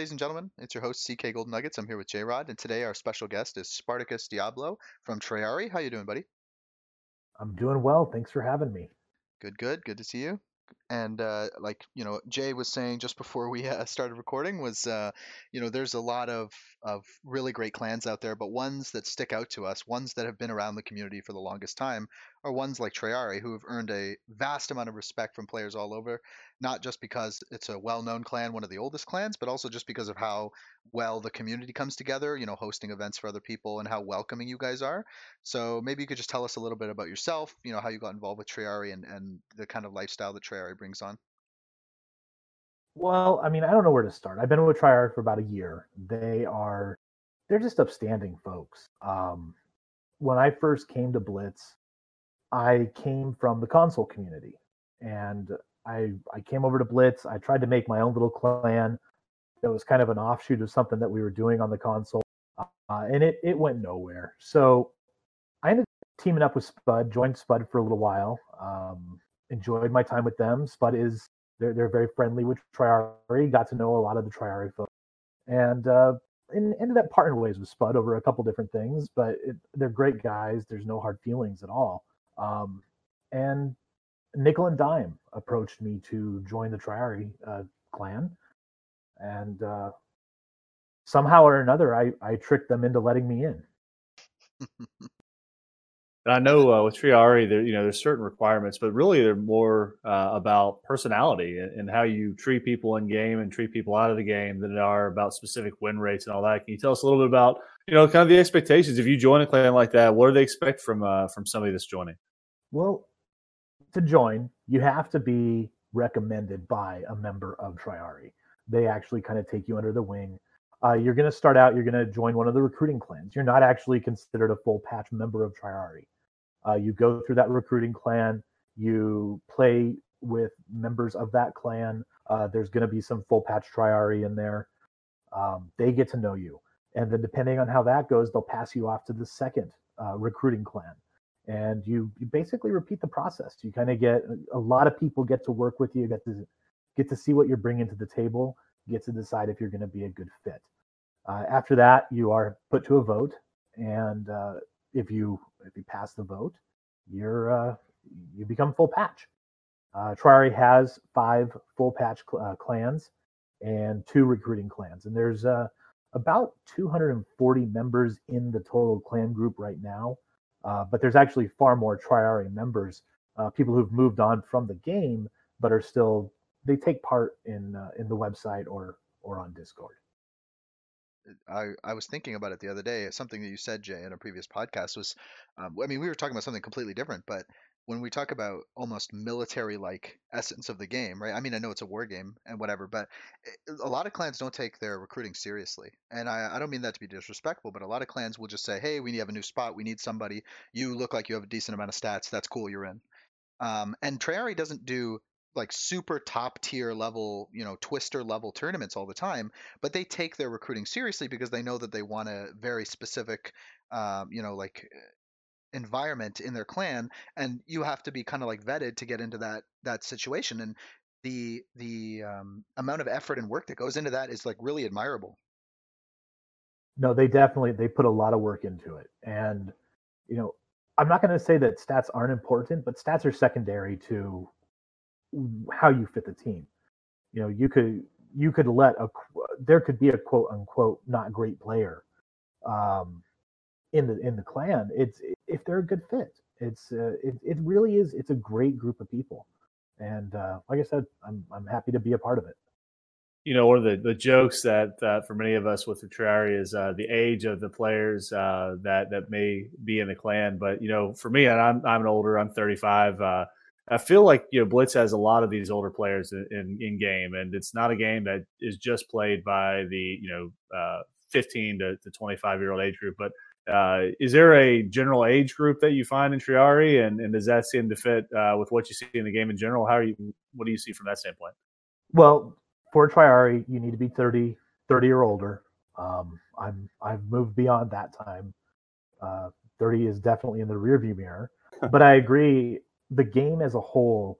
Ladies and gentlemen. It's your host, CK Golden Nuggets. I'm here with J Rod, and today our special guest is Spartacus Diablo from Triari. How you doing, buddy? I'm doing well. Thanks for having me. Good, good. Good to see you. And uh, like you know, Jay was saying just before we uh, started recording was, uh, you know, there's a lot of of really great clans out there, but ones that stick out to us, ones that have been around the community for the longest time, are ones like Triari, who have earned a vast amount of respect from players all over, not just because it's a well-known clan, one of the oldest clans, but also just because of how well the community comes together, you know, hosting events for other people and how welcoming you guys are. So maybe you could just tell us a little bit about yourself, you know, how you got involved with Triari and, and the kind of lifestyle that Triari brings on. Well, I mean, I don't know where to start. I've been with Triari for about a year. They are they're just upstanding folks. Um, when I first came to Blitz, I came from the console community, and I I came over to Blitz. I tried to make my own little clan. That was kind of an offshoot of something that we were doing on the console, uh, and it it went nowhere. So I ended up teaming up with Spud, joined Spud for a little while. Um, enjoyed my time with them. Spud is they're they're very friendly with Triari. Got to know a lot of the Triari folks, and uh, and ended up parting ways with Spud over a couple different things. But it, they're great guys. There's no hard feelings at all. Um, and Nickel and Dime approached me to join the Triari uh, clan, and uh, somehow or another, I I tricked them into letting me in. And I know uh, with Triari, there you know there's certain requirements, but really they're more uh, about personality and, and, how you treat people in game and treat people out of the game than they are about specific win rates and all that. Can you tell us a little bit about you know kind of the expectations if you join a clan like that? What do they expect from uh, from somebody that's joining? Well, to join, you have to be recommended by a member of Triari. They actually kind of take you under the wing. Uh, you're going to start out, you're going to join one of the recruiting clans. You're not actually considered a full patch member of Triari. Uh, you go through that recruiting clan, you play with members of that clan. Uh, there's going to be some full patch Triari in there. Um, they get to know you. And then, depending on how that goes, they'll pass you off to the second uh, recruiting clan. And you, you basically repeat the process. You kind of get a lot of people get to work with you, get to get to see what you're bringing to the table, get to decide if you're going to be a good fit. Uh, after that, you are put to a vote, and uh, if you if you pass the vote, you're uh, you become full patch. Uh, Triari has five full patch cl- uh, clans and two recruiting clans, and there's uh, about 240 members in the total clan group right now. Uh, but there's actually far more Triari members, uh, people who've moved on from the game but are still they take part in uh, in the website or or on Discord. I, I was thinking about it the other day. Something that you said, Jay, in a previous podcast was, um, I mean, we were talking about something completely different, but when we talk about almost military-like essence of the game, right? I mean, I know it's a war game and whatever, but a lot of clans don't take their recruiting seriously. And I, I don't mean that to be disrespectful, but a lot of clans will just say, "Hey, we have a new spot. We need somebody. You look like you have a decent amount of stats. That's cool. You're in." Um, and Triari doesn't do like super top tier level, you know, twister level tournaments all the time, but they take their recruiting seriously because they know that they want a very specific, um, you know, like environment in their clan, and you have to be kind of like vetted to get into that that situation. And the the um, amount of effort and work that goes into that is like really admirable. No, they definitely they put a lot of work into it, and you know, I'm not going to say that stats aren't important, but stats are secondary to how you fit the team. You know, you could you could let a there could be a quote unquote not great player um, in the in the clan. It's if they're a good fit. It's uh, it it really is. It's a great group of people, and uh, like I said, I'm I'm happy to be a part of it. You know, one of the, the jokes that uh, for many of us with the Triari is uh, the age of the players uh, that that may be in the clan. But you know, for me, and I'm I'm an older. I'm 35 uh, I feel like you know Blitz has a lot of these older players in, in, in game, and it's not a game that is just played by the you know uh, 15 to, to 25 year old age group. But uh, is there a general age group that you find in Triari, and, and does that seem to fit uh, with what you see in the game in general? How are you? What do you see from that standpoint? Well, for Triari, you need to be 30, 30 or older. Um, I'm I've moved beyond that time. Uh, 30 is definitely in the rearview mirror. but I agree the game as a whole,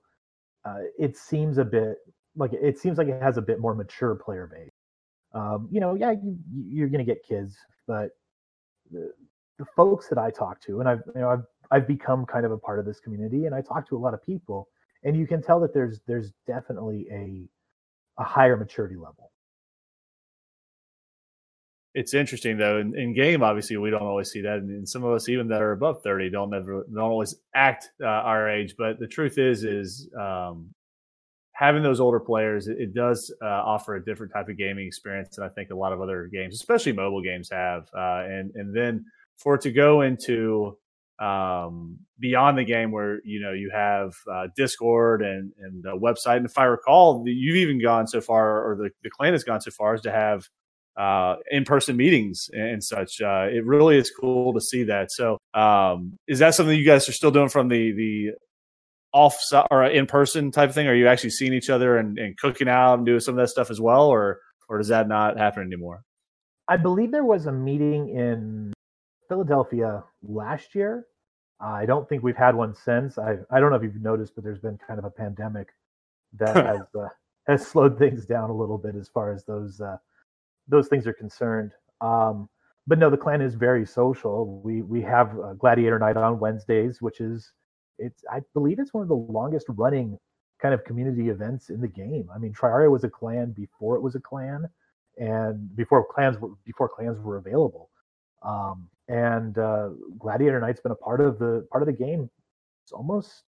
uh, it seems a bit like it seems like it has a bit more mature player base. Um, you know, yeah, you, you're going to get kids, but the, folks that I talk to, and I've you know I've I've become kind of a part of this community, and I talk to a lot of people, and you can tell that there's there's definitely a a higher maturity level. It's interesting though. In, in game, obviously, we don't always see that, and, some of us, even that are above thirty, don't ever don't always act uh, our age. But the truth is, is um, having those older players, it, it does uh, offer a different type of gaming experience than I think a lot of other games, especially mobile games, have. Uh, and and then for it to go into um, beyond the game where you know you have uh, Discord and and a website. And if I recall, you've even gone so far, or the, the clan has gone so far as to have uh, in person meetings and such. Uh, it really is cool to see that. So, um, is that something you guys are still doing from the the off or in person type of thing? Are you actually seeing each other and, and cooking out and doing some of that stuff as well, or or does that not happen anymore? I believe there was a meeting in Philadelphia last year I don't think we've had one since. I I don't know if you've noticed, but there's been kind of a pandemic that has uh, has slowed things down a little bit as far as those uh, those things are concerned. Um, but no, the clan is very social. We we have Gladiator Night on Wednesdays, which is it's I believe it's one of the longest running kind of community events in the game. I mean, Triaria was a clan before it was a clan, and before clans were before clans were available. Um, and uh, Gladiator Night's been a part of the part of the game almost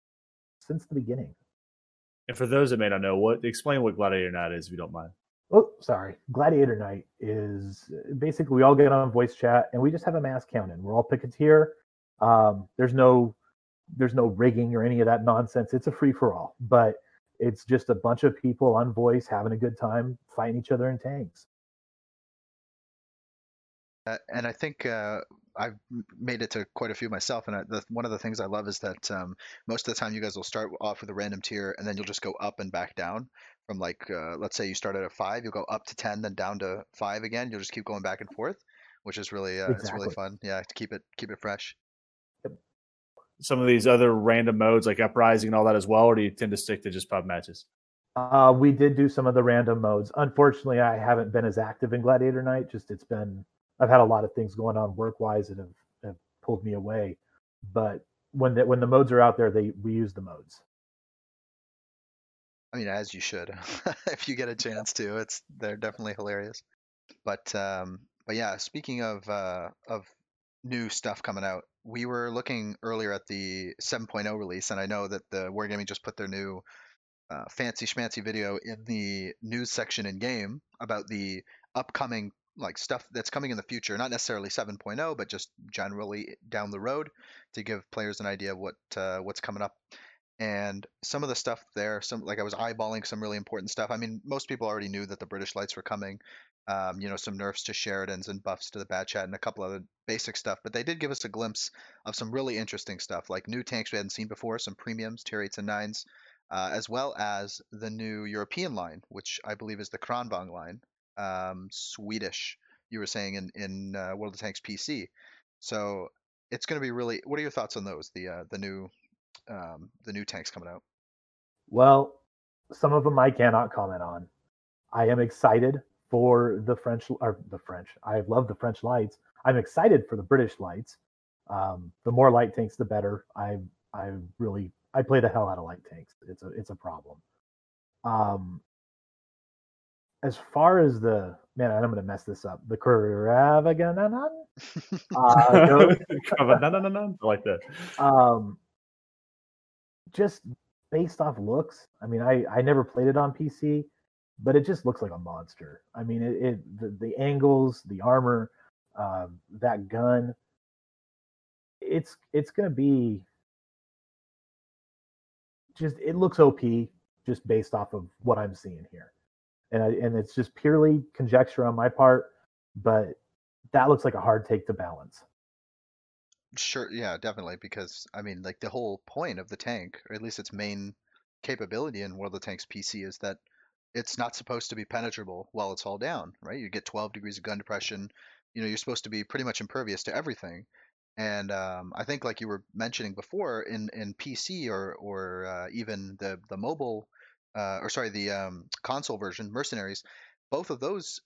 since the beginning. And for those that may not know, what explain what Gladiator Night is, if you don't mind. Oh, sorry. Gladiator Night is basically we all get on voice chat and we just have a mass count in. We're all Picketeer. Um, there's no there's no rigging or any of that nonsense. It's a free for all, but it's just a bunch of people on voice having a good time fighting each other in tanks. Uh, and I think uh, I've made it to quite a few myself, and I, the, one of the things I love is that um, most of the time you guys will start off with a random tier, and then you'll just go up and back down. From like, uh, let's say you started at five, you'll go up to ten, then down to five again. You'll just keep going back and forth, which is really uh, exactly. it's really fun. Yeah, to keep it keep it fresh. Some of these other random modes like uprising and all that as well, or do you tend to stick to just pub matches? Uh, we did do some of the random modes. Unfortunately, I haven't been as active in Gladiator Night. Just it's been I've had a lot of things going on work wise that have, have pulled me away. But when the when the modes are out there, they we use the modes. I mean, as you should, if you get a chance to. It's they're definitely hilarious. But um, but yeah, speaking of uh, of new stuff coming out, we were looking earlier at the 7.0 release, and I know that the Wargaming just put their new uh, fancy schmancy video in the news section in game about the upcoming like stuff that's coming in the future, not necessarily 7.0, but just generally down the road to give players an idea of what uh, what's coming up. And some of the stuff there, some like I was eyeballing some really important stuff. I mean, most people already knew that the British lights were coming. Um, you know, some nerfs to Sheridans and buffs to the Bat Chat and a couple other basic stuff. But they did give us a glimpse of some really interesting stuff, like new tanks we hadn't seen before, some premiums, tier eights and nines, uh, as well as the new European line, which I believe is the Kranvagn line, um, Swedish. You were saying in in uh, World of Tanks PC. So it's going to be really. What are your thoughts on those? The uh, the new um, the new tanks coming out. Well, some of them I cannot comment on. I am excited for the French or the French. I love the French lights. I'm excited for the British lights. Um, the more light tanks, the better. I I really I play the hell out of light tanks. It's a it's a problem. Um, as far as the man, I'm going to mess this up. The Kravagananan. Uh, I like that. Um, just based off looks. I mean, I I never played it on PC, but it just looks like a monster. I mean, it, it the, the angles, the armor, uh, that gun. It's it's to be just it looks OP just based off of what I'm seeing here and I, and it's just purely conjecture on my part, but that looks like a hard take to balance. Sure, yeah, definitely. Because I mean, like the whole point of the tank, or at least its main capability in World of Tanks PC, is that it's not supposed to be penetrable while it's all down, right? You get 12 degrees of gun depression. You know, you're supposed to be pretty much impervious to everything. And um, I think, like you were mentioning before, in in PC or or uh, even the the mobile uh, or sorry, the um, console version, Mercenaries, both of those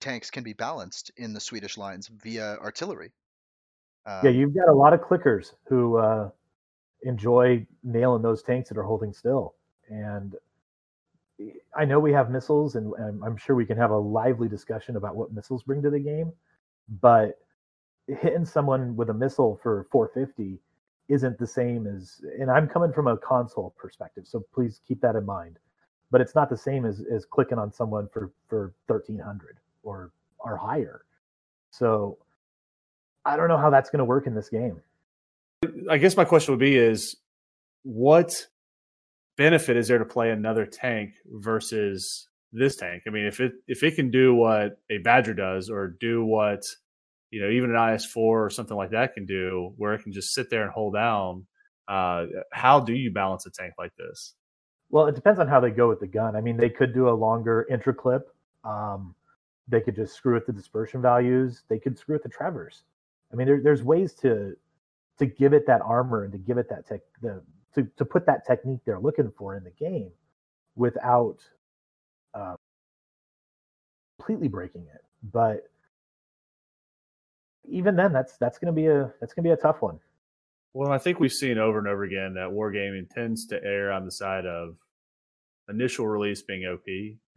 tanks can be balanced in the Swedish lines via artillery. Um, yeah, you've got a lot of clickers who uh, enjoy nailing those tanks that are holding still, and I know we have missiles, and, and I'm sure we can have a lively discussion about what missiles bring to the game, but hitting someone with a missile for 450 isn't the same as and i'm coming from a console perspective so please keep that in mind but it's not the same as, as clicking on someone for for 1300 or or higher. So i don't know how that's going to work in this game. I guess my question would be is what benefit is there to play another tank versus this tank i mean if it if it can do what a badger does or do what you know even an is4 or something like that can do where it can just sit there and hold down uh, how do you balance a tank like this well, it depends on how they go with the gun. I mean, they could do a longer intra clip. Um, they could just screw with the dispersion values. They could screw with the traverse. I mean, there, there's ways to to give it that armor and to give it that tech the to, to put that technique they're looking for in the game without uh, completely breaking it. But even then, that's that's going to be a that's going to be a tough one. Well, I think we've seen over and over again that wargaming tends to err on the side of initial release being OP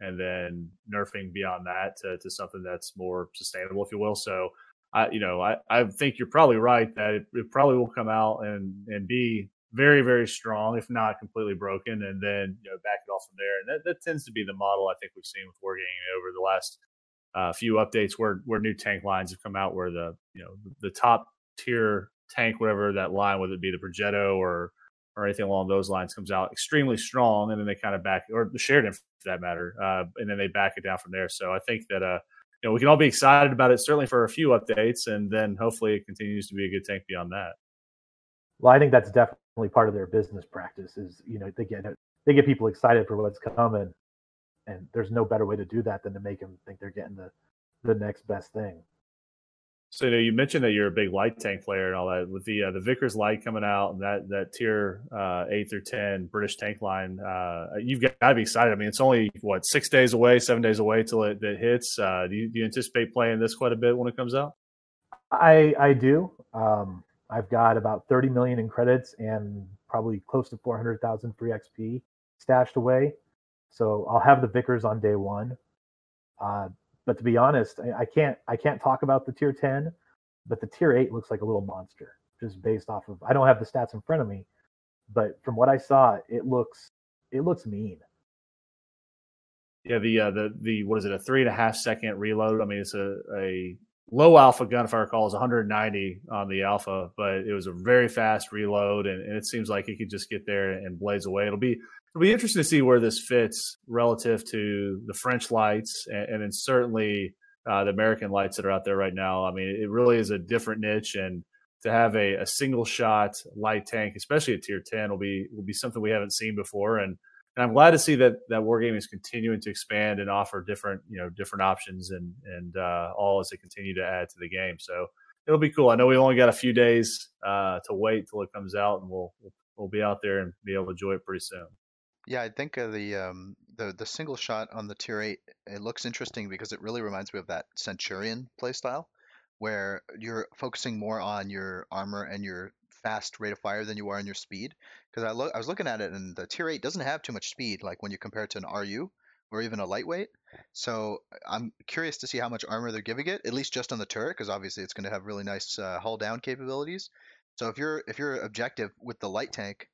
and then nerfing beyond that to, to something that's more sustainable, if you will. So, I, you know, I, I think you're probably right that it, it probably will come out and, and be very, very strong, if not completely broken, and then, you know, back it off from there. And that, that tends to be the model I think we've seen with wargaming over the last uh, few updates where, where new tank lines have come out where the, you know, the top tier tank, whatever that line, whether it be the Progetto or or anything along those lines, comes out extremely strong, and then they kind of back or the Sheridan for that matter, uh, and then they back it down from there. So I think that uh, you know we can all be excited about it, certainly for a few updates, and then hopefully it continues to be a good tank beyond that. Well, I think that's definitely part of their business practice. Is you know they get they get people excited for what's coming, and there's no better way to do that than to make them think they're getting the the next best thing. So you, know, you mentioned that you're a big light tank player and all that. With the uh, the Vickers light coming out and that that tier uh, eight through ten British tank line, uh, you've got to be excited. I mean, it's only what six days away, seven days away till it, it hits. Uh, do you, do you anticipate playing this quite a bit when it comes out? I I do. Um, I've got about thirty million in credits and probably close to four hundred thousand free XP stashed away. So I'll have the Vickers on day one. Uh, but to be honest, I, I can't I can't talk about the tier 10, but the tier 8 looks like a little monster just based off of I don't have the stats in front of me, but from what I saw, it looks it looks mean. Yeah, the uh, the the what is it? A three and a half second reload. I mean, it's a a low alpha gunfire recall, is 190 on the alpha, but it was a very fast reload, and, and, it seems like it could just get there and blaze away. It'll be it'll be interesting to see where this fits relative to the French lights, and, and then certainly uh, the American lights that are out there right now. I mean, it really is a different niche, and to have a, a single shot light tank, especially at tier 10, will be will be something we haven't seen before, and and I'm glad to see that that wargaming is continuing to expand and offer different you know different options and and uh, all as they continue to add to the game. So it'll be cool. I know we only got a few days uh, to wait till it comes out, and we'll we'll be out there and be able to enjoy it pretty soon. Yeah, I think the um, the the single shot on the tier eight it looks interesting because it really reminds me of that Centurion playstyle, where you're focusing more on your armor and your fast rate of fire than you are in your speed. Because I, lo- I was looking at it, and the tier eight doesn't have too much speed, like when you compare it to an RU or even a lightweight. So I'm curious to see how much armor they're giving it, at least just on the turret, because obviously it's going to have really nice uh, hull down capabilities. So if you're if you're objective with the light tank,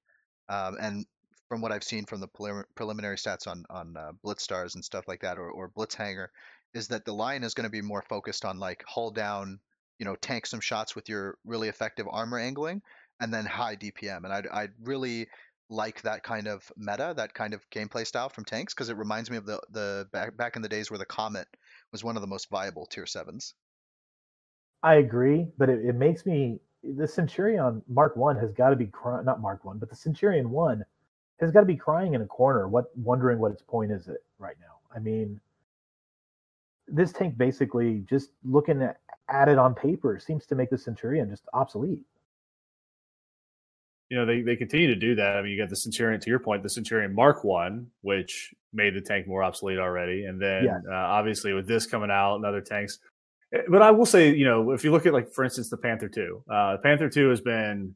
um, and from what I've seen from the prelim- preliminary stats on on uh, Blitz stars and stuff like that, or, or Blitz hangar, is that the line is going to be more focused on like hull down, you know, tank some shots with your really effective armor angling, and then high DPM. And I'd, I'd really like that kind of meta, that kind of gameplay style from tanks, because it reminds me of the the back back in the days where the Comet was one of the most viable tier sevens. I agree, but it, it makes me the Centurion Mark One has got to be cry- not Mark One, but the Centurion One has got to be crying in a corner, what wondering what its point is it right now. I mean, this tank basically just looking at, at it on paper seems to make the Centurion just obsolete. You know, they, they continue to do that. I mean, you got the Centurion, to your point, the Centurion Mark One, which made the tank more obsolete already. And then yeah. uh, obviously with this coming out and other tanks. Eh, but I will say, you know, if you look at, like, for instance, the Panther 2, uh, the Panther 2 has been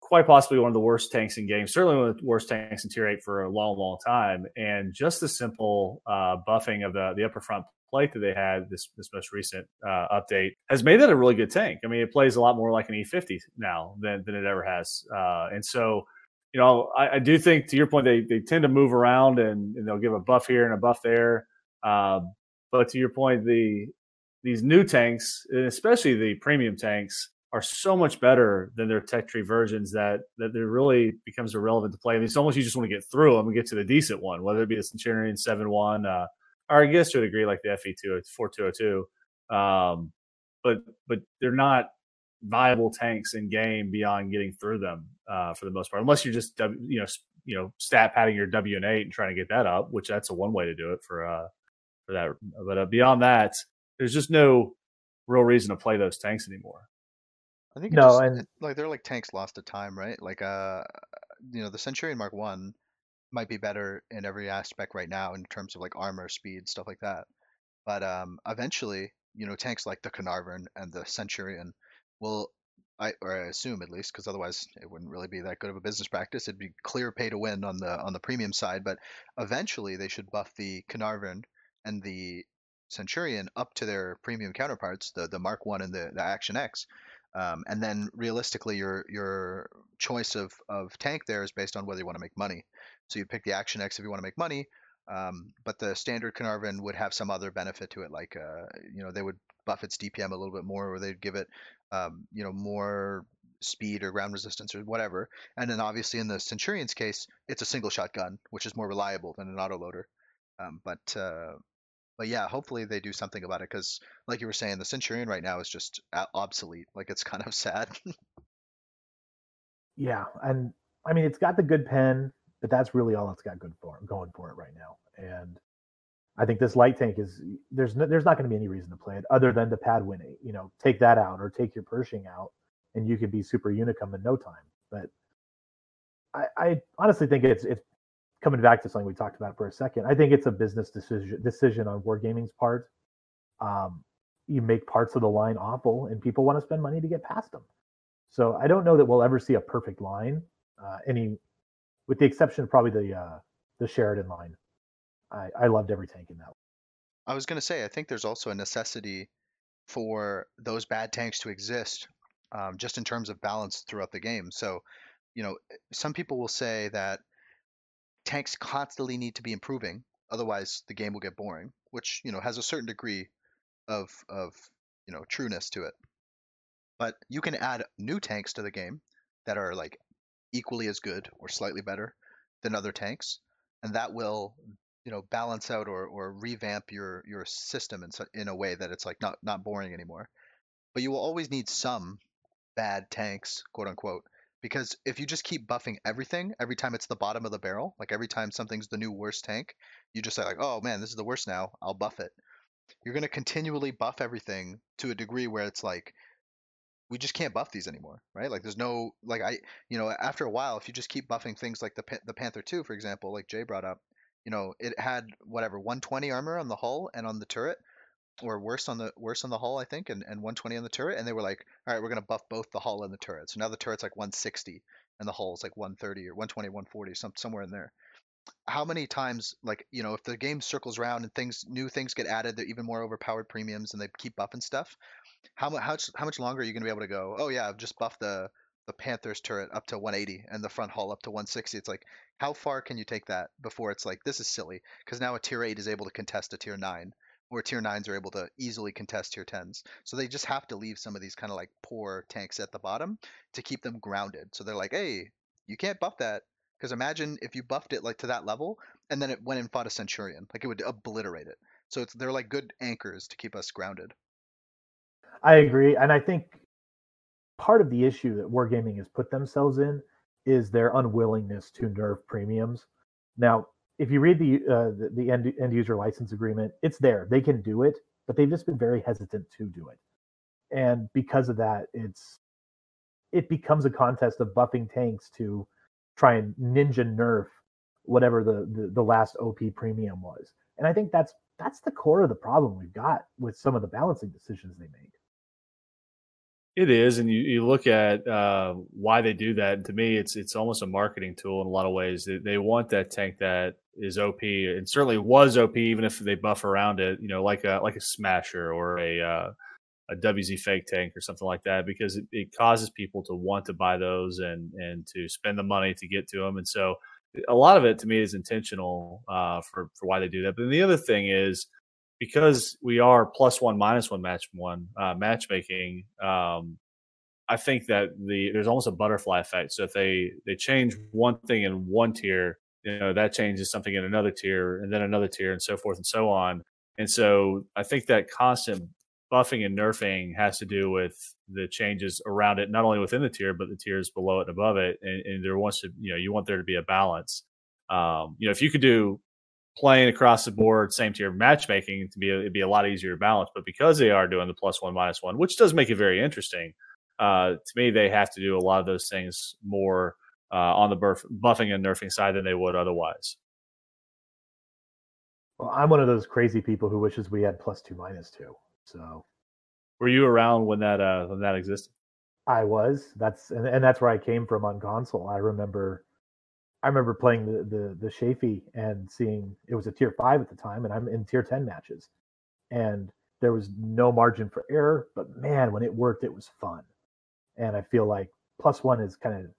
quite possibly one of the worst tanks in games, certainly one of the worst tanks in tier eight for a long, long time. And just the simple uh, buffing of the, the upper front plate that they had this this most recent uh, update has made that a really good tank. I mean, it plays a lot more like an E50 now than than it ever has, uh, and so you know I, I, do think to your point they they tend to move around and, and they'll give a buff here and a buff there. Um, but to your point, the these new tanks, and especially the premium tanks, are so much better than their tech tree versions that that it really becomes irrelevant to play. I mean, it's almost you just want to get through them and get to the decent one, whether it be the Centurion Seven One, uh, or I guess to a degree like the FV two four two hundred oh two. Um, but but they're not viable tanks in game beyond getting through them uh, for the most part, unless you're just you know you know stat padding your W and eight and trying to get that up, which that's a one way to do it for uh for that. But uh, beyond that, there's just no real reason to play those tanks anymore. I think no, just, and like they're like tanks lost to time, right? Like uh, you know, the Centurion Mark One might be better in every aspect right now in terms of like armor, speed, stuff like that. But um, eventually, you know, tanks like the Caernarvon and the Centurion will, I or I assume at least, because otherwise it wouldn't really be that good of a business practice. It'd be clear pay to win on the on the premium side. But eventually, they should buff the Caernarvon and the Centurion up to their premium counterparts, the the Mark One and the the Action X, um, and then realistically, your your choice of, of tank there is based on whether you want to make money. So you pick the Action X if you want to make money, um, but the standard Caernarvon would have some other benefit to it, like uh, you know they would buff its DPM a little bit more, or they'd give it um, you know more speed or ground resistance or whatever. And then obviously in the Centurion's case, it's a single shot gun, which is more reliable than an autoloader. Um, but uh, but yeah, hopefully they do something about it because, like you were saying, the Centurion right now is just obsolete. Like it's kind of sad. yeah, and I mean it's got the good pen, but that's really all it's got good for going for it right now. And I think this light tank is there's no, there's not going to be any reason to play it other than to pad winning. You know, take that out or take your Pershing out, and you could be super unicum in no time. But I, I honestly think it's it's coming back to something we talked about for a second, I think it's a business decision decision on Wargaming's part. Um, you make parts of the line awful, and people want to spend money to get past them. So I don't know that we'll ever see a perfect line. Uh, any, with the exception of probably the uh, the Sheridan line. I, I loved every tank in that. I was going to say, I think there's also a necessity for those bad tanks to exist, um, just in terms of balance throughout the game. So, you know, some people will say that tanks constantly need to be improving, otherwise the game will get boring, which you know has a certain degree of of you know trueness to it. But you can add new tanks to the game that are like equally as good or slightly better than other tanks, and that will you know balance out or, or revamp your your system in in a way that it's like not not boring anymore. But you will always need some bad tanks, quote unquote, because if you just keep buffing everything every time it's the bottom of the barrel, like every time something's the new worst tank, you just say like, oh man, this is the worst now, I'll buff it. You're gonna continually buff everything to a degree where it's like we just can't buff these anymore, right? Like there's no like I you know after a while if you just keep buffing things like the the Panther 2 for example, like Jay brought up, you know it had whatever 120 armor on the hull and on the turret, or worse on the worse on the hull, I think, and, and 120 on the turret, and they were like, all right, we're gonna buff both the hull and the turret. So now the turret's like 160 and the hull's like 130 or 120, 140, some somewhere in there. How many times, like you know, if the game circles around and things, new things get added, they're even more overpowered premiums, and they keep buffing stuff. How much how, much longer are you gonna be able to go? Oh yeah, I've just buffed the the Panthers turret up to 180 and the front hull up to 160. It's like, how far can you take that before it's like this is silly? Because now a tier eight is able to contest a tier nine where tier nines are able to easily contest tier tens. So they just have to leave some of these kind of like poor tanks at the bottom to keep them grounded. So they're like, hey, you can't buff that. Because imagine if you buffed it like to that level and then it went and fought a centurion, like it would obliterate it. So it's they're like good anchors to keep us grounded. I agree, and I think part of the issue that Wargaming has put themselves in is their unwillingness to nerf premiums. Now, if you read the uh, the, the end, end user license agreement, it's there. They can do it, but they've just been very hesitant to do it. And because of that, it's it becomes a contest of buffing tanks to try and ninja nerf whatever the, the, the last OP premium was. And I think that's that's the core of the problem we've got with some of the balancing decisions they make. It is, and you, you look at uh, why they do that. And to me, it's it's almost a marketing tool in a lot of ways. They, they want that tank that is OP, and certainly was OP, even if they buff around it. You know, like a like a Smasher or a uh, a WZ fake tank or something like that, because it, it causes people to want to buy those and and to spend the money to get to them. And so, a lot of it to me is intentional uh, for for why they do that. But the other thing is because we are plus one minus one match one uh, matchmaking. Um, I think that the there's almost a butterfly effect. So if they they change one thing in one tier, you know that changes something in another tier, and then another tier, and so forth and so on. And so I think that constant buffing and nerfing has to do with the changes around it, not only within the tier, but the tiers below it and above it. And, and there wants to, you know, you want there to be a balance. Um, you know, if you could do playing across the board, same tier matchmaking to be it'd be a lot easier to balance. But because they are doing the plus one minus one, which does make it very interesting, uh, to me they have to do a lot of those things more uh, on the buff, buffing and nerfing side than they would otherwise. Well, I'm one of those crazy people who wishes we had plus two minus two. So, were you around when that uh, when that existed? I was. That's and, and that's where I came from on console. I remember I remember playing the the the Chaffee and seeing it was a tier five at the time, and I'm in tier ten matches, and there was no margin for error. But man, when it worked, it was fun, and I feel like plus one is kind of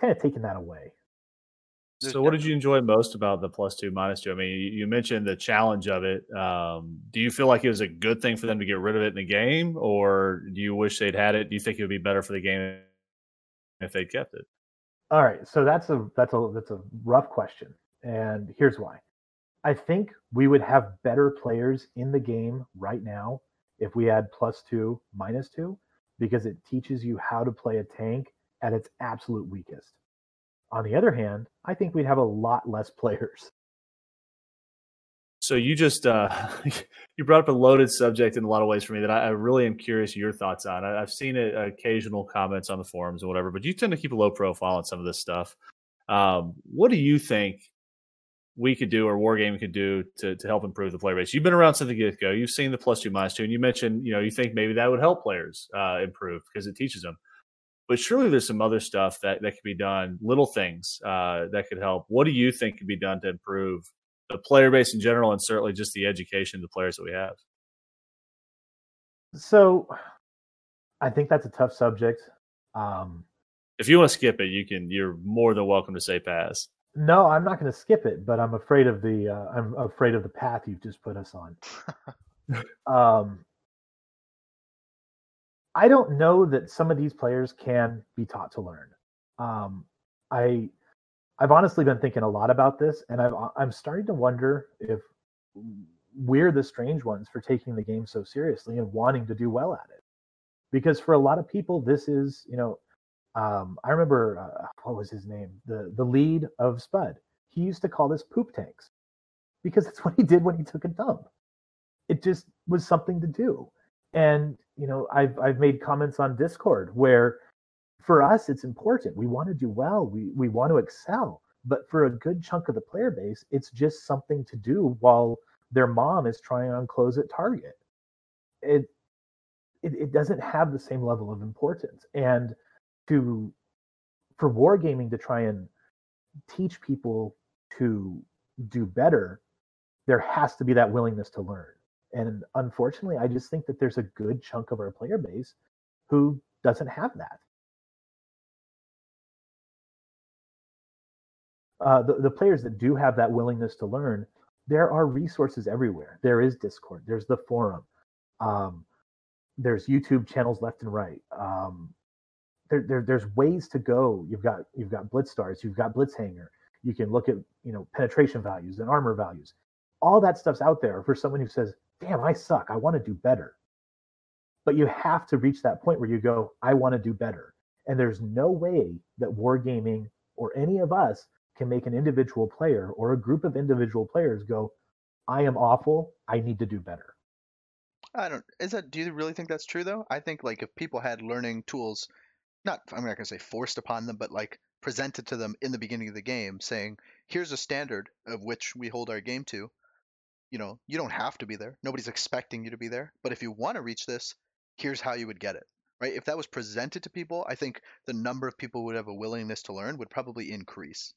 kind of taking that away. So, what did you enjoy most about the plus two minus two? I mean, you mentioned the challenge of it. Um, do you feel like it was a good thing for them to get rid of it in the game, or do you wish they'd had it? Do you think it would be better for the game if they kept it? All right, so that's a that's a that's a rough question, and here's why. I think we would have better players in the game right now if we had plus two, minus two, because it teaches you how to play a tank at its absolute weakest. On the other hand, I think we'd have a lot less players. So you just uh, you brought up a loaded subject in a lot of ways for me that I, I really am curious your thoughts on. I, have seen it, occasional comments on the forums and whatever, but you tend to keep a low profile on some of this stuff. Um, what do you think we could do or Wargaming could do to, to help improve the player base? You've been around since the get go. You've seen the plus two minus two, and you mentioned you know you think maybe that would help players uh, improve because it teaches them. But surely there's some other stuff that that could be done, little things uh, that could help. What do you think could be done to improve the player base in general, and certainly just the education of the players that we have. So, I think that's a tough subject. Um, if you want to skip it, you can. You're more than welcome to say pass. No, I'm not going to skip it, but I'm afraid of the. Uh, I'm afraid of the path you've just put us on. um, I don't know that some of these players can be taught to learn. Um, I I've honestly been thinking a lot about this, and I've, I'm starting to wonder if we're the strange ones for taking the game so seriously and wanting to do well at it. Because for a lot of people, this is, you know, um, I remember uh, what was his name, the the lead of Spud. He used to call this poop tanks because that's what he did when he took a dump. It just was something to do. And you know, I've I've made comments on Discord where for us, it's important. We want to do well. We we want to excel. But for a good chunk of the player base, it's just something to do while their mom is trying on clothes at Target. It it, it doesn't have the same level of importance. And to for wargaming to try and teach people to do better, there has to be that willingness to learn. And unfortunately, I just think that there's a good chunk of our player base who doesn't have that. Uh, the, the players that do have that willingness to learn, there are resources everywhere. There is Discord, there's the forum, um, there's YouTube channels left and right. Um, there, there, there's ways to go. You've got you've got Blitzstars, you've got Blitzhangar. You can look at you know penetration values and armor values. All that stuff's out there for someone who says, "Damn, I suck. I want to do better." But you have to reach that point where you go, "I want to do better." And there's no way that wargaming or any of us can make an individual player or a group of individual players go, I am awful. I need to do better. I don't. Is that? Do you really think that's true though? I think like if people had learning tools not I'm not gonna say forced upon them, but like presented to them in the beginning of the game, saying, "Here's a standard of which we hold our game to. You know, you don't have to be there. Nobody's expecting you to be there. But if you want to reach this, here's how you would get it." Right? If that was presented to people, I think the number of people would have a willingness to learn would probably increase.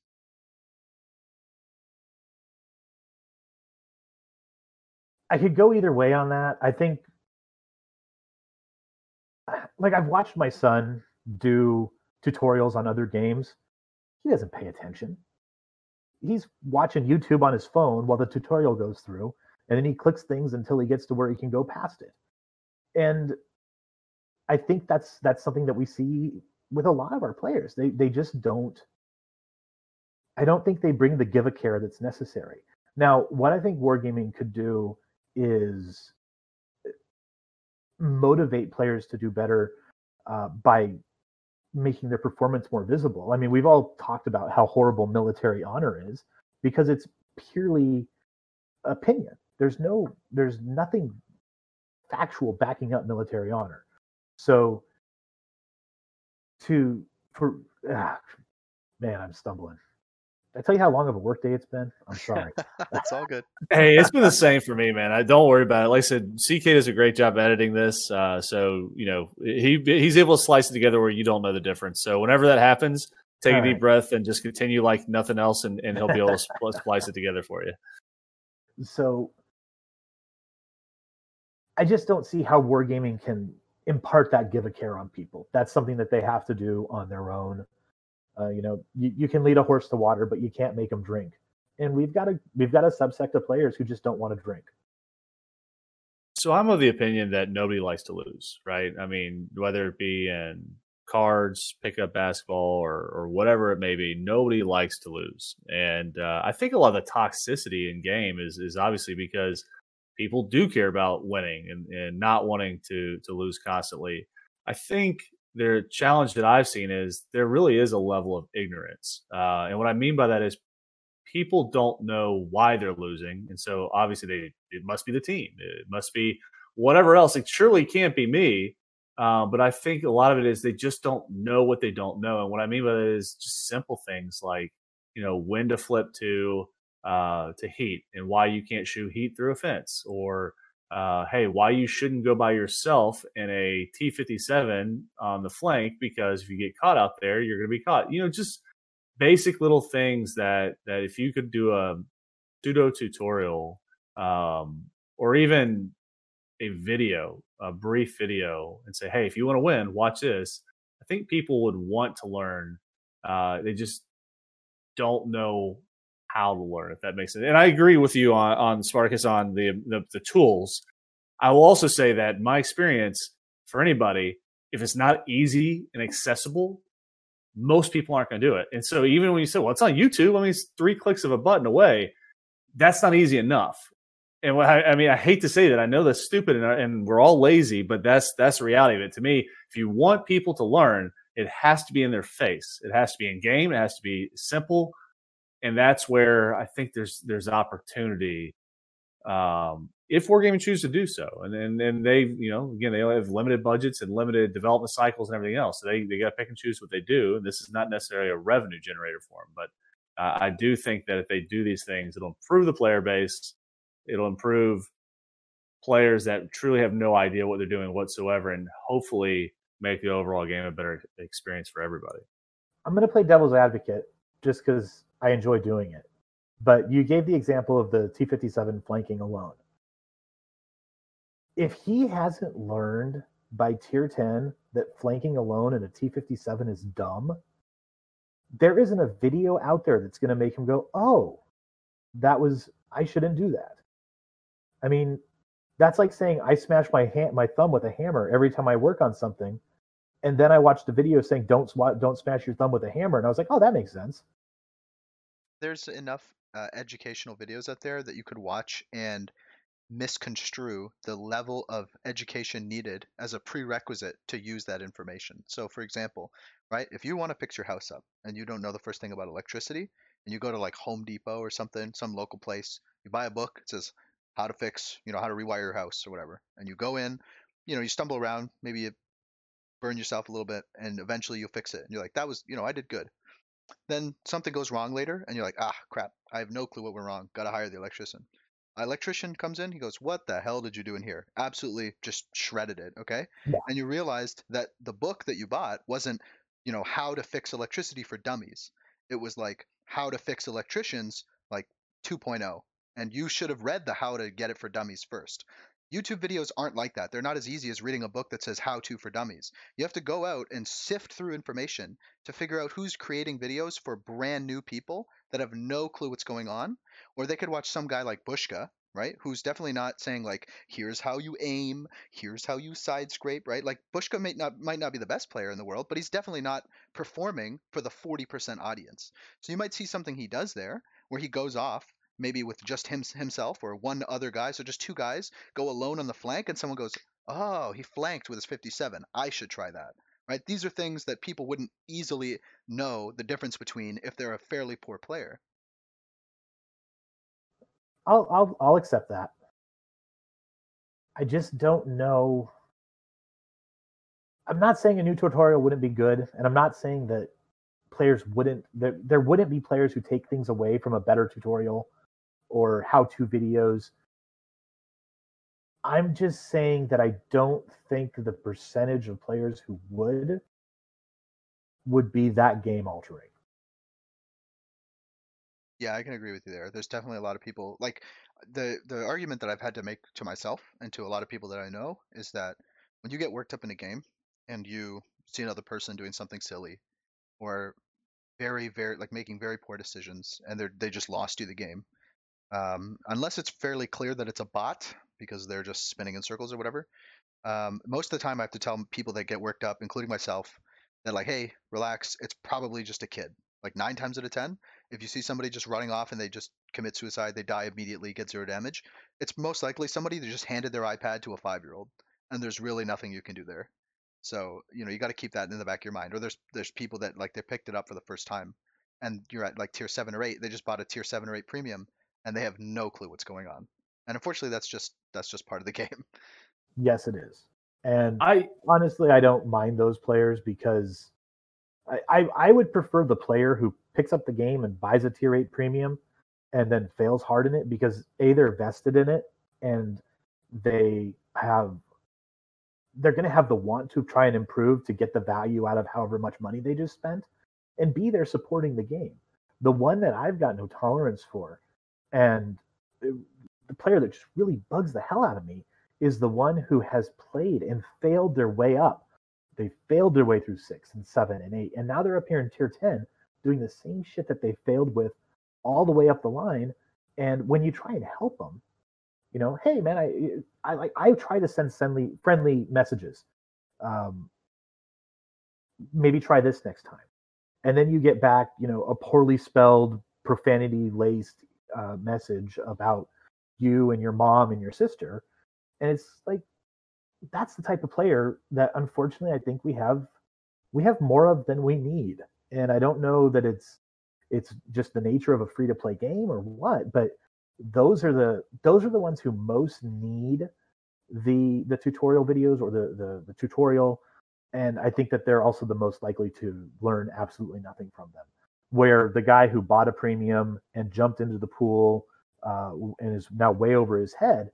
I could go either way on that. I think, like, I've watched my son do tutorials on other games. He doesn't pay attention. He's watching YouTube on his phone while the tutorial goes through, and then he clicks things until he gets to where he can go past it. And I think that's that's something that we see with a lot of our players. They they just don't. I don't think they bring the give a care that's necessary. Now, what I think wargaming could do is motivate players to do better uh, by making their performance more visible. I mean, we've all talked about how horrible military honor is because it's purely opinion. There's no, there's nothing factual backing up military honor. So, to for ah, man, I'm stumbling. I tell you how long of a workday it's been? I'm sorry. That's all good. Hey, it's been the same for me, man. I don't worry about it. Like I said, CK does a great job editing this, uh, so you know he he's able to slice it together where you don't know the difference. So whenever that happens, take All a deep right. breath and just continue like nothing else, and, and he'll be able to splice it together for you. So I just don't see how wargaming can impart that give a care on people. That's something that they have to do on their own. Uh, you know, you, you can lead a horse to water, but you can't make them drink. And we've got a we've got a subsect of players who just don't want to drink. So I'm of the opinion that nobody likes to lose, right? I mean, whether it be in cards, pickup basketball, or or whatever it may be, nobody likes to lose. And uh, I think a lot of the toxicity in game is is obviously because people do care about winning and, and not wanting to to lose constantly. I think their challenge that I've seen is there really is a level of ignorance. Uh, and what I mean by that is people don't know why they're losing. And so obviously they, it must be the team. It must be whatever else. It surely can't be me. Uh, but I think a lot of it is they just don't know what they don't know. And what I mean by that is just simple things like, you know, when to flip to, uh, to heat and why you can't shoot heat through a fence or, uh, hey, why you shouldn't go by yourself in a T 57 on the flank because if you get caught out there, you're going to be caught. You know, just basic little things that, that if you could do a pseudo tutorial um, or even a video, a brief video, and say, hey, if you want to win, watch this. I think people would want to learn. Uh, they just don't know how to learn, if that makes sense. And I agree with you on, on Spartacus on the, the, the tools. I will also say that my experience for anybody, if it's not easy and accessible, most people aren't going to do it. And so even when you say, well, it's on YouTube, I mean, it's three clicks of a button away. That's not easy enough. And what I, I mean, I hate to say that. I know that's stupid and, and we're all lazy, but that's that's the reality of it. To me, if you want people to learn, it has to be in their face. It has to be in game. It has to be simple and that's where I think there's there's opportunity um, if Wargaming choose to do so. And then and, they you know again they only have limited budgets and limited development cycles and everything else. So they they got to pick and choose what they do. And this is not necessarily a revenue generator for them, but uh, I do think that if they do these things, it'll improve the player base. It'll improve players that truly have no idea what they're doing whatsoever, and hopefully make the overall game a better experience for everybody. I'm going to play devil's advocate just because I enjoy doing it. But you gave the example of the T 57 flanking alone. If he hasn't learned by tier 10 that flanking alone in a T 57 is dumb, there isn't a video out there that's going to make him go, oh, that was, I shouldn't do that. I mean, that's like saying I smash my hand, my thumb with a hammer every time I work on something, and then I watched a video saying don't sw- don't smash your thumb with a hammer, and I was like, oh, that makes sense there's enough uh, educational videos out there that you could watch and misconstrue the level of education needed as a prerequisite to use that information. So, for example, right, if you want to fix your house up and you don't know the first thing about electricity, and you go to like Home Depot or something, some local place, you buy a book, it says how to fix, you know, how to rewire your house or whatever, and you go in, you know, you stumble around, maybe you burn yourself a little bit, and eventually you'll fix it. And you're like, that was, you know, I did good. Then something goes wrong later, and you're like, ah, crap, I have no clue what went wrong. Got to hire the electrician. Electrician comes in, he goes, what the hell did you do in here? Absolutely just shredded it, okay? Yeah. And you realized that the book that you bought wasn't, you know, how to fix electricity for dummies. It was like how to fix electricians like 2.0 and you should have read the how to get it for dummies first YouTube videos aren't like that. They're not as easy as reading a book that says how to for dummies. You have to go out and sift through information to figure out who's creating videos for brand new people that have no clue what's going on. Or they could watch some guy like Bushka, right? Who's definitely not saying like, here's how you aim, here's how you side scrape, right? Like Bushka might not might not be the best player in the world, but he's definitely not performing for the 40% audience. So you might see something he does there where he goes off maybe with just him himself or one other guy. So just two guys go alone on the flank, and someone goes, "Oh, he flanked with his 57. I should try that." Right? These are things that people wouldn't easily know the difference between if they're a fairly poor player. I'll I'll I'll accept that. I just don't know. I'm not saying a new tutorial wouldn't be good, and I'm not saying that players wouldn't there, there wouldn't be players who take things away from a better tutorial or how to videos. I'm just saying that I don't think the percentage of players who would would be that game altering. Yeah, I can agree with you there. There's definitely a lot of people like the the argument that I've had to make to myself and to a lot of people that I know is that when you get worked up in a game and you see another person doing something silly or very very like making very poor decisions and they they just lost you the game um, unless it's fairly clear that it's a bot because they're just spinning in circles or whatever. Um, most of the time, I have to tell people that get worked up, including myself, that like, hey, relax. It's probably just a kid. Like nine times out of ten, if you see somebody just running off and they just commit suicide, they die immediately, get zero damage. It's most likely somebody that just handed their iPad to a five-year-old, and there's really nothing you can do there. So you know you got to keep that in the back of your mind. Or there's there's people that like they picked it up for the first time, and you're at like tier seven or eight. They just bought a tier seven or eight premium, and they have no clue what's going on. And unfortunately, that's just that's just part of the game. Yes, it is. And I honestly, I don't mind those players because I, I, I would prefer the player who picks up the game and buys a tier eight premium and then fails hard in it because a they're vested in it and they have they're going to have the want to try and improve to get the value out of however much money they just spent and b they're supporting the game the one that i've got no tolerance for and the player that just really bugs the hell out of me is the one who has played and failed their way up. They failed their way through six and seven and eight, and now they're up here in tier 10 doing the same shit that they failed with all the way up the line. And when you try and help them, you know, hey man, I I like I try to send friendly friendly messages. Um, maybe try this next time, and then you get back, you know, a poorly spelled, profanity laced uh, message about you and your mom and your sister. And it's like that's the type of player that unfortunately i think we have we have more of than we need. And i don't know that it's it's just the nature of a free to play game or what but those are the those are the ones who most need the the tutorial videos or the the, the tutorial. And i think that they're also the most likely to learn absolutely nothing from them where the guy who bought a premium and jumped into the pool uh, and is now way over his head,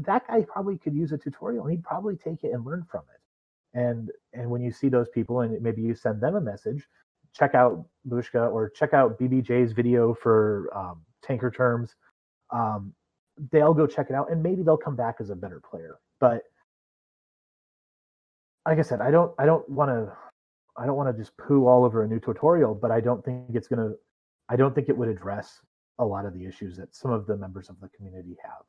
that guy probably could use a tutorial and he'd probably take it and learn from it. And and when you see those people and maybe you send them a message, check out Bushka or check out BBJ's video for um, tanker terms. Um, they'll go check it out and maybe they'll come back as a better player. But like I said, I don't I don't want to I don't want to just poo all over a new tutorial, but I don't think it's gonna I don't think it would address a lot of the issues that some of the members of the community have.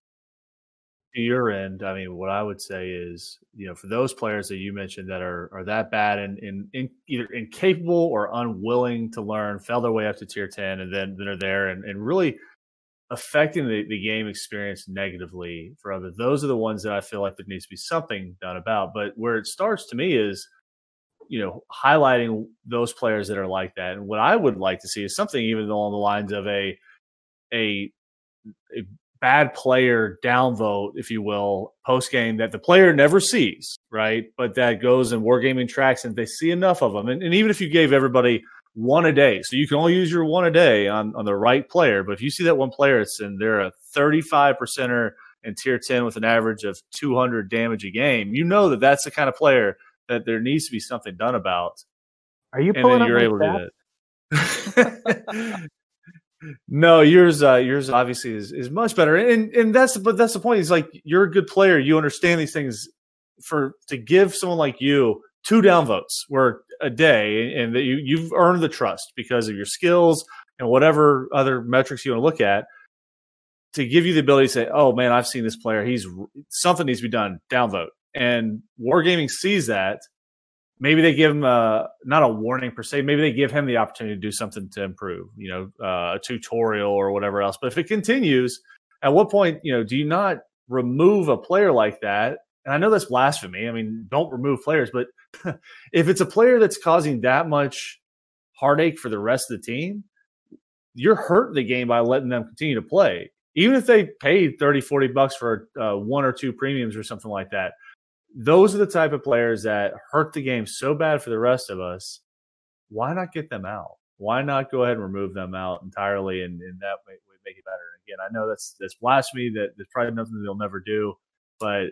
To your end, I mean, what I would say is, you know, for those players that you mentioned that are are that bad and in, in, either incapable or unwilling to learn, fell their way up to tier ten, and then then are there and, and really affecting the, the game experience negatively for others. Those are the ones that I feel like there needs to be something done about. But where it starts to me is you know, highlighting those players that are like that. And what I would like to see is something even along the lines of a a, a bad player downvote, if you will, post game that the player never sees, right? But that goes in wargaming tracks and they see enough of them. And, and, even if you gave everybody one a day, so you can only use your one a day on, on the right player. But if you see that one player, it's and they're a 35 percenter in tier 10 with an average of 200 damage a game, you know that that's the kind of player that there needs to be something done about. Are you pulling you're able to do that. no, yours uh, yours obviously is, is much better, and and that's but that's the point. Is like you're a good player. You understand these things. For to give someone like you two downvotes were a day, and that you you've earned the trust because of your skills and whatever other metrics you want to look at. To give you the ability to say, "Oh man, I've seen this player. He's something needs to be done." Downvote, and Wargaming sees that maybe they give him a not a warning per se. Maybe they give him the opportunity to do something to improve, you know, uh, a tutorial or whatever else. But if it continues, at what point, you know, do you not remove a player like that? And I know that's blasphemy. I mean, don't remove players, but if it's a player that's causing that much heartache for the rest of the team, you're hurting the game by letting them continue to play. Even if they paid 30, 40 bucks for uh, one or two premiums or something like that, those are the type of players that hurt the game so bad for the rest of us. Why not get them out? Why not go ahead and remove them out entirely, and, and that would make it better? Again, I know that's that's blasphemy. That there's probably nothing they'll never do, but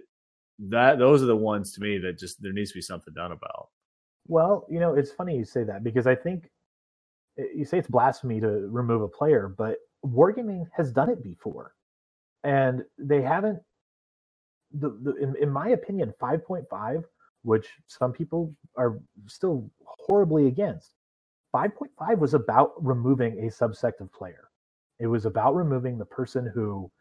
that those are the ones to me that just there needs to be something done about. Well, you know, it's funny you say that because I think eh, you say it's blasphemy to remove a player, but Wargaming has done it before, and they haven't the, the in, in my opinion, 5.5, which some people are still horribly against, 5.5 was about removing a subsect of player. It was about removing the person who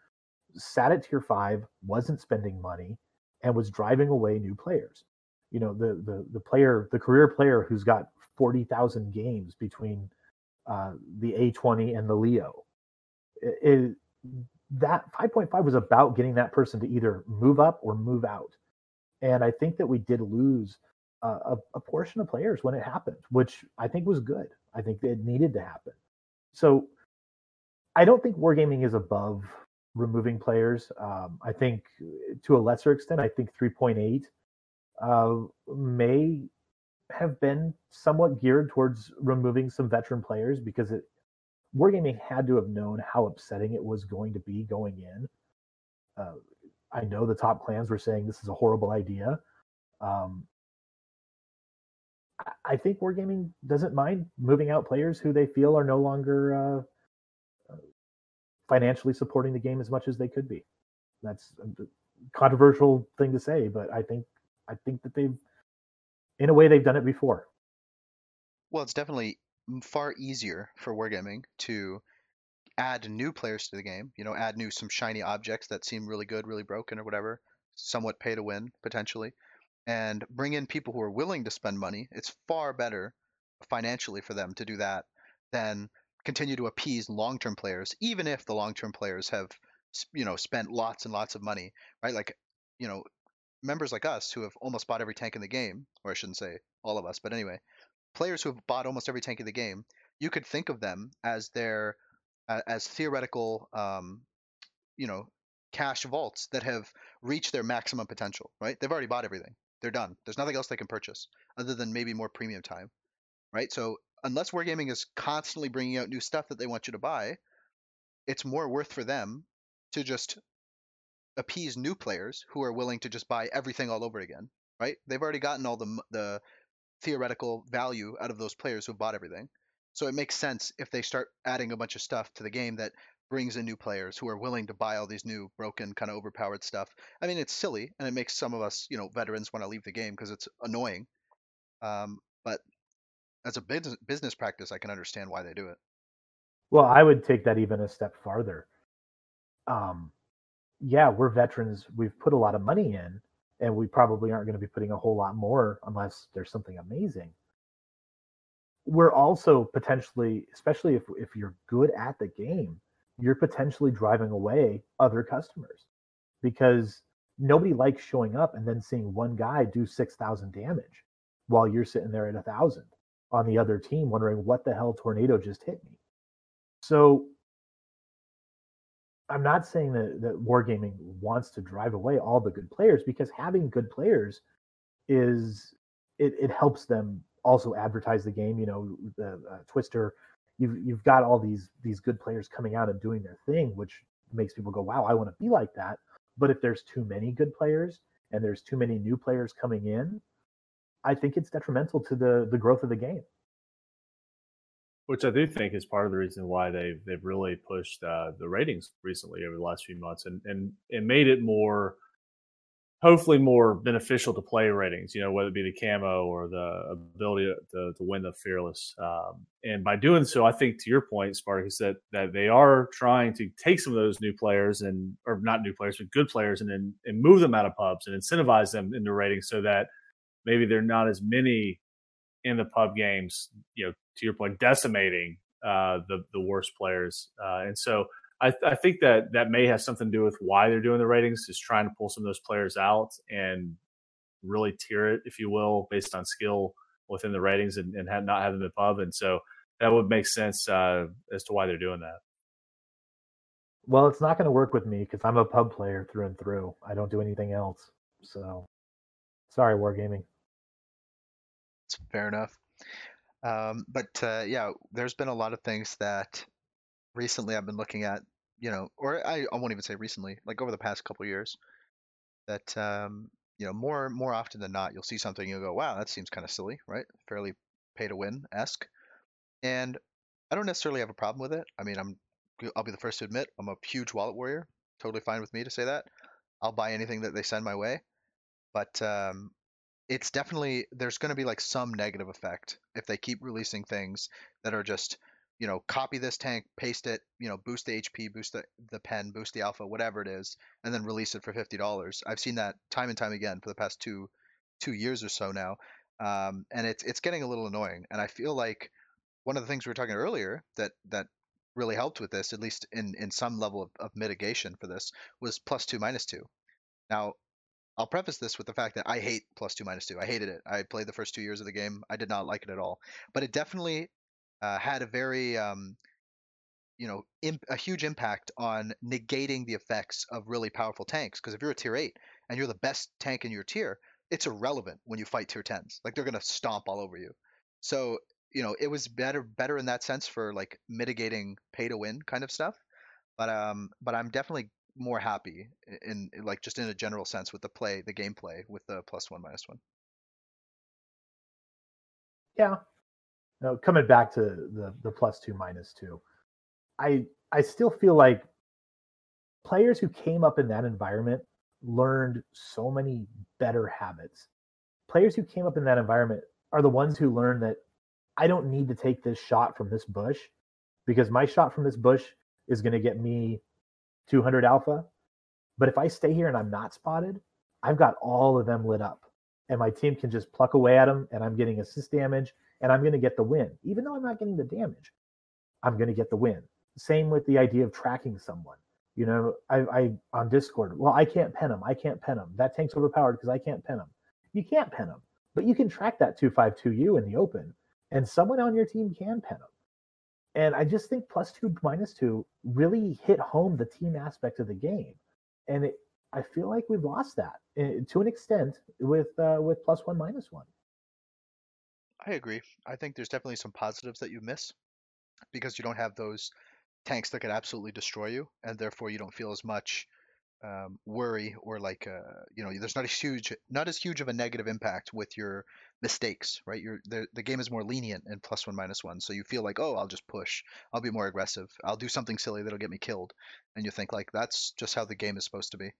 sat at tier five, wasn't spending money, and was driving away new players. You know, the the the player, the career player who's got forty thousand games between uh, the A20 and the Leo. It, it, that 5.5 was about getting that person to either move up or move out. And I think that we did lose uh, a, a, portion of players when it happened, which I think was good. I think it needed to happen. So I don't think wargaming is above removing players. Um, I think to a lesser extent, I think 3.8 uh, may have been somewhat geared towards removing some veteran players because it Wargaming had to have known how upsetting it was going to be going in. Uh, I know the top clans were saying this is a horrible idea. Um, I think Wargaming doesn't mind moving out players who they feel are no longer uh, financially supporting the game as much as they could be. That's a controversial thing to say, but I think I think that they've, in a way, they've done it before. Well, it's definitely far easier for wargaming to add new players to the game. You know, add new some shiny objects that seem really good, really broken, or whatever, somewhat pay to win potentially, and bring in people who are willing to spend money. It's far better financially for them to do that than continue to appease long-term players, even if the long-term players have, you know, spent lots and lots of money, right? Like, you know, members like us who have almost bought every tank in the game, or I shouldn't say all of us, but anyway, players who have bought almost every tank in the game, you could think of them as their uh, as theoretical, um, you know, cash vaults that have reached their maximum potential. Right? They've already bought everything. They're done. There's nothing else they can purchase other than maybe more premium time. Right? So unless Wargaming is constantly bringing out new stuff that they want you to buy, it's more worth for them to just appease new players who are willing to just buy everything all over again. Right? They've already gotten all the the theoretical value out of those players who bought everything. So it makes sense if they start adding a bunch of stuff to the game that brings in new players who are willing to buy all these new broken kind of overpowered stuff. I mean, it's silly and it makes some of us, you know, veterans want to leave the game because it's annoying. Um, but as a business business practice, I can understand why they do it. Well, I would take that even a step farther. Um, yeah, we're veterans. We've put a lot of money in, and we probably aren't going to be putting a whole lot more unless there's something amazing. We're also potentially, especially if if you're good at the game, you're potentially driving away other customers because nobody likes showing up and then seeing one guy do 6000 damage while you're sitting there at a thousand on the other team wondering what the hell tornado just hit me so I'm not saying that, that wargaming wants to drive away all the good players because having good players is it, it helps them also advertise the game. You know, the uh, Twister, you've you've got all these these good players coming out and doing their thing, which makes people go, "Wow, I want to be like that." But if there's too many good players and there's too many new players coming in, I think it's detrimental to the the growth of the game. Which I do think is part of the reason why they've they've really pushed uh, the ratings recently over the last few months and and and made it more hopefully more beneficial to play ratings, you know, whether it be the camo or the ability to, to win the fearless. Um, and by doing so, I think to your point, Spartacus, that, that they are trying to take some of those new players and, or not new players, but good players and then and move them out of pubs and incentivize them into ratings so that maybe they're not as many in the pub games, you know, to your point, decimating uh, the, the worst players. Uh, and so I, I, think that that may have something to do with why they're doing the ratings, is trying to pull some of those players out and really tier it, if you will, based on skill within the ratings and, and have, not having the pub. And so that would make sense uh, as to why they're doing that. Well, it's not going to work with me because I'm a pub player through and through. I don't do anything else. So sorry, Wargaming. Fair enough. Um, but uh, yeah, there's been a lot of things that recently I've been looking at, you know, or I, I won't even say recently, like over the past couple years, that um, you know, more more often than not, you'll see something you'll go, wow, that seems kind of silly, right? Fairly pay to win esque, and I don't necessarily have a problem with it. I mean, I'm I'll be the first to admit I'm a huge wallet warrior. Totally fine with me to say that. I'll buy anything that they send my way, but um, it's definitely there's going to be like some negative effect if they keep releasing things that are just you know, copy this tank, paste it, you know, boost the HP, boost the, the pen, boost the alpha, whatever it is, and then release it for fifty dollars. I've seen that time and time again for the past two two years or so now, um, and it's it's getting a little annoying. And I feel like one of the things we were talking earlier that that really helped with this, at least in in some level of, of mitigation for this, was plus two minus two. Now, I'll preface this with the fact that I hate plus two minus two. I hated it. I played the first two years of the game. I did not like it at all. But it definitely uh, had a very um, you know imp- a huge impact on negating the effects of really powerful tanks because if you're a tier 8 and you're the best tank in your tier it's irrelevant when you fight tier 10s like they're to stomp all over you so you know it was better better in that sense for like mitigating pay to win kind of stuff but um but i'm definitely more happy in, in like just in a general sense with the play the gameplay with the plus one minus one yeah now, coming back to the the plus two minus two, I I still feel like players who came up in that environment learned so many better habits. Players who came up in that environment are the ones who learn that I don't need to take this shot from this bush because my shot from this bush is going to get me 200 alpha. But if I stay here and I'm not spotted, I've got all of them lit up and my team can just pluck away at them and I'm getting assist damage and I'm going to get the win. Even though I'm not getting the damage, I'm going to get the win. Same with the idea of tracking someone. You know, I, I on Discord, well, I can't pen him. I can't pen him. That tank's overpowered because I can't pen him. You can't pen him, but you can track that 252U in the open, and someone on your team can pen him. And I just think plus two, minus two really hit home the team aspect of the game. And it, I feel like we've lost that eh, to an extent with uh, with plus one, minus one. I agree. I think there's definitely some positives that you miss because you don't have those tanks that could absolutely destroy you, and therefore you don't feel as much um, worry or like uh, you know there's not a huge not as huge of a negative impact with your mistakes right? You're the, the game is more lenient in plus one minus one. So you feel like oh i'll just push. I'll be more aggressive. I'll do something silly that'll get me killed. And you think like that's just how the game is supposed to be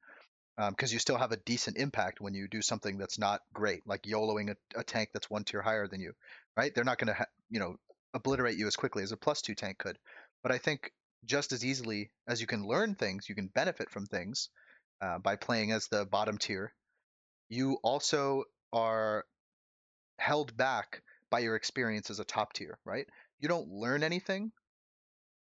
because um, you still have a decent impact when you do something that's not great, like YOLOing a, a tank that's one tier higher than you, right? They're not going to, ha- you know, obliterate you as quickly as a plus two tank could. But I think just as easily as you can learn things, you can benefit from things uh, by playing as the bottom tier. You also are held back by your experience as a top tier, right? You don't learn anything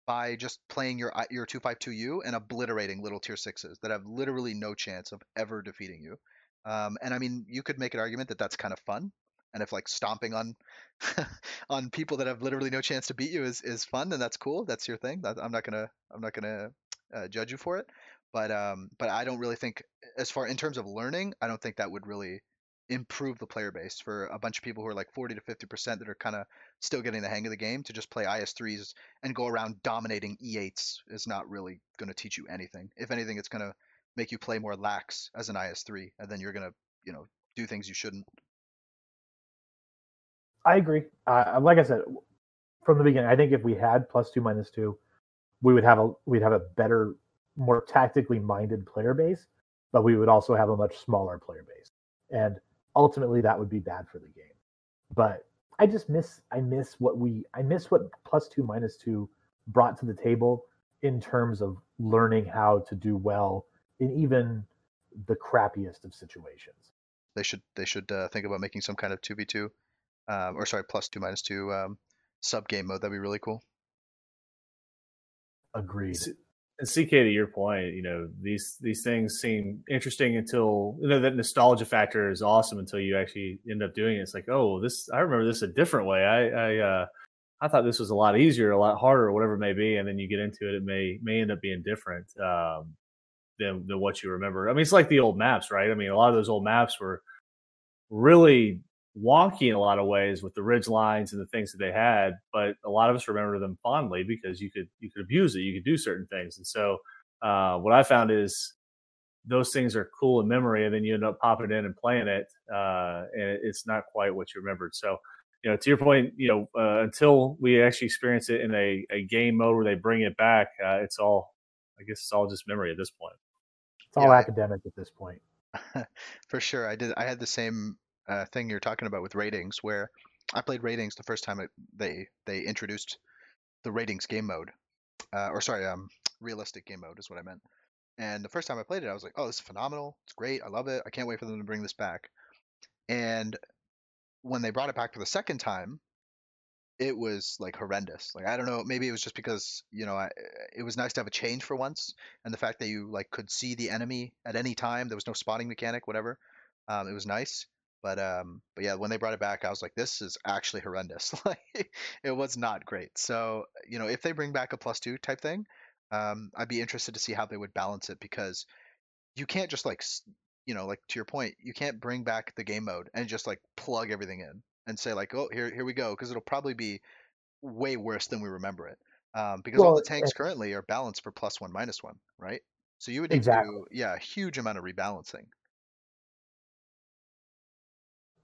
by just playing your your 252U and obliterating little tier sixes that have literally no chance of ever defeating you. Um, and I mean, you could make an argument that that's kind of fun, and if like stomping on on people that have literally no chance to beat you is is fun, then that's cool. That's your thing. I'm not gonna I'm not gonna uh, judge you for it. But um, but I don't really think, as far in terms of learning, I don't think that would really improve the player base for a bunch of people who are like 40 to 50 percent that are kind of still getting the hang of the game to just play IS3s and go around dominating E8s is not really going to teach you anything. If anything, it's going to make you play more lax as an IS3, and then you're going to you know do things you shouldn't. I agree. Uh, like I said from the beginning, I think if we had plus two minus two, we would have a we'd have a better, more tactically minded player base, but we would also have a much smaller player base, and ultimately that would be bad for the game. But I just miss I miss what we I miss what plus two minus two brought to the table in terms of learning how to do well in even the crappiest of situations. They should they should uh, think about making some kind of two v two, um, or sorry, plus two minus two um, sub game mode. That'd be really cool. Agreed. And CK, to your point, you know these these things seem interesting until you know that nostalgia factor is awesome until you actually end up doing it. It's like, oh, this I remember this a different way. I I uh, I thought this was a lot easier, a lot harder, or whatever it may be, and then you get into it, it may may end up being different um, than than what you remember. I mean, it's like the old maps, right? I mean, a lot of those old maps were really wonky in a lot of ways with the ridge lines and the things that they had, but a lot of us remember them fondly because you could you could abuse it, you could do certain things, and so uh, what I found is those things are cool in memory, and then you end up popping in and playing it, uh, and it's not quite what you remembered. So, you know, to your point, you know, uh, until we actually experience it in a, a game mode where they bring it back, uh, it's all, I guess, it's all just memory at this point. It's all yeah. academic at this point. For sure, I did. I had the same uh, thing you're talking about with ratings, where I played ratings the first time it, they they introduced the ratings game mode, uh, or sorry, um, realistic game mode is what I meant. And the first time I played it, I was like, "Oh, this is phenomenal! It's great! I love it! I can't wait for them to bring this back." And when they brought it back for the second time, it was like horrendous. Like I don't know, maybe it was just because you know I, it was nice to have a change for once, and the fact that you like could see the enemy at any time. There was no spotting mechanic, whatever. Um, it was nice. But um, but yeah, when they brought it back, I was like, this is actually horrendous. like it was not great. So you know, if they bring back a plus two type thing, um, I'd be interested to see how they would balance it because you can't just like you know like to your point, you can't bring back the game mode and just like plug everything in and say like, oh here here we go, because it'll probably be way worse than we remember it. Um, because well, all the tanks currently are balanced for plus one minus one, right? So you would need exactly. to do yeah a huge amount of rebalancing.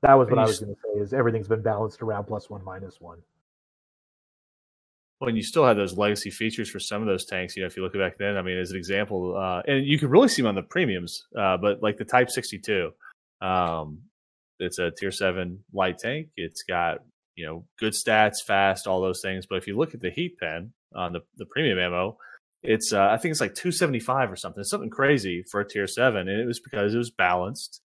That was what I was going to say. Is everything's been balanced around plus one, minus one. Well, and you still have those legacy features for some of those tanks. You know, if you look back then, I mean, as an example, uh, and you can really see them on the premiums, uh, but like the Type 62, um, it's a tier seven light tank. It's got you know good stats, fast, all those things. But if you look at the heat pen on the the premium ammo, it's uh, I think it's like 275 or something. It's something crazy for a tier seven, and it was because it was balanced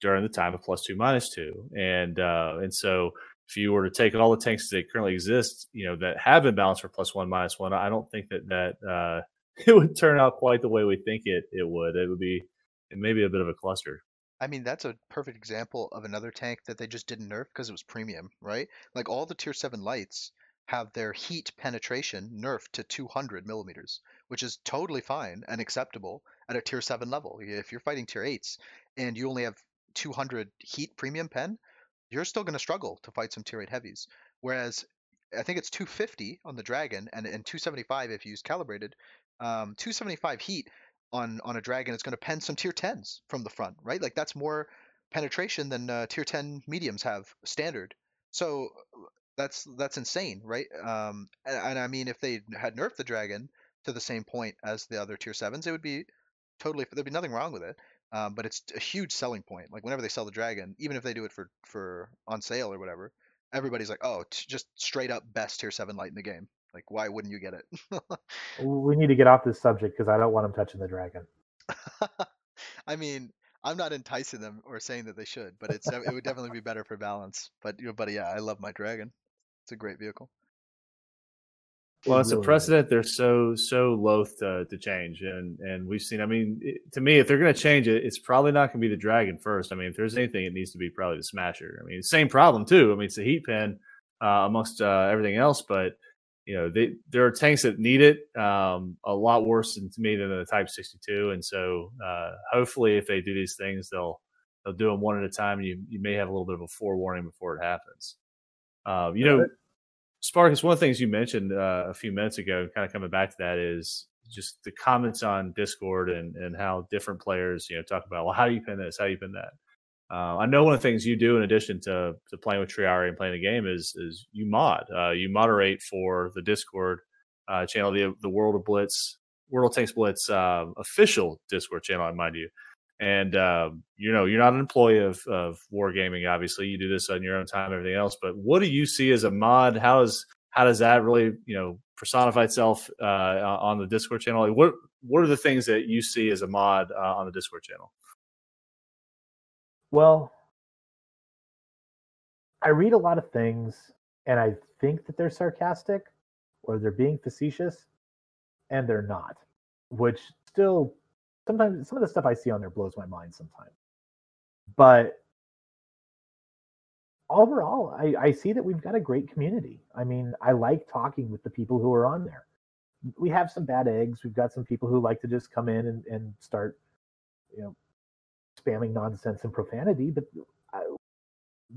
during the time of plus two minus two and uh, and so if you were to take all the tanks that currently exist you know that have been balanced for plus one minus one i don't think that that uh, it would turn out quite the way we think it it would it would be maybe a bit of a cluster I mean, that's a perfect example of another tank that they just didn't nerf because it was premium, right? Like all the tier 7 lights have their heat penetration nerfed to 200 millimeters, which is totally fine and acceptable at a tier 7 level. If you're fighting tier 8s and you only have 200 heat premium pen, you're still going to struggle to fight some tier 8 heavies. Whereas I think it's 250 on the Dragon and, and 275 if you use calibrated. Um, 275 heat on on a Dragon is going to pen some tier 10s from the front, right? Like that's more penetration than uh, tier 10 mediums have standard. So that's that's insane, right? Um, and, and I mean, if they had nerfed the Dragon to the same point as the other tier sevens, it would be totally there'd be nothing wrong with it. Um, but it's a huge selling point. Like whenever they sell the dragon, even if they do it for for on sale or whatever, everybody's like, "Oh, t- just straight up best tier seven light in the game." Like, why wouldn't you get it? we need to get off this subject because I don't want them touching the dragon. I mean, I'm not enticing them or saying that they should, but it's it would definitely be better for balance. But you know, but yeah, I love my dragon. It's a great vehicle. Well, it's a precedent they're so so loath to, to change, and and we've seen. I mean, it, to me, if they're going to change it, it's probably not going to be the Dragon first. I mean, if there's anything, it needs to be probably the Smasher. I mean, same problem too. I mean, it's a heat pen uh, amongst uh, everything else, but you know, they, there are tanks that need it um, a lot worse than, to me than the Type 62. And so uh, hopefully, if they do these things, they'll they'll do them one at a time. And you, you may have a little bit of a forewarning before it happens. Uh, you know, Sparkus, one of the things you mentioned uh, a few minutes ago, kind of coming back to that, is just the comments on Discord and, and how different players, you know, talk about, well, how do you pen this? How do you pen that? Uh, I know one of the things you do in addition to, to playing with Triari and playing the game is is you mod. Uh, you moderate for the Discord uh, channel, the the World of Blitz, World Tanks Blitz um, official Discord channel, I mind you. And um, you know, you're not an employee of of Wargaming. Obviously, you do this on your own time, everything else. But what do you see as a mod? How is how does that really you know personify itself uh, on the Discord channel? Like what what are the things that you see as a mod uh, on the Discord channel? Well, I read a lot of things and I think that they're sarcastic or they're being facetious and they're not, which still sometimes some of the stuff I see on there blows my mind sometimes. But overall, I, I see that we've got a great community. I mean, I like talking with the people who are on there. We have some bad eggs. We've got some people who like to just come in and, and start, you know, spamming nonsense and profanity, but I,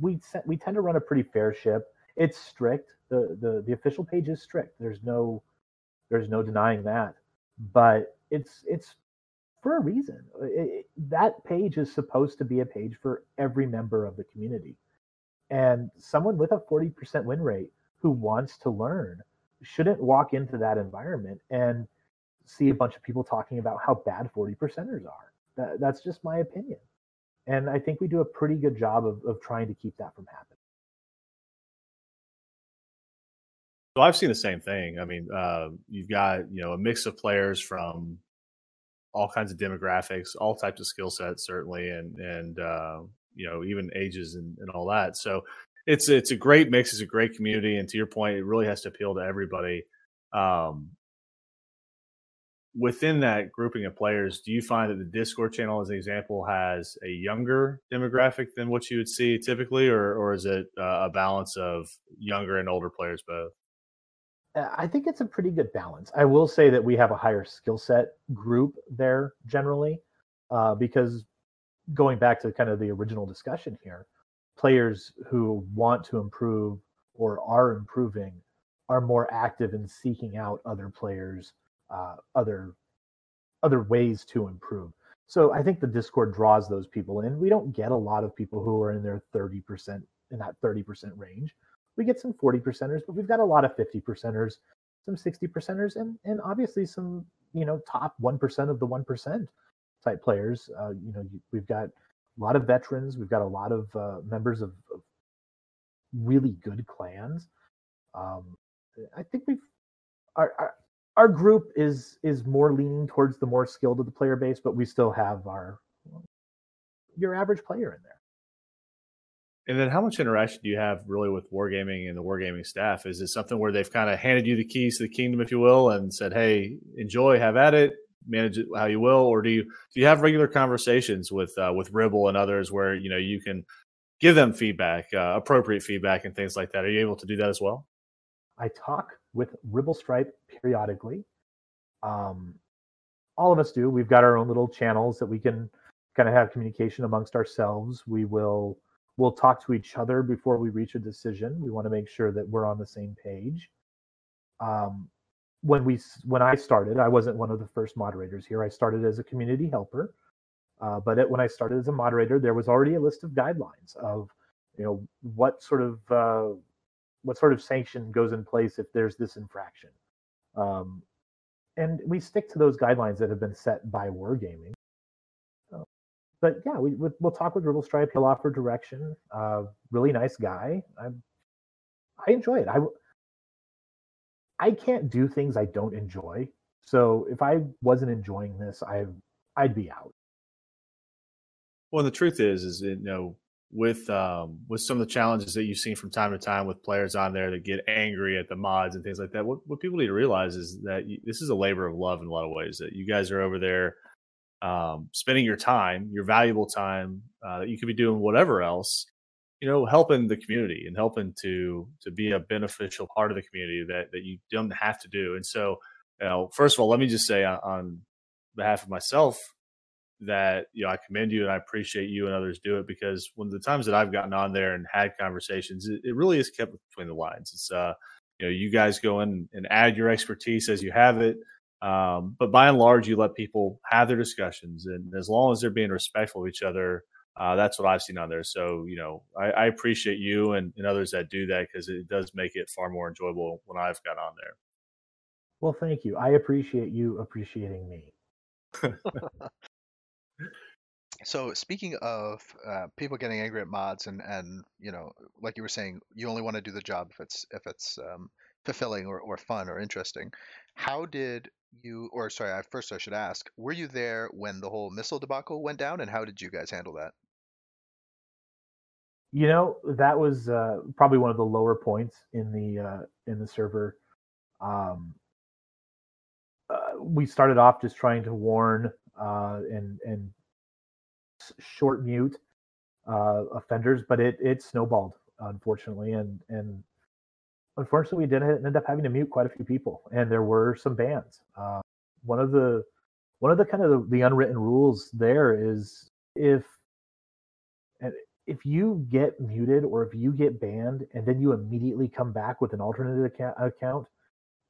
we we tend to run a pretty fair ship. It's strict. The, the the official page is strict. There's no there's no denying that. But it's it's for a reason. It, that page is supposed to be a page for every member of the community. And someone with a 40% win rate who wants to learn shouldn't walk into that environment and see a bunch of people talking about how bad 40 percenters are. That, that's just my opinion. And I think we do a pretty good job of, of trying to keep that from happening. So I've seen the same thing. I mean, uh, you've got you know a mix of players from all kinds of demographics, all types of skill sets, certainly, and and uh, you know even ages and, and all that. So it's it's a great mix. It's a great community, and to your point, it really has to appeal to everybody. Um, within that grouping of players, do you find that the Discord channel, as an example, has a younger demographic than what you would see typically, or or is it uh, a balance of younger and older players both? Uh, I think it's a pretty good balance. I will say that we have a higher skill set group there generally, uh, because going back to kind of the original discussion here, players who want to improve or are improving are more active in seeking out other players uh, other other ways to improve. So I think the Discord draws those people in. We don't get a lot of people who are in their 30% in that 30% range. We get some 40 percenters, but we've got a lot of 50 percenters, some 60 percenters, and and obviously some you know top one percent of the one percent type players. Uh, you know, we've got a lot of veterans. We've got a lot of uh, members of, of, really good clans. Um, I think we've our, our our group is is more leaning towards the more skilled of the player base, but we still have our your average player in there. And then, how much interaction do you have really with Wargaming and the Wargaming staff? Is it something where they've kind of handed you the keys to the kingdom, if you will, and said, "Hey, enjoy, have at it, manage it how you will," or do you do you have regular conversations with uh, with Ribble and others where you know you can give them feedback, uh, appropriate feedback, and things like that? Are you able to do that as well? I talk with Ribble Stripe periodically. Um, all of us do. We've got our own little channels that we can kind of have communication amongst ourselves. We will we'll talk to each other before we reach a decision. We want to make sure that we're on the same page. Um, when we when I started, I wasn't one of the first moderators here. I started as a community helper, uh, but it, when I started as a moderator, there was already a list of guidelines of you know what sort of uh, what sort of sanction goes in place if there's this infraction. Um, and we stick to those guidelines that have been set by wargaming. But yeah, we, we'll talk with Ribble Stripe. He'll offer direction. Uh, really nice guy. I, I enjoy it. I, I can't do things I don't enjoy. So if I wasn't enjoying this, I I'd be out. Well, the truth is, is you know with um, with some of the challenges that you've seen from time to time with players on there that get angry at the mods and things like that. What, what people need to realize is that you, this is a labor of love in a lot of ways. That you guys are over there um, spending your time, your valuable time uh, that you could be doing whatever else, you know helping the community and helping to to be a beneficial part of the community that that you don't have to do. And so, you know, first of all, let me just say on, on behalf of myself that you know I commend you and I appreciate you and others do it because one of the times that I've gotten on there and had conversations, it, it really is kept between the lines. It's uh, you know, you guys go in and add your expertise as you have it. Um, but by and large, you let people have their discussions, and as long as they're being respectful of each other, uh, that's what I've seen on there. So, you know, I, I appreciate you and, and, others that do that because it does make it far more enjoyable when I've got on there. Well, thank you. I appreciate you appreciating me. so, speaking of uh, people getting angry at mods, and and you know, like you were saying, you only want to do the job if it's if it's um, fulfilling or, or fun or interesting. How did you, or sorry, I, first I should ask, were you there when the whole missile debacle went down, and how did you guys handle that? You know, that was uh, probably one of the lower points in the uh, in the server. Um, uh, we started off just trying to warn uh, and and short mute uh, offenders, but it it snowballed unfortunately, and and unfortunately we did end up having to mute quite a few people, and there were some bans. Uh, one of the one of the kind of the, the unwritten rules there is if if you get muted or if you get banned and then you immediately come back with an alternative account, account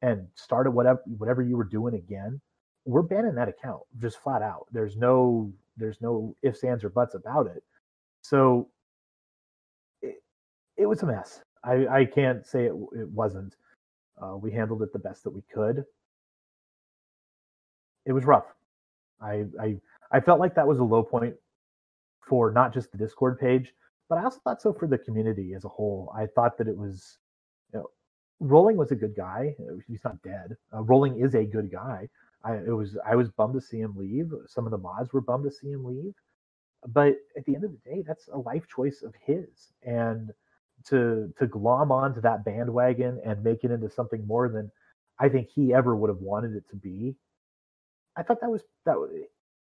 and start at whatever whatever you were doing again, we're banning that account just flat out. There's no there's no ifs, ands, or buts about it. So it, it was a mess. I, I can't say it, it wasn't. Uh, we handled it the best that we could. It was rough. I, I I felt like that was a low point for not just the Discord page, but I also thought so for the community as a whole. I thought that it was, you know, Rolling was a good guy. He's not dead. Uh, Rolling is a good guy. I it was I was bummed to see him leave. Some of the mods were bummed to see him leave. But at the end of the day, that's a life choice of his. And to to glom onto that bandwagon and make it into something more than I think he ever would have wanted it to be. I thought that was that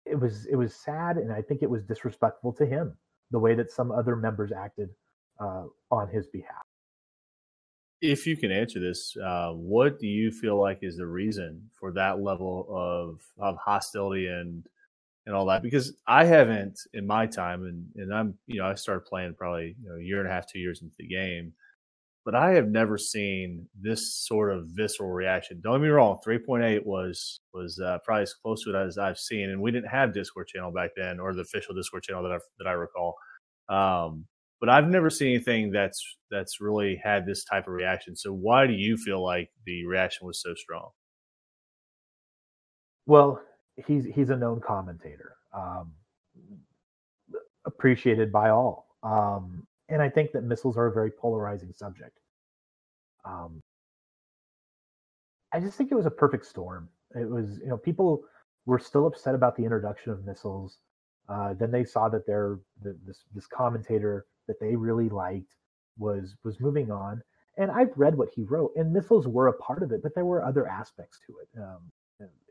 it was it was sad, and I think it was disrespectful to him the way that some other members acted uh, on his behalf. If you can answer this, uh, what do you feel like is the reason for that level of of hostility and and all that? Because I haven't in my time, and and I'm you know I started playing probably you know a year and a half, two years into the game, but I have never seen this sort of visceral reaction. Don't get me wrong, 3.8 was was uh, probably as close to it as I've seen, and we didn't have Discord channel back then, or the official Discord channel that I that I recall. Um, but I've never seen anything that's that's really had this type of reaction. So why do you feel like the reaction was so strong? Well, he's he's a known commentator, um, appreciated by all, um, and I think that missiles are a very polarizing subject. Um, I just think it was a perfect storm. It was, you know, people were still upset about the introduction of missiles. Uh, then they saw that their the, this this commentator that they really liked was was moving on. And I've read what he wrote, and missiles were a part of it, but there were other aspects to it um,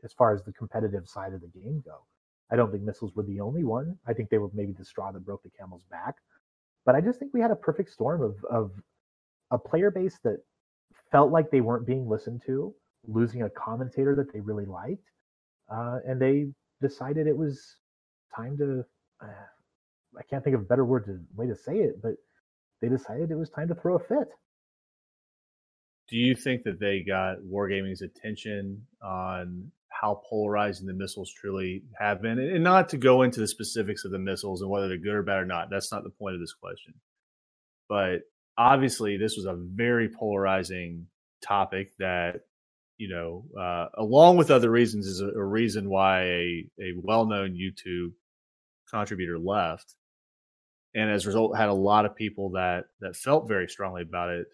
as far as the competitive side of the game go. I don't think missiles were the only one. I think they were maybe the straw that broke the camel's back. But I just think we had a perfect storm of of a player base that felt like they weren't being listened to, losing a commentator that they really liked, uh, and they decided it was time to. Uh, I can't think of a better word to way to say it, but they decided it was time to throw a fit. Do you think that they got Wargaming's attention on how polarizing the missiles truly have been? And not to go into the specifics of the missiles and whether they're good or bad or not. That's not the point of this question. But obviously, this was a very polarizing topic that, you know, uh, along with other reasons, is a, a reason why a, a well known YouTube contributor left and as a result had a lot of people that that felt very strongly about it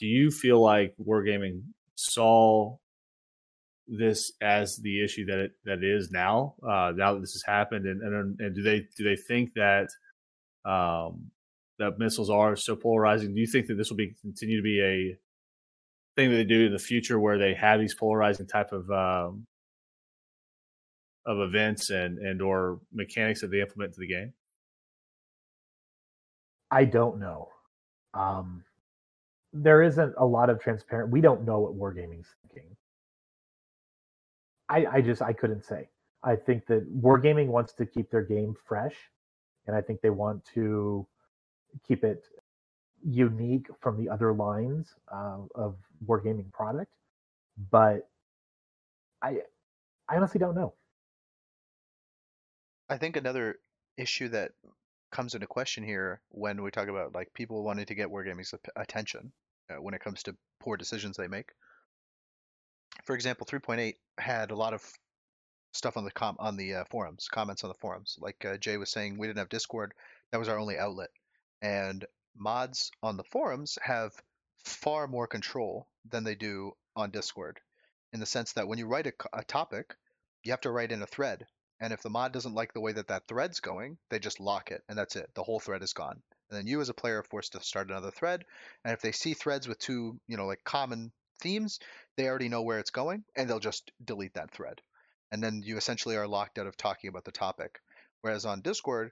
do you feel like wargaming saw this as the issue that it that it is now uh now that this has happened? And and, and do they do they think that um that missiles are so polarizing? Do you think that this will be continue to be a thing that they do in the future where they have these polarizing type of um of events and and or mechanics that they implement to the game? I don't know. Um, there isn't a lot of transparent. We don't know what Wargaming's thinking. I, I just I couldn't say. I think that Wargaming wants to keep their game fresh, and I think they want to keep it unique from the other lines uh, of Wargaming product. But I I honestly don't know. I think another issue that comes into question here when we talk about like people wanting to get Wargaming's attention uh, when it comes to poor decisions they make. For example, 3.8 had a lot of stuff on the com on the uh, forums, comments on the forums. Like uh, Jay was saying, we didn't have Discord; that was our only outlet. And mods on the forums have far more control than they do on Discord, in the sense that when you write a, a topic, you have to write in a thread, and if the mod doesn't like the way that that thread's going, they just lock it, and that's it. The whole thread is gone. And then you as a player are forced to start another thread. And if they see threads with two, you know, like common themes, they already know where it's going, and they'll just delete that thread and then you essentially are locked out of talking about the topic. Whereas on Discord,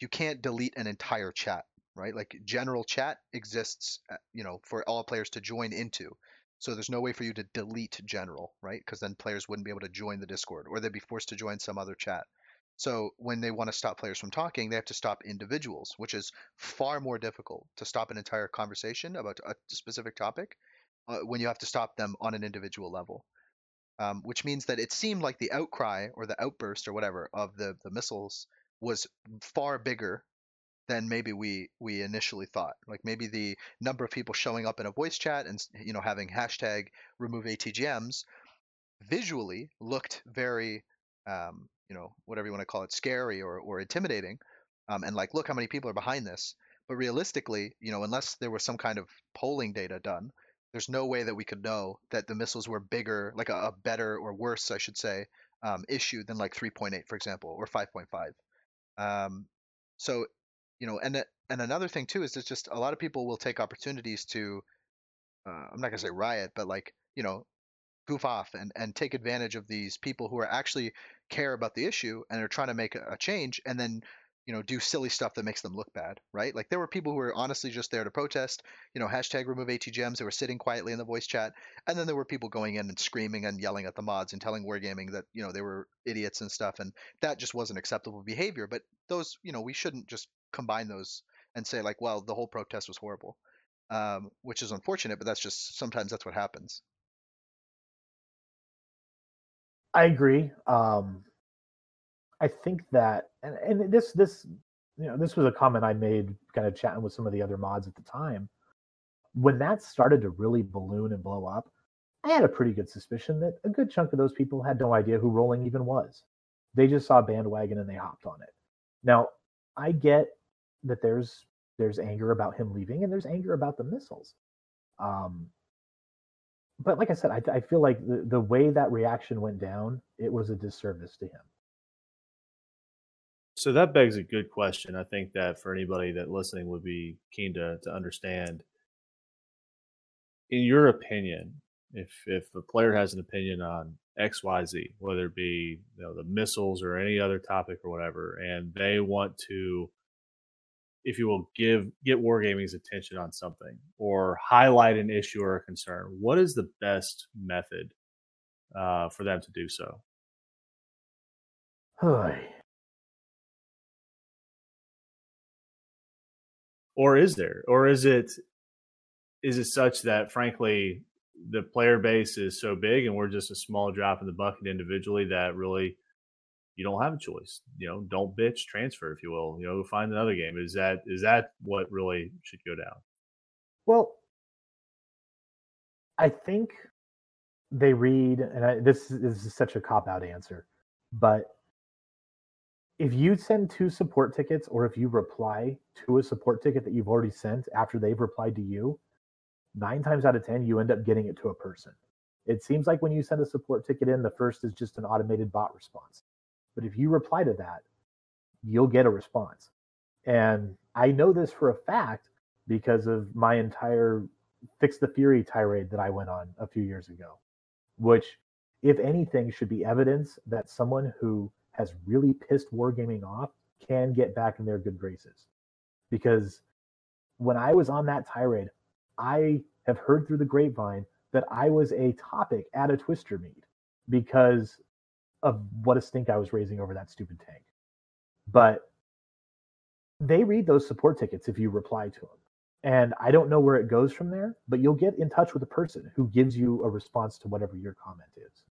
you can't delete an entire chat, right? Like general chat exists, uh, you know, for all players to join into. So there's no way for you to delete general, right? Because then players wouldn't be able to join the Discord, or they'd be forced to join some other chat. So when they want to stop players from talking, they have to stop individuals, which is far more difficult to stop an entire conversation about a specific topic uh, when you have to stop them on an individual level um, which means that it seemed like the outcry or the outburst or whatever of the, the missiles was far bigger than maybe we we initially thought. Like maybe the number of people showing up in a voice chat and you know having hashtag remove ATGMs visually looked very um, you know whatever you want to call it scary or or intimidating, um, and like look how many people are behind this. But realistically, you know, unless there was some kind of polling data done, there's no way that we could know that the missiles were bigger, like a, a better or worse, I should say, um, issue than like 3.8, for example, or 5.5. Um, so, you know, and and another thing too is that just a lot of people will take opportunities to, uh, I'm not gonna say riot, but like you know, goof off and and take advantage of these people who are actually care about the issue and are trying to make a, change, and then you know, do silly stuff that makes them look bad, right? Like there were people who were honestly just there to protest, you know, hashtag remove ATGMs. They were sitting quietly in the voice chat, and then there were people going in and screaming and yelling at the mods and telling Wargaming that you know they were idiots and stuff, and that just wasn't acceptable behavior. But those, you know, we shouldn't just combine those and say like, well, the whole protest was horrible, um, which is unfortunate, but that's just sometimes that's what happens. I agree. Um, I think that, and, and this this you know this was a comment I made kind of chatting with some of the other mods at the time. When that started to really balloon and blow up, I had a pretty good suspicion that a good chunk of those people had no idea who rolling even was. They just saw bandwagon and they hopped on it. Now, I get that there's there's anger about him leaving and there's anger about the missiles. Um, but like I said, I, I feel like the, the way that reaction went down, it was a disservice to him. So that begs a good question. I think that for anybody that listening would be keen to to understand. In your opinion, if if a player has an opinion on X, Y, Z, whether it be you know the missiles or any other topic or whatever, and they want to, if you will, give get wargaming's attention on something or highlight an issue or a concern, what is the best method uh, for them to do so? or is there or is it is it such that frankly the player base is so big and we're just a small drop in the bucket individually that really you don't have a choice you know don't bitch transfer if you will you know find another game is that is that what really should go down well i think they read and I, this, this is such a cop out answer but if you send two support tickets or if you reply to a support ticket that you've already sent after they've replied to you, nine times out of 10, you end up getting it to a person. It seems like when you send a support ticket in, the first is just an automated bot response. But if you reply to that, you'll get a response. And I know this for a fact because of my entire Fix the Fury tirade that I went on a few years ago, which, if anything, should be evidence that someone who has really pissed wargaming off can get back in their good graces because when I was on that tirade, I have heard through the grapevine that I was a topic at a twister meet because of what a stink I was raising over that stupid tank. But they read those support tickets if you reply to them. And I don't know where it goes from there, but you'll get in touch with a person who gives you a response to whatever your comment is.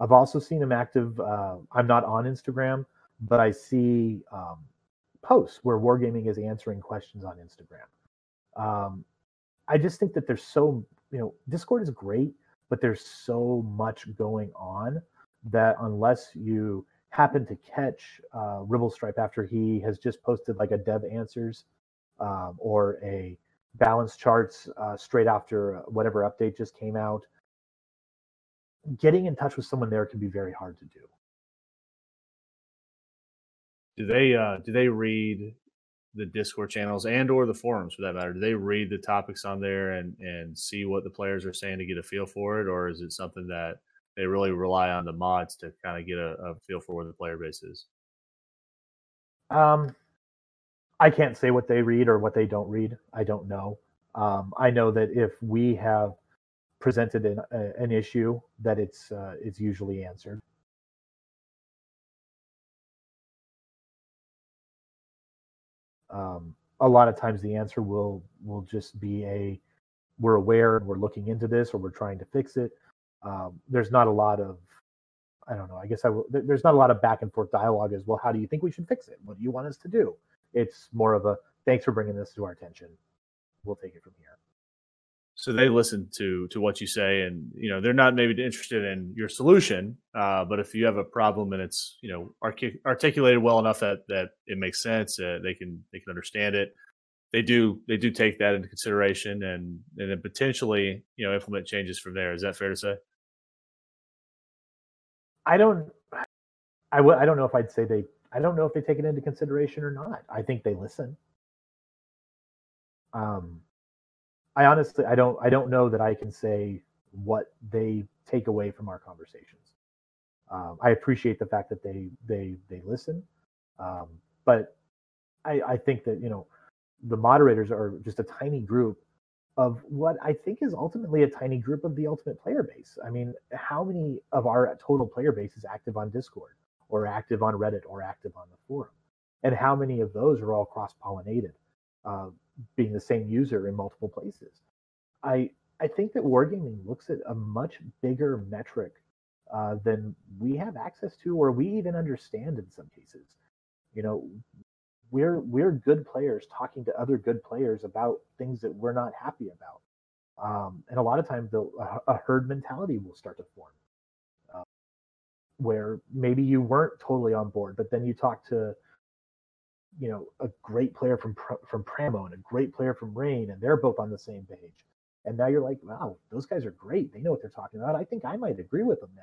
I've also seen him active. Uh, I'm not on Instagram, but I see um, posts where Wargaming is answering questions on Instagram. Um, I just think that there's so, you know, Discord is great, but there's so much going on that unless you happen to catch uh, Ribble Stripe after he has just posted like a dev answers um, or a balance charts uh, straight after whatever update just came out, getting in touch with someone there can be very hard to do. Do they uh, do they read the Discord channels and or the forums for that matter? Do they read the topics on there and and see what the players are saying to get a feel for it, or is it something that they really rely on the mods to kind of get a, a feel for where the player base is? Um, I can't say what they read or what they don't read. I don't know. Um, I know that if we have presented an, a, an issue, that it's uh, it's usually answered. Um, a lot of times the answer will will just be a we're aware and we're looking into this or we're trying to fix it. Um, there's not a lot of I don't know. I guess I will, there's not a lot of back and forth dialogue as well. How do you think we should fix it? What do you want us to do? It's more of a thanks for bringing this to our attention. We'll take it from here. So they listen to to what you say, and you know they're not maybe interested in your solution, uh, but if you have a problem and it's you know artic- articulated well enough that that it makes sense, uh, they can they can understand it. They do they do take that into consideration, and and then potentially you know implement changes from there. Is that fair to say? I don't. I w- I don't know if I'd say they. I don't know if they take it into consideration or not. I think they listen. Um, I honestly I don't I don't know that I can say what they take away from our conversations. Um, I appreciate the fact that they they they listen, um, but I, I think that you know the moderators are just a tiny group of what I think is ultimately a tiny group of the ultimate player base. I mean, how many of our total player base is active on Discord or active on Reddit or active on the forum? And how many of those are all cross pollinated? Uh, being the same user in multiple places. I I think that wargaming looks at a much bigger metric uh, than we have access to, or we even understand in some cases. You know, we're we're good players talking to other good players about things that we're not happy about, um, and a lot of times the, a, herd mentality will start to form, uh, where maybe you weren't totally on board, but then you talk to you know a great player from from Pramo and a great player from Rain, and they're both on the same page. And now you're like, wow, those guys are great. They know what they're talking about. I think I might agree with them now.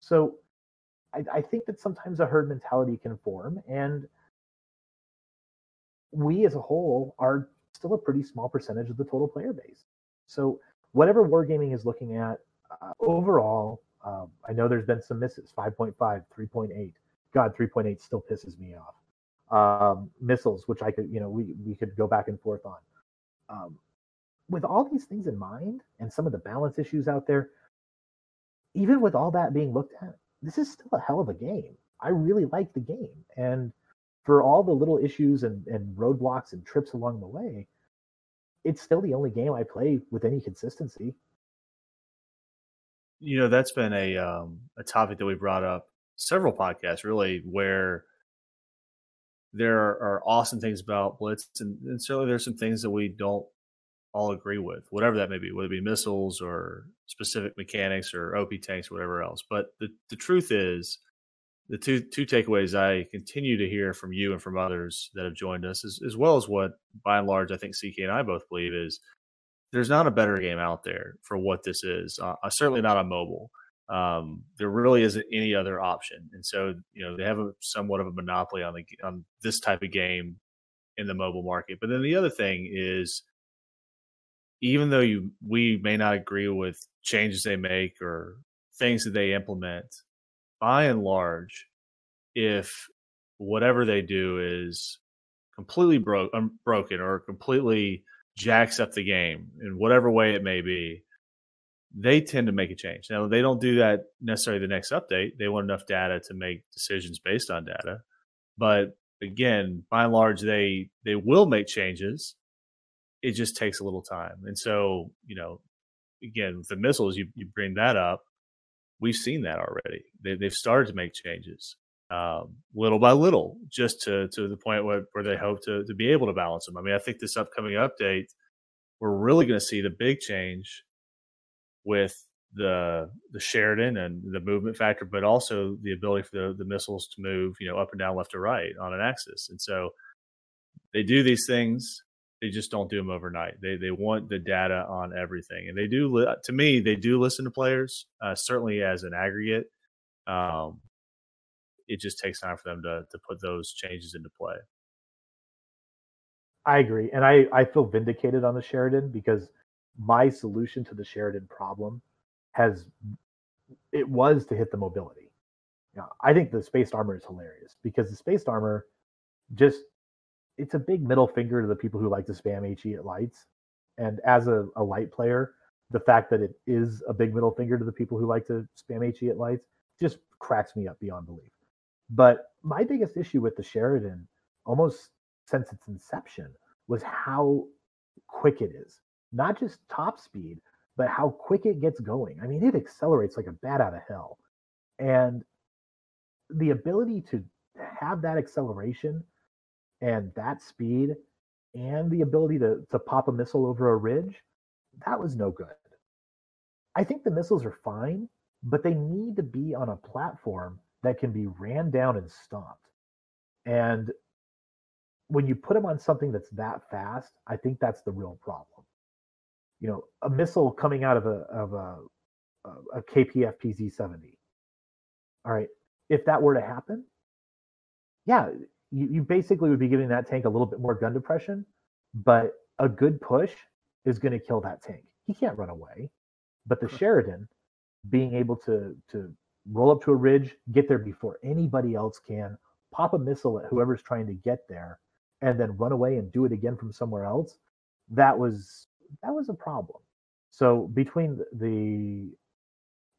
So I, I think that sometimes a herd mentality can form, and we as a whole are still a pretty small percentage of the total player base. So whatever wargaming is looking at uh, overall, um, I know there's been some misses 5.5, 3.8. God, 3.8 still pisses me off um, missiles, which I could, you know, we we could go back and forth on. Um, with all these things in mind and some of the balance issues out there, even with all that being looked at, this is still a hell of a game. I really like the game, and for all the little issues and, and roadblocks and trips along the way, it's still the only game I play with any consistency. You know, that's been a um, a topic that we brought up several podcasts, really, where there are, awesome things about Blitz, and, and, certainly there's some things that we don't all agree with, whatever that may be, whether it be missiles or specific mechanics or OP tanks or whatever else. But the, the truth is, the two two takeaways I continue to hear from you and from others that have joined us, as, as well as what by and large I think CK and I both believe is there's not a better game out there for what this is. Uh, certainly not on mobile um, there really isn't any other option. And so, you know, they have a somewhat of a monopoly on the on this type of game in the mobile market. But then the other thing is, even though you we may not agree with changes they make or things that they implement, by and large, if whatever they do is completely broke, um, broken or completely jacks up the game in whatever way it may be, they tend to make a change. Now they don't do that necessarily the next update. They want enough data to make decisions based on data. But again, by and large, they they will make changes. It just takes a little time. And so, you know, again, with the missiles, you, you bring that up. We've seen that already. They, they've started to make changes um, little by little, just to to the point where, where they hope to to be able to balance them. I mean, I think this upcoming update, we're really going to see the big change with the the Sheridan and the movement factor, but also the ability for the, the missiles to move, you know, up and down, left to right on an axis. And so they do these things. They just don't do them overnight. They they want the data on everything, and they do. To me, they do listen to players. Uh, certainly as an aggregate, um, it just takes time for them to to put those changes into play. I agree, and I I feel vindicated on the Sheridan because my solution to the Sheridan problem has it was to hit the mobility. I think the spaced armor is hilarious because the spaced armor just it's a big middle finger to the people who like to spam HE at lights. And as a, a light player, the fact that it is a big middle finger to the people who like to spam HE at lights just cracks me up beyond belief. But my biggest issue with the Sheridan, almost since its inception, was how quick it is. Not just top speed, but how quick it gets going. I mean, it accelerates like a bat out of hell. And the ability to have that acceleration and that speed and the ability to, to pop a missile over a ridge, that was no good. I think the missiles are fine, but they need to be on a platform that can be ran down and stopped. And when you put them on something that's that fast, I think that's the real problem. You know, a missile coming out of a of a a KPF PZ70. All right, if that were to happen, yeah, you, you basically would be giving that tank a little bit more gun depression, but a good push is going to kill that tank. He can't run away. But the Sheridan being able to to roll up to a ridge, get there before anybody else can, pop a missile at whoever's trying to get there, and then run away and do it again from somewhere else, that was that was a problem. So between the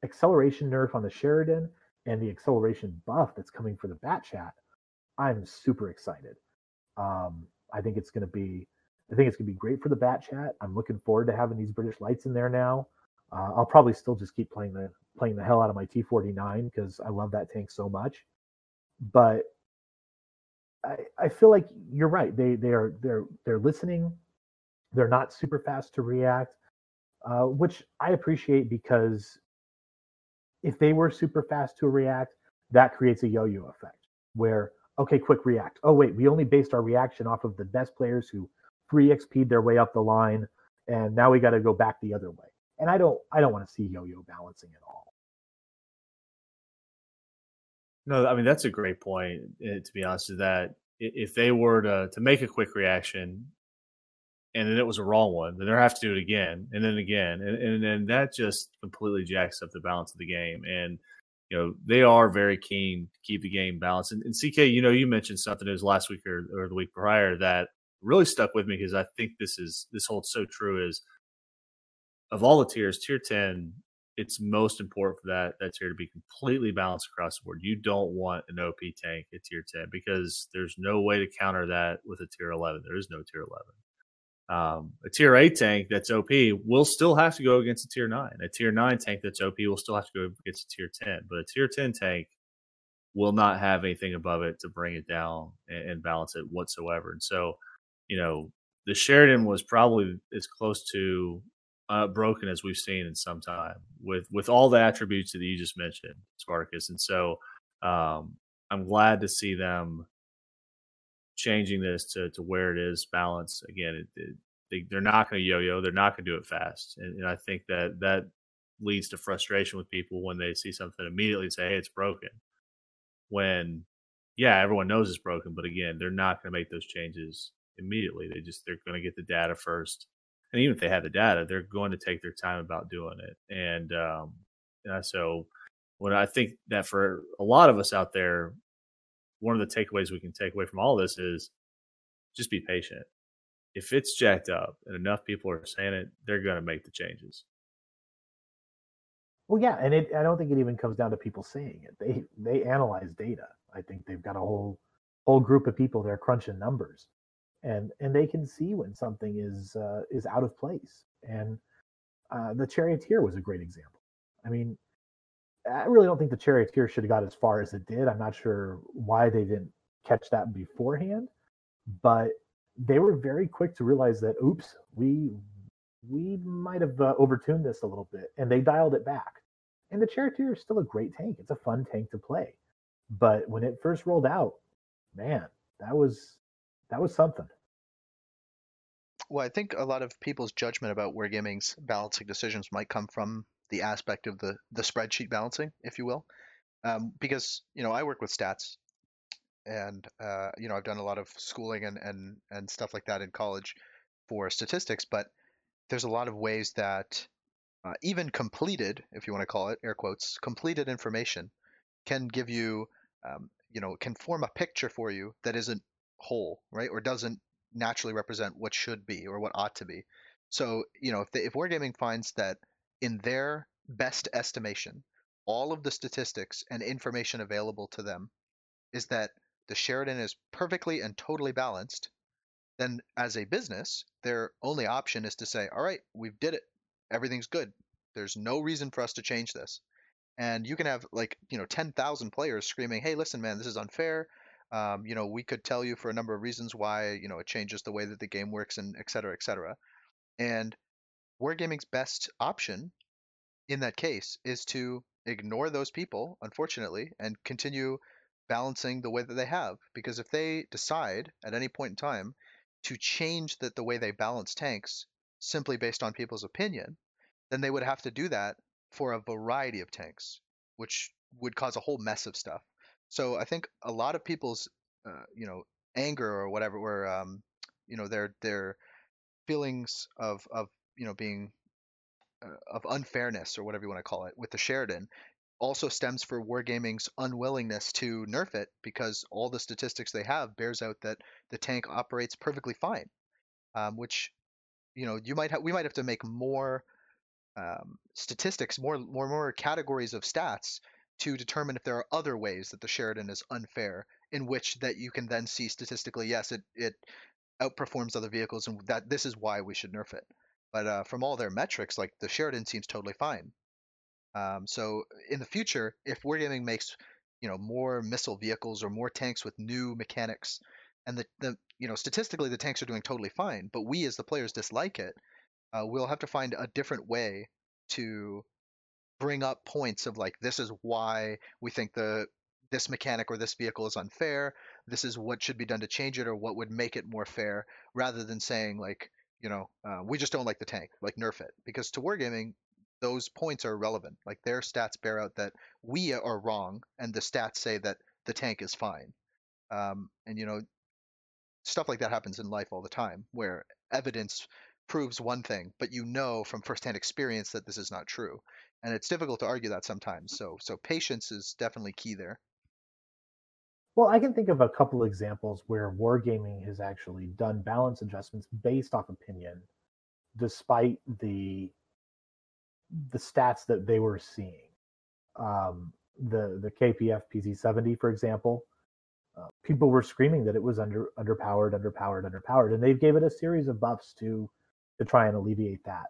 acceleration nerf on the Sheridan and the acceleration buff that's coming for the Bat Chat, I'm super excited. Um, I think it's going to be I think it's going to be great for the Bat Chat. I'm looking forward to having these British lights in there now. Uh, I'll probably still just keep playing the playing the hell out of my T49 because I love that tank so much. But I, I feel like you're right. They they are they're they're listening. They're not super fast to react, uh, which I appreciate because if they were super fast to react, that creates a yo-yo effect where okay, quick react. Oh wait, we only based our reaction off of the best players who free XP'd their way up the line, and now we got to go back the other way. And I don't I don't want to see yo-yo balancing at all. No, I mean that's a great point. Eh, to be honest, that if they were to to make a quick reaction, and then it was a wrong one, then they have to do it again and then again, and and then that just completely jacks up the balance of the game. And you know they are very keen to keep the game balanced. And, and CK, you know, you mentioned something was last week or, or the week prior that really stuck with me because I think this is this holds so true. Is of all the tiers, tier ten it's most important for that that tier to be completely balanced across the board. You don't want an OP tank at tier 10 because there's no way to counter that with a tier 11. There is no tier 11. Um, a tier 8 tank that's OP will still have to go against a tier 9. A tier 9 tank that's OP will still have to go against a tier 10. But a tier 10 tank will not have anything above it to bring it down and, and balance it whatsoever. And so, you know, the Sheridan was probably as close to uh, broken as we've seen in some time with with all the attributes that you just mentioned, Spartacus. And so um, I'm glad to see them changing this to to where it is balanced. Again, it, it, they, they're not going to yo-yo. They're not going to do it fast, and, and I think that that leads to frustration with people when they see something immediately say, "Hey, it's broken." When yeah, everyone knows it's broken, but again, they're not going to make those changes immediately. They just they're going to get the data first and even if they have the data, they're going to take their time about doing it. And um, so, when I think that for a lot of us out there, one of the takeaways we can take away from all this is just be patient. If it's jacked up and enough people are saying it, they're going to make the changes. Well, yeah, and it, I don't think it even comes down to people saying it. They they analyze data. I think they've got a whole whole group of people they are crunching numbers, and and they can see when something is uh, is out of place. And uh, the charioteer was a great example. I mean, I really don't think the charioteer should have got as far as it did. I'm not sure why they didn't catch that beforehand, but they were very quick to realize that oops, we we might have uh, overtuned this a little bit, and they dialed it back. And the charioteer is still a great tank. It's a fun tank to play, but when it first rolled out, man, that was that was something. Well, I think a lot of people's judgment about Wargaming's balancing decisions might come from the aspect of the the spreadsheet balancing, if you will, um, because you know I work with stats, and uh, you know I've done a lot of schooling and and and stuff like that in college for statistics, but there's a lot of ways that uh, even completed, if you want to call it air quotes, completed information can give you, um, you know, can form a picture for you that isn't whole, right, or doesn't naturally represent what should be or what ought to be. So, you know, if, they, if Wargaming finds that in their best estimation, all of the statistics and information available to them is that the Sheridan is perfectly and totally balanced, then as a business, their only option is to say, all right, we've did it. Everything's good. There's no reason for us to change this. And you can have like, you know, 10,000 players screaming, hey, listen, man, this is unfair. Um, you know, we could tell you for a number of reasons why, you know, it changes the way that the game works and et cetera, et cetera. And Wargaming's best option in that case is to ignore those people, unfortunately, and continue balancing the way that they have. Because if they decide at any point in time to change the, the way they balance tanks simply based on people's opinion, then they would have to do that for a variety of tanks, which would cause a whole mess of stuff. So I think a lot of people's, uh, you know, anger or whatever, or um, you know, their their feelings of of you know being uh, of unfairness or whatever you want to call it with the Sheridan also stems for Wargaming's unwillingness to nerf it because all the statistics they have bears out that the tank operates perfectly fine, um, which you know you might have we might have to make more um, statistics, more more more categories of stats to determine if there are other ways that the Sheridan is unfair, in which that you can then see statistically, yes, it it outperforms other vehicles, and that this is why we should nerf it. But uh, from all their metrics, like the Sheridan seems totally fine. Um, so in the future, if Wargaming makes you know more missile vehicles or more tanks with new mechanics, and the, the you know statistically the tanks are doing totally fine, but we as the players dislike it, uh, we'll have to find a different way to bring up points of like this is why we think the this mechanic or this vehicle is unfair. This is what should be done to change it or what would make it more fair, rather than saying like you know uh, we just don't like the tank, like nerf it. Because to wargaming, those points are irrelevant. Like their stats bear out that we are wrong, and the stats say that the tank is fine. Um, and you know, stuff like that happens in life all the time, where evidence proves one thing, but you know from firsthand experience that this is not true, and it's difficult to argue that sometimes. So, so patience is definitely key there. Well, I can think of a couple examples where wargaming has actually done balance adjustments based off opinion, despite the the stats that they were seeing. Um, the the KPF PZ70, for example, uh, people were screaming that it was under underpowered, underpowered, underpowered, and they gave it a series of buffs to to try and alleviate that.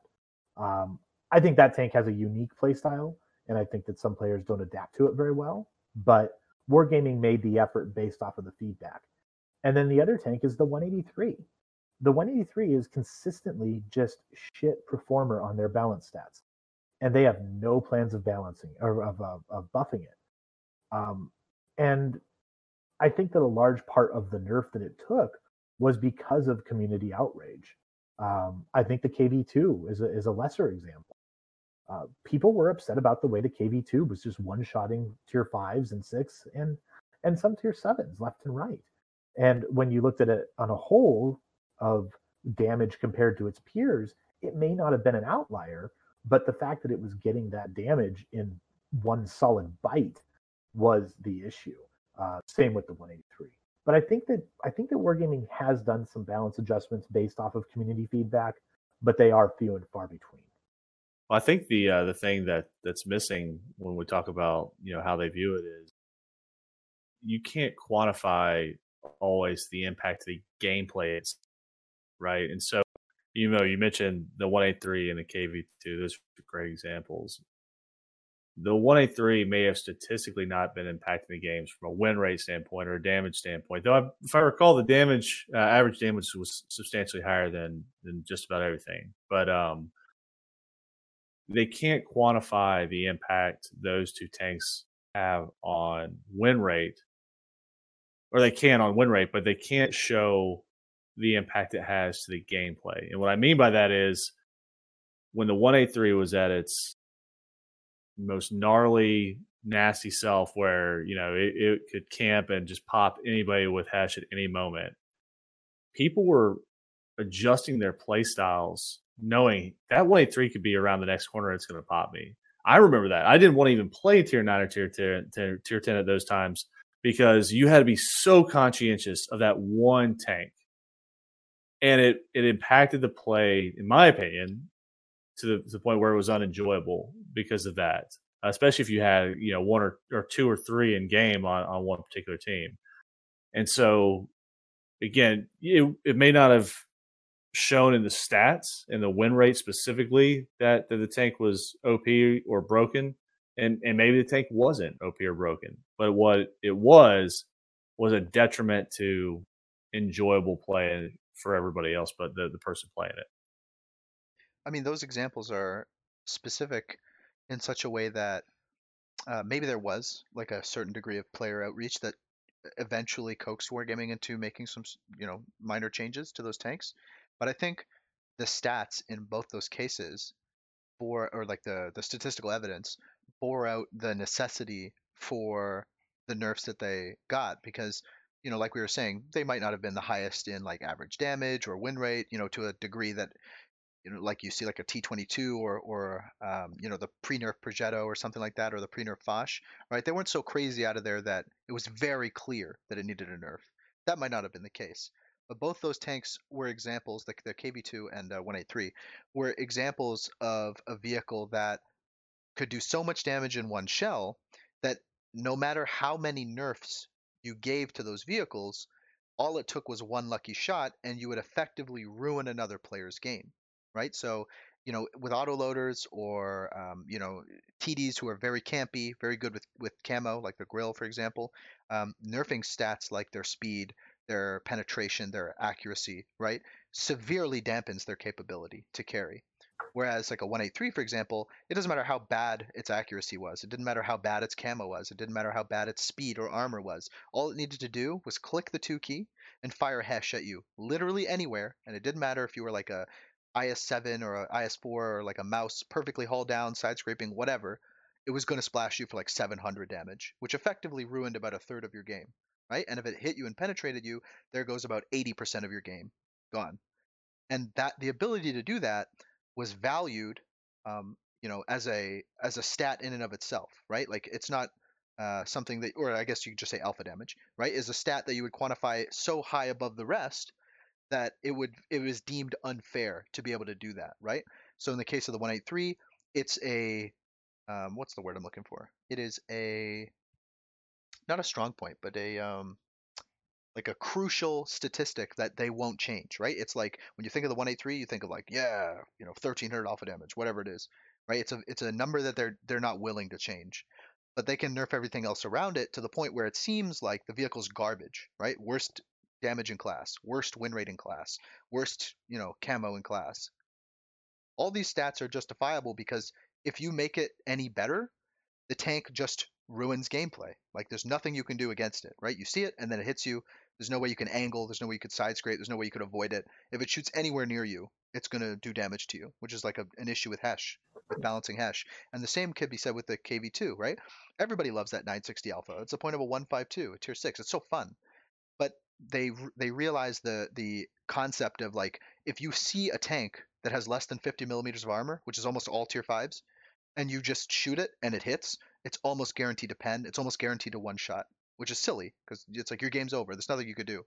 Um, I think that tank has a unique playstyle, and I think that some players don't adapt to it very well. But Wargaming made the effort based off of the feedback. And then the other tank is the 183. The 183 is consistently just shit performer on their balance stats and they have no plans of balancing or of, of, of buffing it. Um, and I think that a large part of the nerf that it took was because of community outrage. Um, I think the KV2 is a, is a lesser example. Uh, people were upset about the way the KV2 was just one-shotting tier fives and six and and some tier sevens left and right. And when you looked at it on a whole of damage compared to its peers, it may not have been an outlier, but the fact that it was getting that damage in one solid bite was the issue. Uh, same with the 183. But I think that I think that Wargaming has done some balance adjustments based off of community feedback, but they are few and far between. Well, I think the uh, the thing that that's missing when we talk about you know how they view it is you can't quantify always the impact of the gameplay, right? And so you know you mentioned the 183 and the KV2; those are great examples. The 183 may have statistically not been impacting the games from a win rate standpoint or a damage standpoint. Though, I, if I recall, the damage uh, average damage was substantially higher than than just about everything. But um, they can't quantify the impact those two tanks have on win rate, or they can on win rate, but they can't show the impact it has to the gameplay. And what I mean by that is when the 183 was at its most gnarly, nasty self, where you know it, it could camp and just pop anybody with Hesh at any moment, people were adjusting their play styles knowing that 183 could be around the next corner, it's going to pop me. I remember that. I didn't want to even play tier nine or tier 10, tier, tier 10 at those times because you had to be so conscientious of that one tank. And it, it impacted the play, in my opinion, to the, to the point where it was unenjoyable because of that, especially if you had, you know, one or, or two or three in game on, on one particular team. And so, again, it, it may not have shown in the stats and the win rate specifically that, that the tank was OP or broken. And, and maybe the tank wasn't OP or broken, but what it was was a detriment to enjoyable play for everybody else but the, the person playing it. I mean, those examples are specific in such a way that uh, maybe there was like a certain degree of player outreach that eventually coaxed Wargaming into making some, you know, minor changes to those tanks. But I think the stats in both those cases bore, or like the the statistical evidence bore out the necessity for the nerfs that they got because you know like we were saying they might not have been the highest in like average damage or win rate you know to a degree that you know like you see like a T22 or or um, you know the pre-nerf Progetto or something like that or the pre-nerf Foch right? They weren't so crazy out of there that it was very clear that it needed a nerf. That might not have been the case both those tanks were examples, the, the KV2 and uh, 183, were examples of a vehicle that could do so much damage in one shell that no matter how many nerfs you gave to those vehicles, all it took was one lucky shot and you would effectively ruin another player's game, right? So, you know, with autoloaders or, um, you know, TDs who are very campy, very good with, with camo, like the Grille, for example, um, nerfing stats like their speed, their penetration, their accuracy, right, severely dampens their capability to carry. Whereas like a 183, for example, it doesn't matter how bad its accuracy was. It didn't matter how bad its camo was. It didn't matter how bad its speed or armor was. All it needed to do was click the two key and fire Hesh at you, literally anywhere. And it didn't matter if you were like a IS7 or a IS4 or like a Maus perfectly hull down, side scraping, whatever. It was going to splash you for like 700 damage, which effectively ruined about a third of your game right? And if it hit you and penetrated you, there goes about 80% of your game gone. And that the ability to do that was valued, um, you know, as a as a stat in and of itself, right? Like it's not uh, something that, or I guess you could just say alpha damage, right? Is a stat that you would quantify so high above the rest that it would it was deemed unfair to be able to do that, right? So in the case of the 183, it's a um, what's the word I'm looking for? It is a not a strong point, but a um, like a crucial statistic that they won't change, right? It's like when you think of the 183, you think of like, yeah, you know, 1300 alpha damage, whatever it is, right? It's a it's a number that they're they're not willing to change. But they can nerf everything else around it to the point where it seems like the vehicle's garbage, right? Worst damage in class, worst win rate in class, worst, you know, camo in class. All these stats are justifiable because if you make it any better, the tank just ruins gameplay. Like there's nothing you can do against it, right? You see it and then it hits you. There's no way you can angle. There's no way you could side scrape. There's no way you could avoid it. If it shoots anywhere near you, it's going to do damage to you, which is like a, an issue with Hesh, with balancing Hesh. And the same could be said with the KV2, right? Everybody loves that 960 alpha. It's the point of a 152, a tier six. It's so fun. But they they realize the the concept of like if you see a tank that has less than 50 millimeters of armor, which is almost all tier fives, and you just shoot it and it hits, it's almost guaranteed to pen. It's almost guaranteed to one shot. which is silly because it's like your game's over. There's nothing you could do.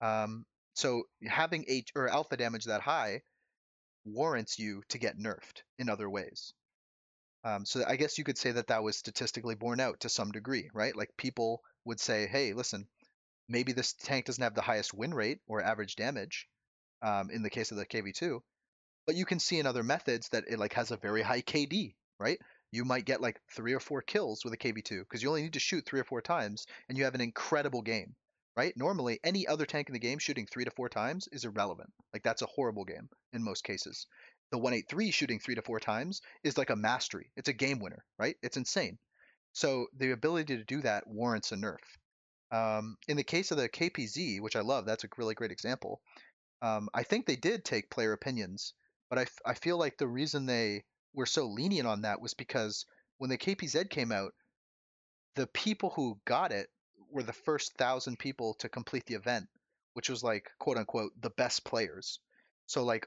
Um, so having H or alpha damage that high warrants you to get nerfed in other ways. Um, so I guess you could say that that was statistically borne out to some degree, right? Like people would say, hey, listen, maybe this tank doesn't have the highest win rate or average damage um, in the case of the KV2, but you can see in other methods that it like has a very high KD, right? You might get like three or four kills with a KV2 because you only need to shoot three or four times and you have an incredible game, right? Normally, any other tank in the game shooting three to four times is irrelevant. Like that's a horrible game in most cases. The 183 shooting three to four times is like a mastery. It's a game winner, right? It's insane. So the ability to do that warrants a nerf. Um, in the case of the KPZ, which I love, that's a really great example. Um, I think they did take player opinions, but I, I feel like the reason they were so lenient on that was because when the KPZ came out, the people who got it were the first thousand people to complete the event, which was like quote unquote the best players. So like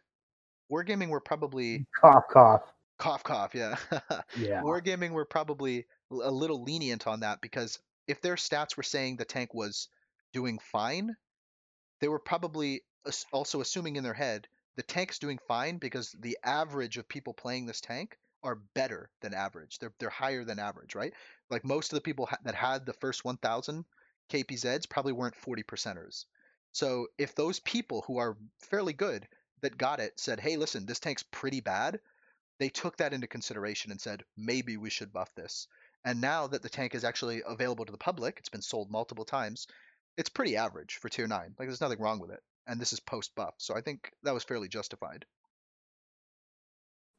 Wargaming were probably mm, Cough, cough. cough cough, yeah. Yeah. Wargaming were probably a little lenient on that because if their stats were saying the tank was doing fine, they were probably also assuming in their head the tank's doing fine because the average of people playing this tank are better than average. They're they're higher than average, right? Like most of the people ha- that had the first 1,000 KPZs probably weren't 40 percenters. So if those people who are fairly good that got it said, "Hey, listen, this tank's pretty bad," they took that into consideration and said, maybe we should buff this. And now that the tank is actually available to the public, it's been sold multiple times, it's pretty average for tier 9. Like, there's nothing wrong with it. And this is post buff. So I think that was fairly justified.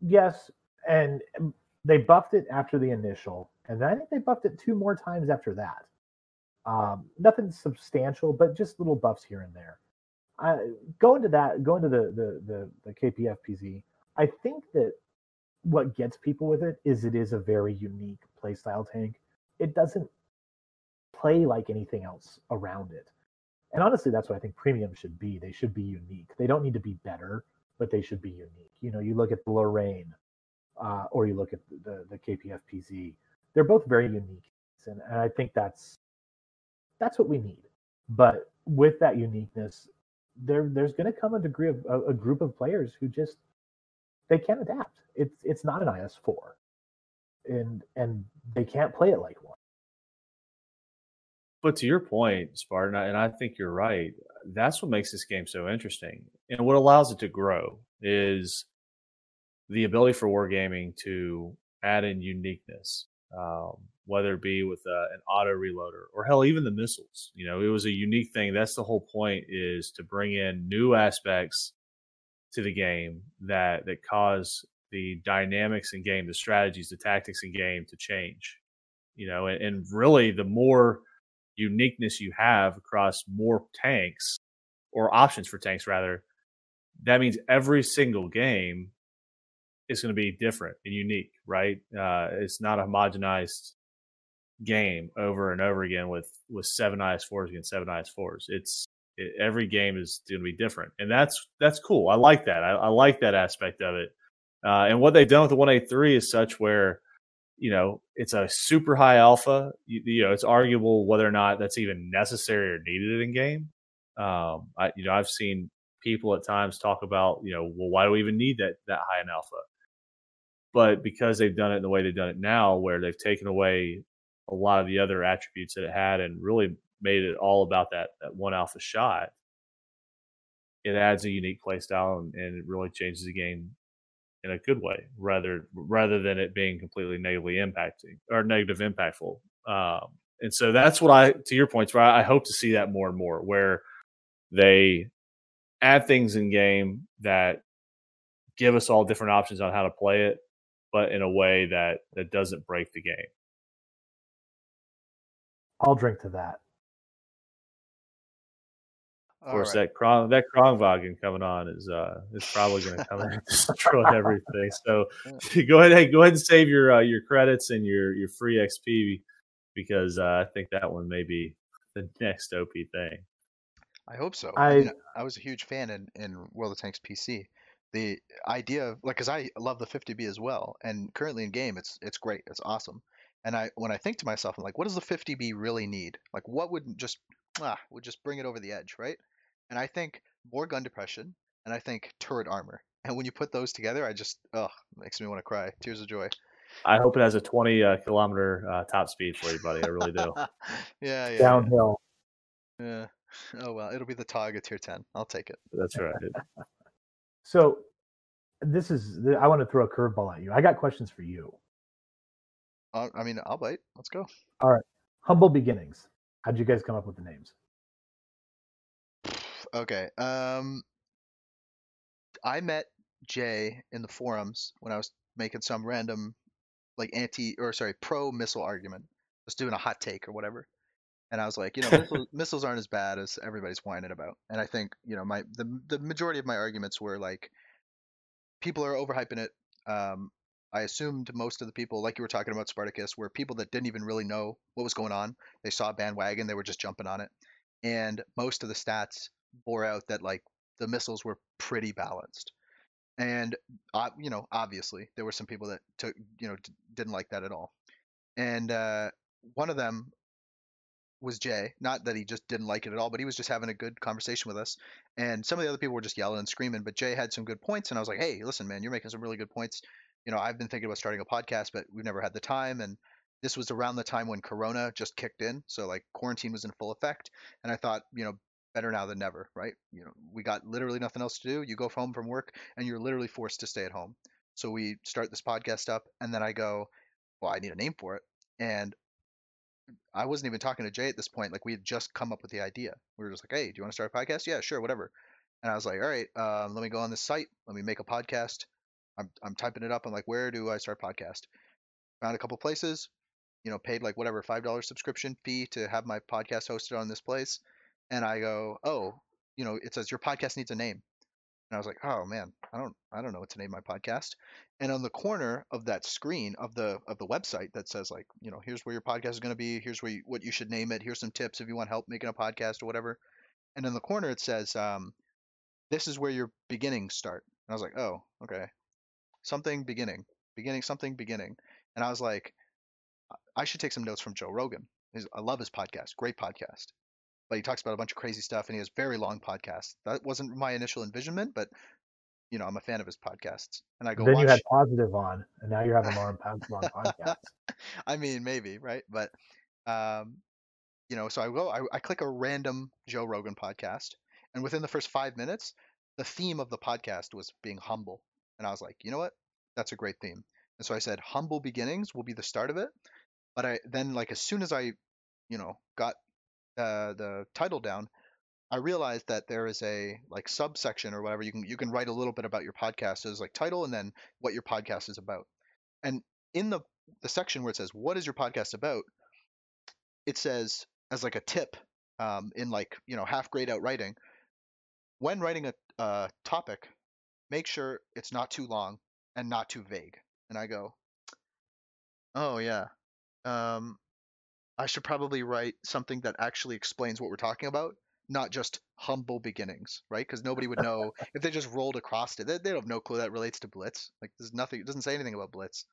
Yes, and um, they buffed it after the initial, and then I think they buffed it two more times after that. Um, nothing substantial, but just little buffs here and there. I, go into that, going to the the the, the KPFPZ. I think that what gets people with it is it is a very unique playstyle tank. It doesn't play like anything else around it. And honestly, that's what I think premium should be. They should be unique. They don't need to be better, but they should be unique. You know, you look at the Lorraine, uh, or you look at the the KPFPZ. They're both very unique, and, and I think that's that's what we need. But with that uniqueness, there there's going to come a degree of a, a group of players who just they can't adapt. It's it's not an IS4, and and they can't play it like one. But to your point, Spartan, and I think you're right. That's what makes this game so interesting, and what allows it to grow is the ability for wargaming to add in uniqueness, um, whether it be with uh, an auto reloader or hell, even the missiles. You know, it was a unique thing. That's the whole point is to bring in new aspects to the game that that cause the dynamics in game, the strategies, the tactics in game to change. You know, and, and really the more uniqueness you have across more tanks or options for tanks rather, that means every single game is going to be different and unique, right? Uh, it's not a homogenized game over and over again with with seven IS4s against seven IS4s. It's it, every game is going to be different, and that's that's cool. I like that. I, I like that aspect of it. Uh, and what they've done with the 183 is such where you know it's a super high alpha. You, you know, it's arguable whether or not that's even necessary or needed in game. Um, I you know I've seen people at times talk about you know well why do we even need that that high an alpha? But because they've done it in the way they've done it now, where they've taken away a lot of the other attributes that it had and really made it all about that that one alpha shot, it adds a unique play style and, and it really changes the game in a good way rather rather than it being completely negatively impacting or negative impactful. Um, and so that's what I, to your points, where I hope to see that more and more, where they add things in game that give us all different options on how to play it, but in a way that that doesn't break the game. I'll drink to that. Of course, that Krong, that Kranvagn coming on is uh is probably going to come in and destroy everything. So go ahead, hey, go ahead and save your uh, your credits and your your free XP because uh, I think that one may be the next OP thing. I hope so. I- I, mean, I was a huge fan in, in World of Tanks PC. The idea of like, cause I love the 50B as well, and currently in game, it's it's great, it's awesome. And I when I think to myself, I'm like, what does the 50B really need? Like, what would just ah, would just bring it over the edge, right? And I think more gun depression, and I think turret armor. And when you put those together, I just ugh, makes me want to cry, tears of joy. I hope it has a 20 uh, kilometer uh, top speed for you, buddy. I really do. yeah, yeah, Downhill. yeah. Oh well, it'll be the at tier 10. I'll take it. That's right. So this is I want to throw a curveball at you. I got questions for you. Uh, I mean, I'll bite. Let's go. All right. Humble beginnings. How'd you guys come up with the names? Okay. Um, I met Jay in the forums when I was making some random, like anti or sorry, pro missile argument, just doing a hot take or whatever. And I was like, you know, missiles, missiles aren't as bad as everybody's whining about. And I think, you know, my the the majority of my arguments were like, people are overhyping it. Um, I assumed most of the people, like you were talking about Spartacus, were people that didn't even really know what was going on. They saw a bandwagon, they were just jumping on it. And most of the stats bore out that like the missiles were pretty balanced. And uh, you know, obviously, there were some people that took, you know, d- didn't like that at all. And uh, one of them was Jay. Not that he just didn't like it at all, but he was just having a good conversation with us. And some of the other people were just yelling and screaming, but Jay had some good points. And I was like, hey, listen, man, you're making some really good points. You know, I've been thinking about starting a podcast, but we've never had the time. And this was around the time when Corona just kicked in. So, like, quarantine was in full effect. And I thought, you know, better now than never, right? You know, we got literally nothing else to do. You go home from work and you're literally forced to stay at home. So we start this podcast up, and then I go, well, I need a name for it. And I wasn't even talking to Jay at this point. Like we had just come up with the idea. We were just like, "Hey, do you want to start a podcast?" Yeah, sure, whatever. And I was like, "All right, um, let me go on this site. Let me make a podcast." I'm I'm typing it up. I'm like, "Where do I start podcast?" Found a couple places. You know, paid like whatever five dollars subscription fee to have my podcast hosted on this place. And I go, "Oh, you know, it says your podcast needs a name." And I was like, "Oh man, I don't I don't know what to name my podcast." And on the corner of that screen of the of the website that says like, you know, here's where your podcast is going to be, here's where you, what you should name it, here's some tips if you want help making a podcast or whatever. And in the corner it says, um, this is where your beginnings start. And I was like, "Oh, okay. Something beginning. Beginning something beginning." And I was like, I should take some notes from Joe Rogan. I love his podcast. Great podcast he talks about a bunch of crazy stuff and he has very long podcasts. That wasn't my initial envisionment, but you know, I'm a fan of his podcasts. And I go then watch you had positive on, and now you're having long, long podcast. I mean, maybe, right? But um, you know, so I go I, I click a random Joe Rogan podcast, and within the first five minutes, the theme of the podcast was being humble. And I was like, you know what? That's a great theme. And so I said, humble beginnings will be the start of it. But I then like as soon as I, you know, got uh, the title down, I realized that there is a like subsection or whatever you can you can write a little bit about your podcast as like title and then what your podcast is about. And in the the section where it says what is your podcast about, it says as like a tip um, in like you know half grade out writing, when writing a uh, topic, make sure it's not too long and not too vague. And I go, oh yeah, um, I should probably write something that actually explains what we're talking about, not just humble beginnings, right? Because nobody would know if they just rolled across it. They, they have no clue that relates to Blitz. Like there's nothing. It doesn't say anything about Blitz.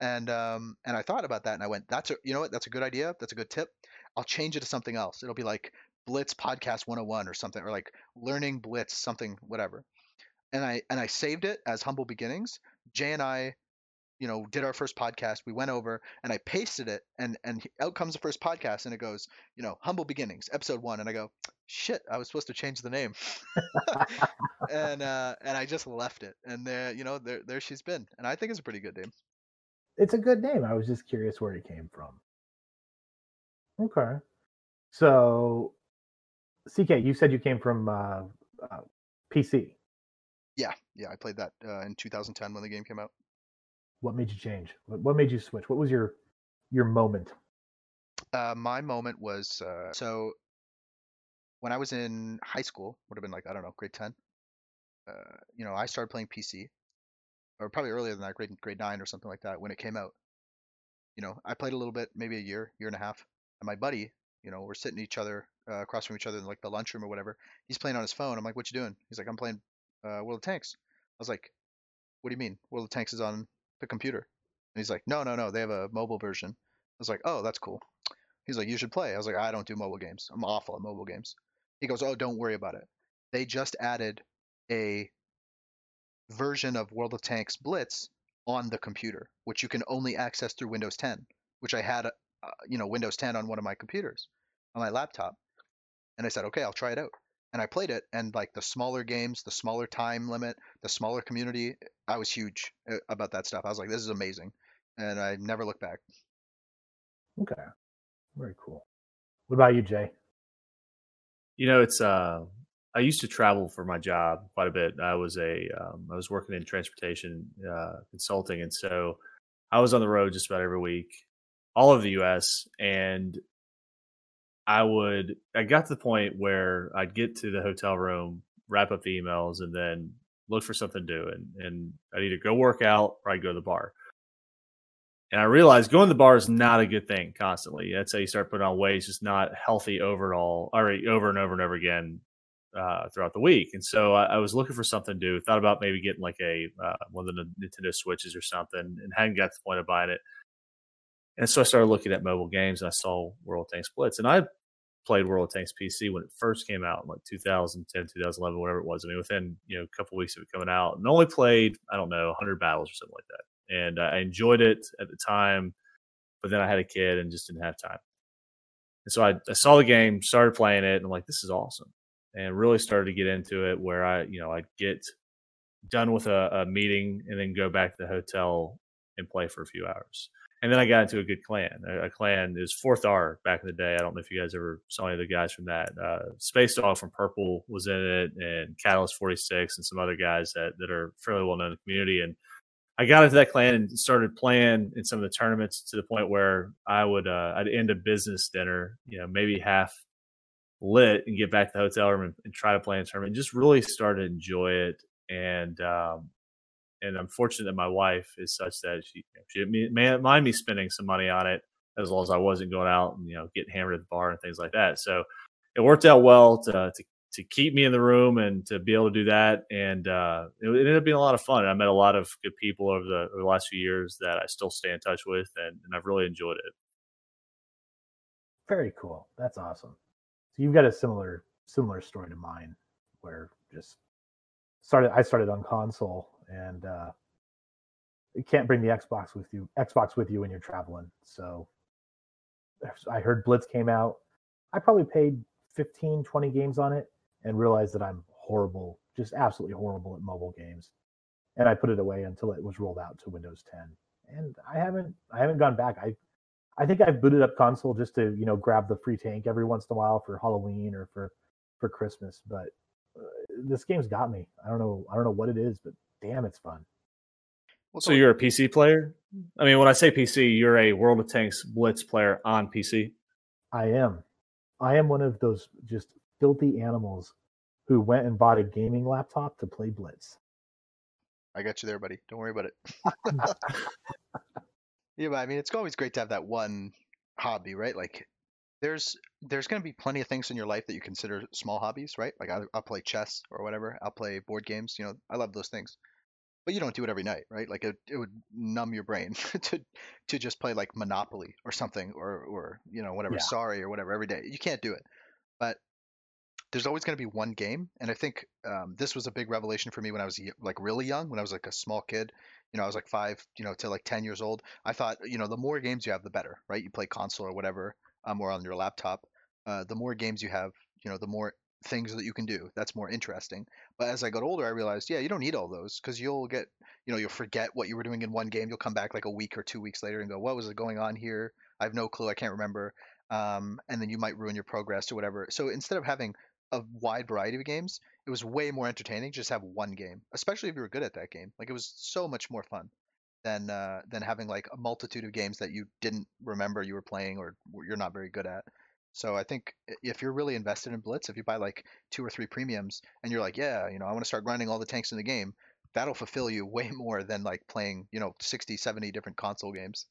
And um and I thought about that and I went, that's a you know what? That's a good idea. That's a good tip. I'll change it to something else. It'll be like Blitz Podcast 101 or something, or like Learning Blitz something, whatever. And I and I saved it as humble beginnings. Jay and I you know, did our first podcast. We went over and I pasted it, and and out comes the first podcast, and it goes, you know, humble beginnings, episode one, and I go, shit, I was supposed to change the name, and uh, and I just left it, and there, you know, there there she's been, and I think it's a pretty good name. It's a good name. I was just curious where it came from. Okay, so CK, you said you came from uh, uh, PC. Yeah, yeah, I played that uh, in 2010 when the game came out. What made you change? What, what made you switch? What was your your moment? Uh, my moment was uh, so when I was in high school, would have been like I don't know, grade 10. Uh, you know, I started playing PC, or probably earlier than that, grade grade nine or something like that when it came out. You know, I played a little bit, maybe a year, year and a half, and my buddy, you know, we're sitting each other uh, across from each other in like the lunchroom or whatever. He's playing on his phone. I'm like, "What you doing?" He's like, "I'm playing uh, World of Tanks." I was like, "What do you mean? World of Tanks is on the computer?" And he's like, "No, no, no. They have a mobile version." I was like, oh, that's cool. He's like, you should play. I was like, I don't do mobile games. I'm awful at mobile games. He goes, oh, don't worry about it. They just added a version of World of Tanks Blitz on the computer, which you can only access through Windows 10, which I had, uh, you know, Windows 10 on one of my computers, on my laptop. And I said, okay, I'll try it out. And I played it, and like the smaller games, the smaller time limit, the smaller community, I was huge uh, about that stuff. I was like, this is amazing. And I never looked back. Okay. Very cool. What about you, Jay? You know, it's uh I used to travel for my job quite a bit. I was a um, I was working in transportation uh, consulting, and so I was on the road just about every week, all over the U.S. And I would I got to the point where I'd get to the hotel room, wrap up the emails, and then look for something to do, and and I'd either go work out or I'd go to the bar. And I realized going to the bar is not a good thing constantly. That's how you start putting on weight. It's just not healthy overall, or over and over and over again uh, throughout the week. And so I, I, was looking for something to do. Thought about maybe getting like a uh, one of the Nintendo Switches or something, and hadn't got to the point of buying it. And so I started looking at mobile games, and I saw World Tanks Blitz. And I played World of Tanks PC when it first came out, in like 2010, 2011, whatever it was. I mean, within you know a couple of weeks of it coming out, and only played I don't know 100 battles or something like that and I enjoyed it at the time. But then I had a kid and just didn't have time. And so I, I saw the game, started playing it, and I'm like, this is awesome, and really started to get into it. Where I, you know, I'd get done with a, a meeting and then go back to the hotel and play for a few hours. And then I got into a good clan. A, a clan is Fourth R back in the day. I don't know if you guys ever saw any of the guys from that. Uh, Space Dog from Purple was in it, and Catalyst 46, and some other guys that, that are fairly well known in the community. And I got into that clan and started playing in some of the tournaments to the point where I would uh, I'd end a business dinner, you know, maybe half lit and get back to the hotel room and, and try to play in a tournament. And just really started to enjoy it. And um, and I'm fortunate that my wife is such that she she didn't mind me spending some money on it as long as I wasn't going out and you know getting hammered at the bar and things like that. So it worked out well to to to keep me in the room and to be able to do that. And uh, it, it, ended up being a lot of fun. I met a lot of good people over the, over the last few years that I still stay in touch with, and, and I've really enjoyed it. Very cool. That's awesome. So you've got a similar similar story to mine, where just started. I started on console, and uh, you can't bring the Xbox with you. Xbox with you when you're traveling. So I heard Blitz came out. I probably paid 15, 20 games on it and realized that I'm horrible, just absolutely horrible at mobile games. And I put it away until it was rolled out to Windows 10. And I haven't I haven't gone back. I I think I've booted up console just to, you know, grab the free tank every once in a while for Halloween or for for Christmas, but uh, this game's got me. I don't know I don't know what it is, but damn it's fun. Well, so you're a PC player? I mean, when I say PC, you're a World of Tanks Blitz player on PC. I am. I am one of those just filthy animals who went and bought a gaming laptop to play Blitz. I got you there, buddy. Don't worry about it. yeah, but I mean, it's always great to have that one hobby, right? Like, there's there's going to be plenty of things in your life that you consider small hobbies, right? Like I'll, I'll play chess or whatever. I'll play board games. You know, I love those things, but you don't do it every night, right? Like it, it would numb your brain to to just play like Monopoly or something, or or you know whatever, yeah. Sorry or whatever every day. You can't do it. But there's always going to be one game, and I think um, this was a big revelation for me when I was like really young, when I was like a small kid. You know, I was like five, you know, to like ten years old. I thought, you know, the more games you have, the better, right? You play console or whatever, um, or on your laptop. Uh, the more games you have, you know, the more things that you can do. That's more interesting. But as I got older, I realized, yeah, you don't need all those because you'll get, you know, you'll forget what you were doing in one game. You'll come back like a week or two weeks later and go, what was going on here? I have no clue. I can't remember. Um, and then you might ruin your progress or whatever. So instead of having a wide variety of games, it was way more entertaining just have one game, especially if you were good at that game. Like it was so much more fun than uh, than having like a multitude of games that you didn't remember you were playing or you're not very good at. So I think if you're really invested in Blitz, if you buy like two or three premiums and you're like, yeah, you know, I want to start grinding all the tanks in the game, that'll fulfill you way more than like playing, you know, 60, 70 different console games.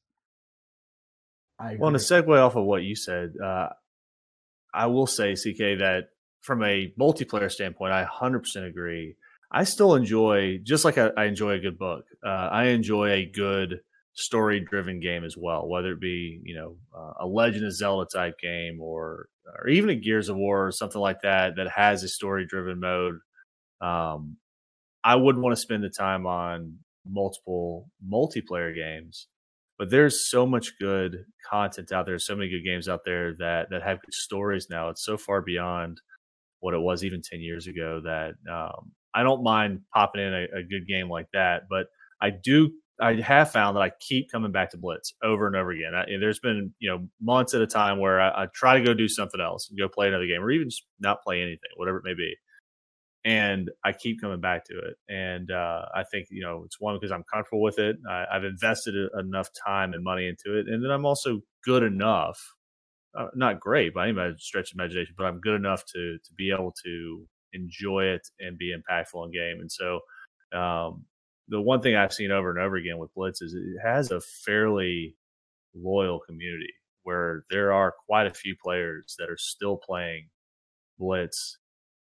I well, to segue off of what you said, uh, I will say, CK, that from a multiplayer standpoint, I 100% agree. I still enjoy, just like I, I enjoy a good book, uh, I enjoy a good story driven game as well, whether it be you know uh, a Legend of Zelda type game or or even a Gears of War or something like that that has a story driven mode. Um, I wouldn't want to spend the time on multiple multiplayer games, but there's so much good content out there, so many good games out there that that have good stories now. It's so far beyond what it was even 10 years ago that um, I don't mind popping in a, a, good game like that, but I do. I have found that I keep coming back to Blitz over and over again. I, there's been you know months at a time where I, I, try to go do something else and go play another game, or even just not play anything, whatever it may be. And I keep coming back to it, and uh, I think you know it's one because I'm comfortable with it. I, I've invested enough time and money into it, and then I'm also good enough uh, not great by any stretch of imagination, but I'm good enough to to be able to enjoy it and be impactful in game. And so, um, the one thing I've seen over and over again with Blitz is it has a fairly loyal community where there are quite a few players that are still playing Blitz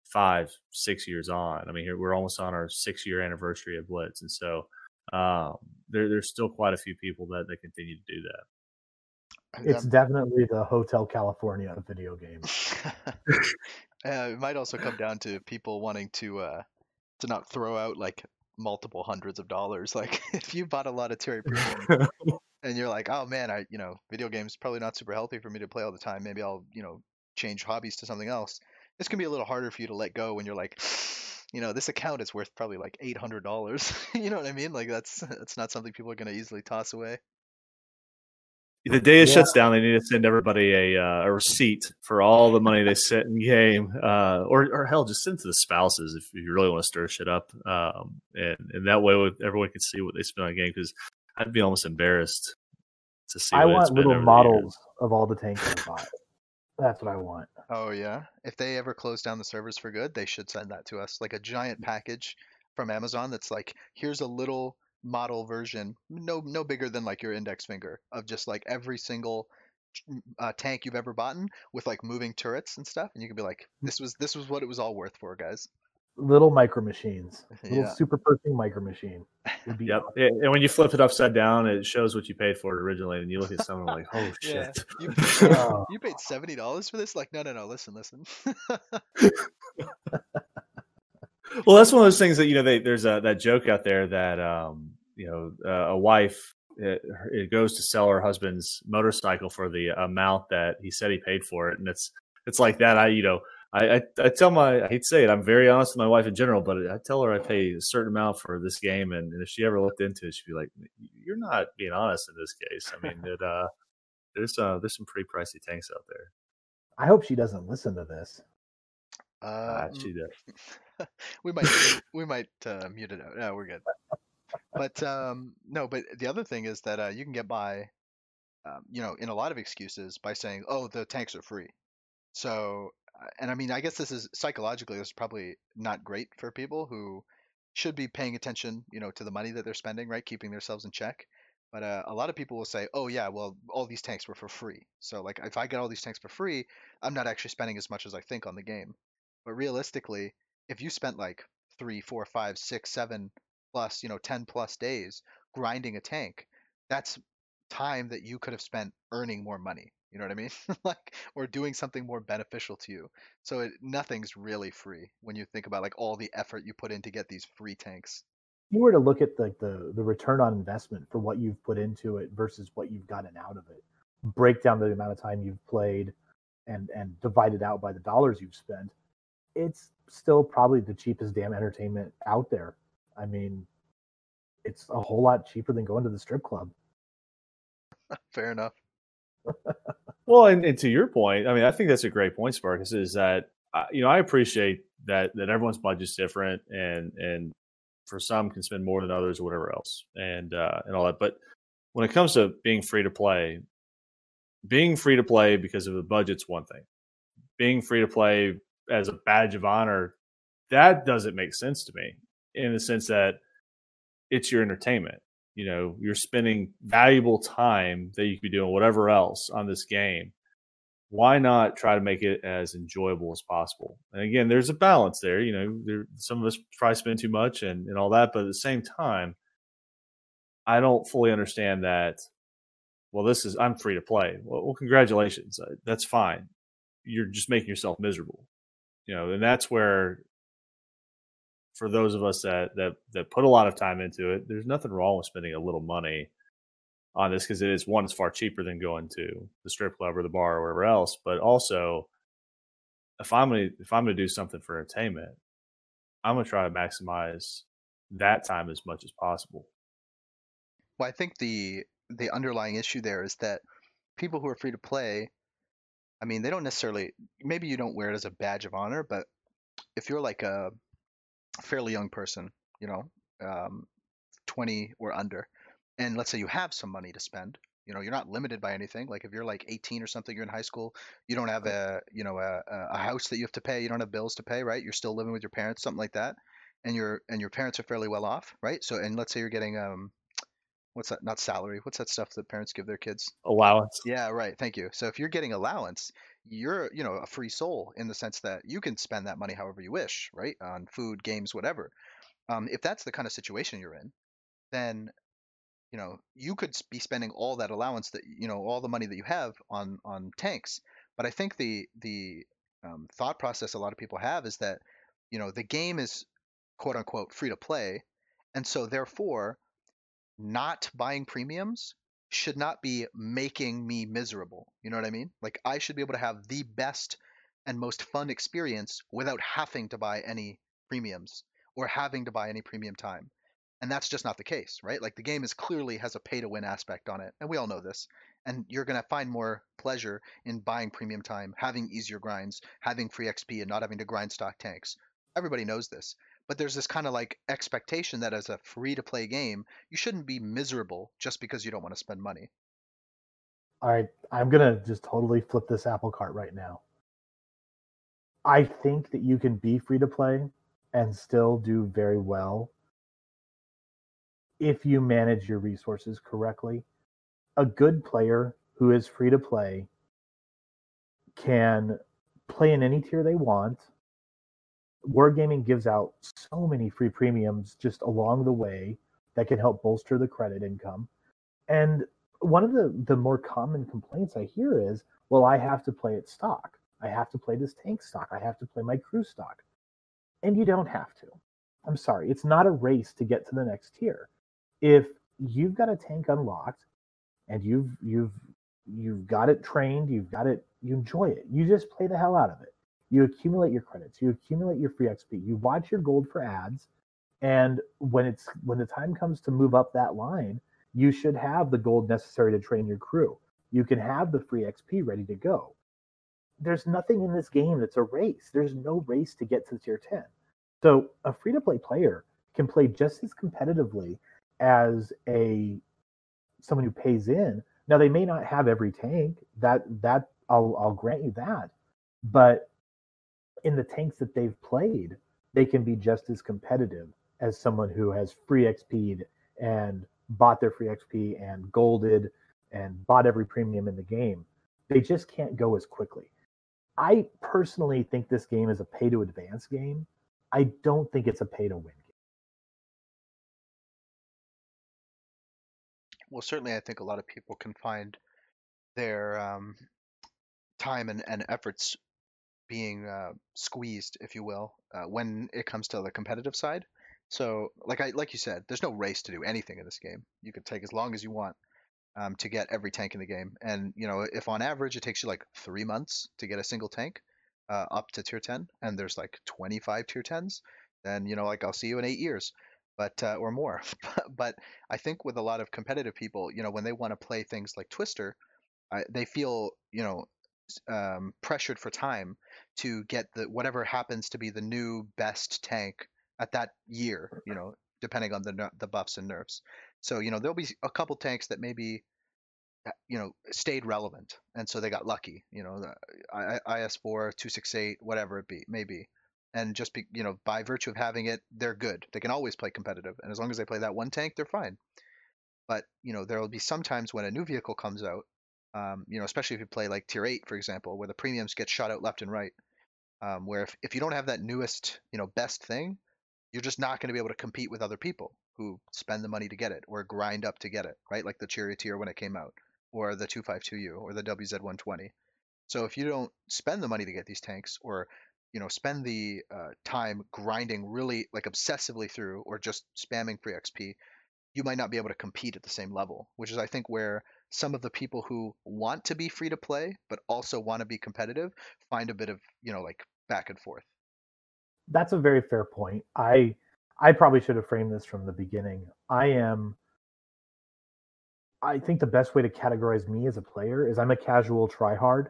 five, six years on. I mean, here we're almost on our six year anniversary of Blitz, and so um, there, there's still quite a few people that that continue to do that. It's definitely the Hotel California video games. uh, it might also come down to people wanting to uh, to not throw out like multiple hundreds of dollars. Like if you bought a lot of Terry and you're like, oh man, I you know, video games probably not super healthy for me to play all the time. Maybe I'll you know change hobbies to something else. This can be a little harder for you to let go when you're like, you know, this account is worth probably like eight hundred dollars. you know what I mean? Like that's that's not something people are gonna easily toss away the day it yeah. shuts down, they need to send everybody a, uh, a receipt for all the money they sent in game, uh, or or hell, just send to the spouses if you really want to stir shit up, um, and and that way everyone can see what they spend on game. Because I'd be almost embarrassed to see. I want little models of all the tanks I bought. That's what I want. Oh yeah, if they ever close down the servers for good, they should send that to us, like a giant package from Amazon that's like, here's a little model version, no no bigger than like your index finger, of just like every single uh, tank you've ever bought with like moving turrets and stuff, and you can be like, mm. this was this was what it was all worth for, guys. Little micro machines, little yeah. super pushing micro machine. Yep, awesome. and when you flip it upside down, it shows what you paid for it originally, and you look at someone like, "Oh shit, you, paid, oh. you paid seventy dollars for this?" Like, no, no, no. Listen, listen. well, that's one of those things that you know. They, there's a that joke out there that um, you know uh, a wife it, it, goes to sell her husband's motorcycle for the amount that he said he paid for it, and it's it's like that. I you know I, I, I tell my I hate to say it, I'm very honest with my wife in general, but I tell her I pay a certain amount for this game, and, and if she ever looked into it, she'd be like, "You're not being honest in this case." I mean, it, uh, there's uh, there's some pretty pricey tanks out there. I hope she doesn't listen to this. Uh, she does. we might we might uh, mute it out. No, we're good. But um, no, but the other thing is that uh, you can get by, um, you know, in a lot of excuses by saying, "Oh, the tanks are free." So, uh, and I mean, I guess this is psychologically this is probably not great for people who should be paying attention, you know, to the money that they're spending, right, keeping themselves in check. But uh, a lot of people will say, "Oh yeah, well, all these tanks were for free. So like, if I get all these tanks for free, I'm not actually spending as much as I think on the game." But realistically, if you spent like three, four, five, six, seven plus, you know, 10 plus days grinding a tank, that's time that you could have spent earning more money. You know what I mean? like, or doing something more beneficial to you. So it, nothing's really free when you think about like all the effort you put in to get these free tanks. If you were to look at like the, the return on investment for what you've put into it versus what you've gotten out of it, break down the amount of time you've played and and divide it out by the dollars you've spent, it's still probably the cheapest damn entertainment out there. I mean, it's a whole lot cheaper than going to the strip club. Fair enough. well, and, and, to your point, I mean, I think that's a great point, Sparkus. Is that uh, you know I appreciate that that everyone's budget's different, and and for some can spend more than others or whatever else, and uh, and all that. But when it comes to being free to play, being free to play because of the budget's one thing. Being free to play as a badge of honor, that doesn't make sense to me in the sense that it's your entertainment. You know, you're spending valuable time that you could be doing whatever else on this game. Why not try to make it as enjoyable as possible? And again, there's a balance there. You know, there, some of us try spend too much and, and all that, but at the same time, I don't fully understand that. Well, this is I'm free to play. Well, well congratulations. Uh, that's fine. You're just making yourself miserable, you know, and that's where for those of us that that that put a lot of time into it, there's nothing wrong with spending a little money on this because it is one, it's far cheaper than going to the strip club or the bar or wherever else. But also, if I'm gonna if I'm gonna do something for entertainment, I'm gonna try to maximize that time as much as possible. Well, I think the the underlying issue there is that people who are free to play, I mean, they don't necessarily. Maybe you don't wear it as a badge of honor, but if you're like a fairly young person, you know, um, 20 or under, and let's say you have some money to spend, you know, you're not limited by anything. Like if you're like 18 or something, you're in high school, you don't have a, you know, a, a house that you have to pay, you don't have bills to pay, right? You're still living with your parents, something like that, and your and your parents are fairly well off, right? So, and let's say you're getting um, what's that? Not salary. What's that stuff that parents give their kids? Allowance. Yeah, right. Thank you. So if you're getting allowance, you're, you know, a free soul in the sense that you can spend that money however you wish, right? On food, games, whatever. Um, if that's the kind of situation you're in, then you know you could be spending all that allowance that you know all the money that you have on on tanks. But I think the the um, thought process a lot of people have is that you know the game is quote unquote free to play, and so therefore not buying premiums should not be making me miserable. You know what I mean? Like I should be able to have the best and most fun experience without having to buy any premiums or having to buy any premium time. And that's just not the case, right? Like the game is clearly has a pay to win aspect on it, and we all know this. And you're going to find more pleasure in buying premium time, having easier grinds, having free XP and not having to grind stock tanks. Everybody knows this but there's this kind of like expectation that as a free to play game, you shouldn't be miserable just because you don't want to spend money. All right, I'm going to just totally flip this apple cart right now. I think that you can be free to play and still do very well if you manage your resources correctly. A good player who is free to play can play in any tier they want Wargaming gives out so many free premiums just along the way that can help bolster the credit income. And one of the, the more common complaints I hear is, well, I have to play it stock. I have to play this tank stock. I have to play my crew stock. And you don't have to. I'm sorry. It's not a race to get to the next tier. If you've got a tank unlocked and you've you've you've got it trained, you've got it, you enjoy it. You just play the hell out of it you accumulate your credits, you accumulate your free XP, you watch your gold for ads, and when it's when the time comes to move up that line, you should have the gold necessary to train your crew. You can have the free XP ready to go. There's nothing in this game that's a race. There's no race to get to tier 10. So a free to play player can play just as competitively as a someone who pays in. Now they may not have every tank. That that I'll I'll grant you that. But in the tanks that they've played, they can be just as competitive as someone who has free XP and bought their free XP and golded and bought every premium in the game. They just can't go as quickly. I personally think this game is a pay to advance game. I don't think it's a pay to win game. Well, certainly, I think a lot of people can find their um, time and, and efforts being uh, squeezed, if you will, uh, when it comes to the competitive side. So, like I like you said, there's no race to do anything in this game. You could take as long as you want um, to get every tank in the game, and you know if on average it takes you like three months to get a single tank uh, up to tier 10, and there's like 25 tier 10s, then you know like I'll see you in eight years, but uh, or more. but I think with a lot of competitive people, you know, when they want to play things like Twister, they feel you know um, pressured for time to get the whatever happens to be the new best tank at that year. You know, depending on the the buffs and nerfs. So you know there'll be a couple tanks that maybe uh, you know stayed relevant, and so they got lucky. You know, the IS4, 268, whatever it be maybe. And just be, you know, by virtue of having it, they're good. They can always play competitive, and as long as they play that one tank, they're fine. But you know, there will be some times when a new vehicle comes out um, you know, especially if you play like tier eight, for example, where the premiums get shot out left and right. Um, where if, if you don't have that newest, you know, best thing, you're just not going to be able to compete with other people who spend the money to get it or grind up to get it, right? Like the charioteer when it came out, or the 252U, or the WZ120. So if you don't spend the money to get these tanks, or you know spend the uh, time grinding really like obsessively through, or just spamming free XP, you might not be able to compete at the same level. Which is I think where some of the people who want to be free to play but also want to be competitive find a bit of you know like back and forth that's a very fair point. I I probably should have framed this from the beginning. I am I think the best way to categorize me as a player is I'm a casual tryhard.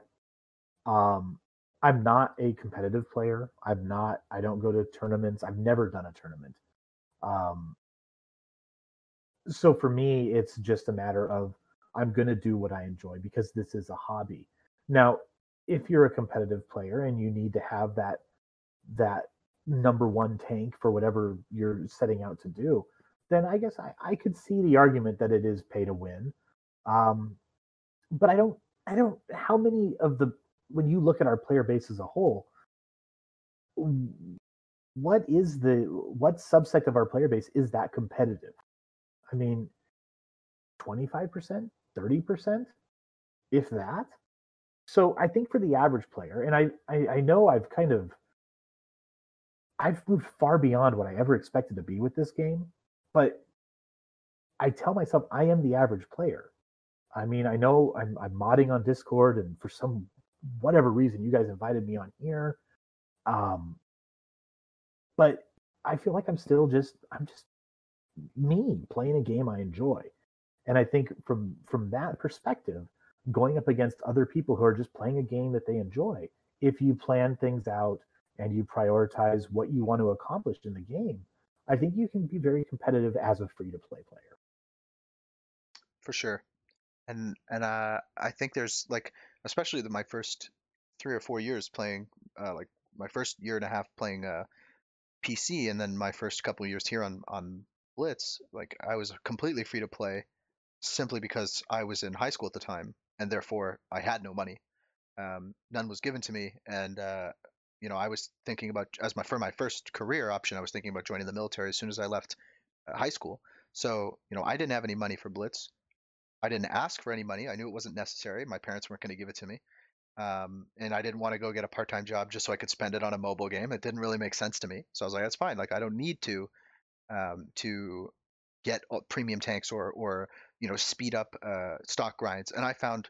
Um I'm not a competitive player. I'm not I don't go to tournaments. I've never done a tournament. Um so for me it's just a matter of I'm going to do what I enjoy because this is a hobby. Now, if you're a competitive player and you need to have that that number one tank for whatever you're setting out to do, then I guess I, I could see the argument that it is pay to win. Um, but I don't, I don't, how many of the, when you look at our player base as a whole, what is the, what subsect of our player base is that competitive? I mean, 25%, 30%, if that. So I think for the average player, and I, I, I know I've kind of I've moved far beyond what I ever expected to be with this game, but I tell myself I am the average player. I mean, I know I'm, I'm modding on Discord, and for some whatever reason, you guys invited me on here. Um, but I feel like I'm still just I'm just me playing a game I enjoy, and I think from from that perspective, going up against other people who are just playing a game that they enjoy, if you plan things out and you prioritize what you want to accomplish in the game, I think you can be very competitive as a free to play player. For sure. And and uh, I think there's like especially the, my first three or four years playing uh, like my first year and a half playing uh, PC and then my first couple years here on on Blitz, like I was completely free to play simply because I was in high school at the time and therefore I had no money. Um, none was given to me, and uh, you know, I was thinking about as my for my first career option, I was thinking about joining the military as soon as I left uh, high school. So, you know, I didn't have any money for Blitz. I didn't ask for any money. I knew it wasn't necessary. My parents weren't going to give it to me. Um, and I didn't want to go get a part-time job just so I could spend it on a mobile game. It didn't really make sense to me. So I was like, that's fine. Like I don't need to um, to get premium tanks or or you know speed up uh, stock grinds. And I found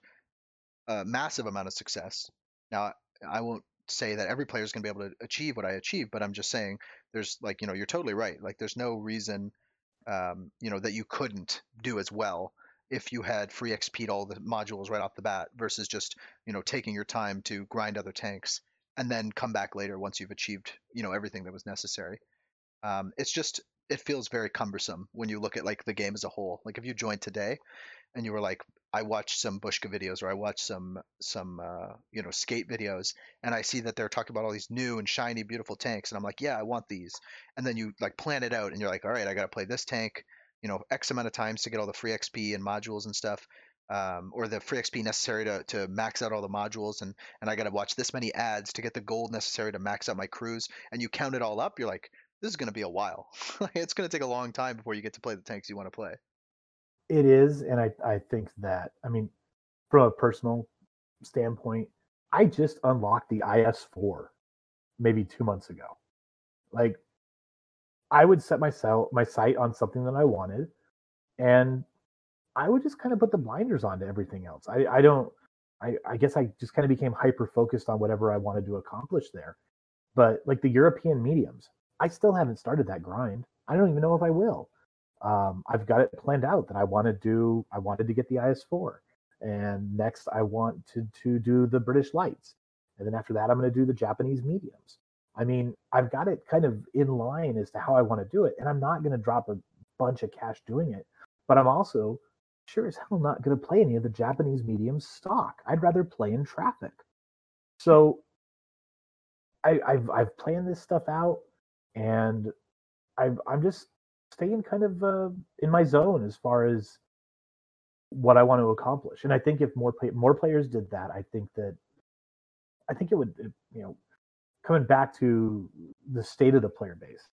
a massive amount of success. Now I won't say that every player is going to be able to achieve what I achieve, but I'm just saying there's like, you know, you're totally right. Like there's no reason, um, you know, that you couldn't do as well if you had free XP'd all the modules right off the bat versus just, you know, taking your time to grind other tanks and then come back later once you've achieved, you know, everything that was necessary. Um, it's just, it feels very cumbersome when you look at like the game as a whole. Like if you joined today and you were like, I watched some Bushka videos or I watched some some uh, you know skate videos and I see that they're talking about all these new and shiny beautiful tanks and I'm like yeah I want these and then you like plan it out and you're like all right I got to play this tank you know X amount of times to get all the free XP and modules and stuff um, or the free XP necessary to, to max out all the modules and and I got to watch this many ads to get the gold necessary to max out my crews and you count it all up you're like this is going to be a while it's going to take a long time before you get to play the tanks you want to play it is, and I I think that I mean, from a personal standpoint, I just unlocked the IS4 maybe two months ago. Like, I would set myself my sight on something that I wanted, and I would just kind of put the blinders on to everything else. I I don't. I, I guess I just kind of became hyper focused on whatever I wanted to accomplish there. But like the European mediums, I still haven't started that grind. I don't even know if I will um, I've got it planned out that I want to do. I wanted to get the IS4, and next I want to to do the British lights, and then after that I'm going to do the Japanese mediums. I mean, I've got it kind of in line as to how I want to do it, and I'm not going to drop a bunch of cash doing it. But I'm also sure as hell not going to play any of the Japanese mediums stock. I'd rather play in traffic. So I, have I've planned this stuff out, and I've, I'm just staying kind of uh, in my zone as far as what I want to accomplish. And I think if more play, more players did that, I think that I think it would you know coming back to the state of the player base.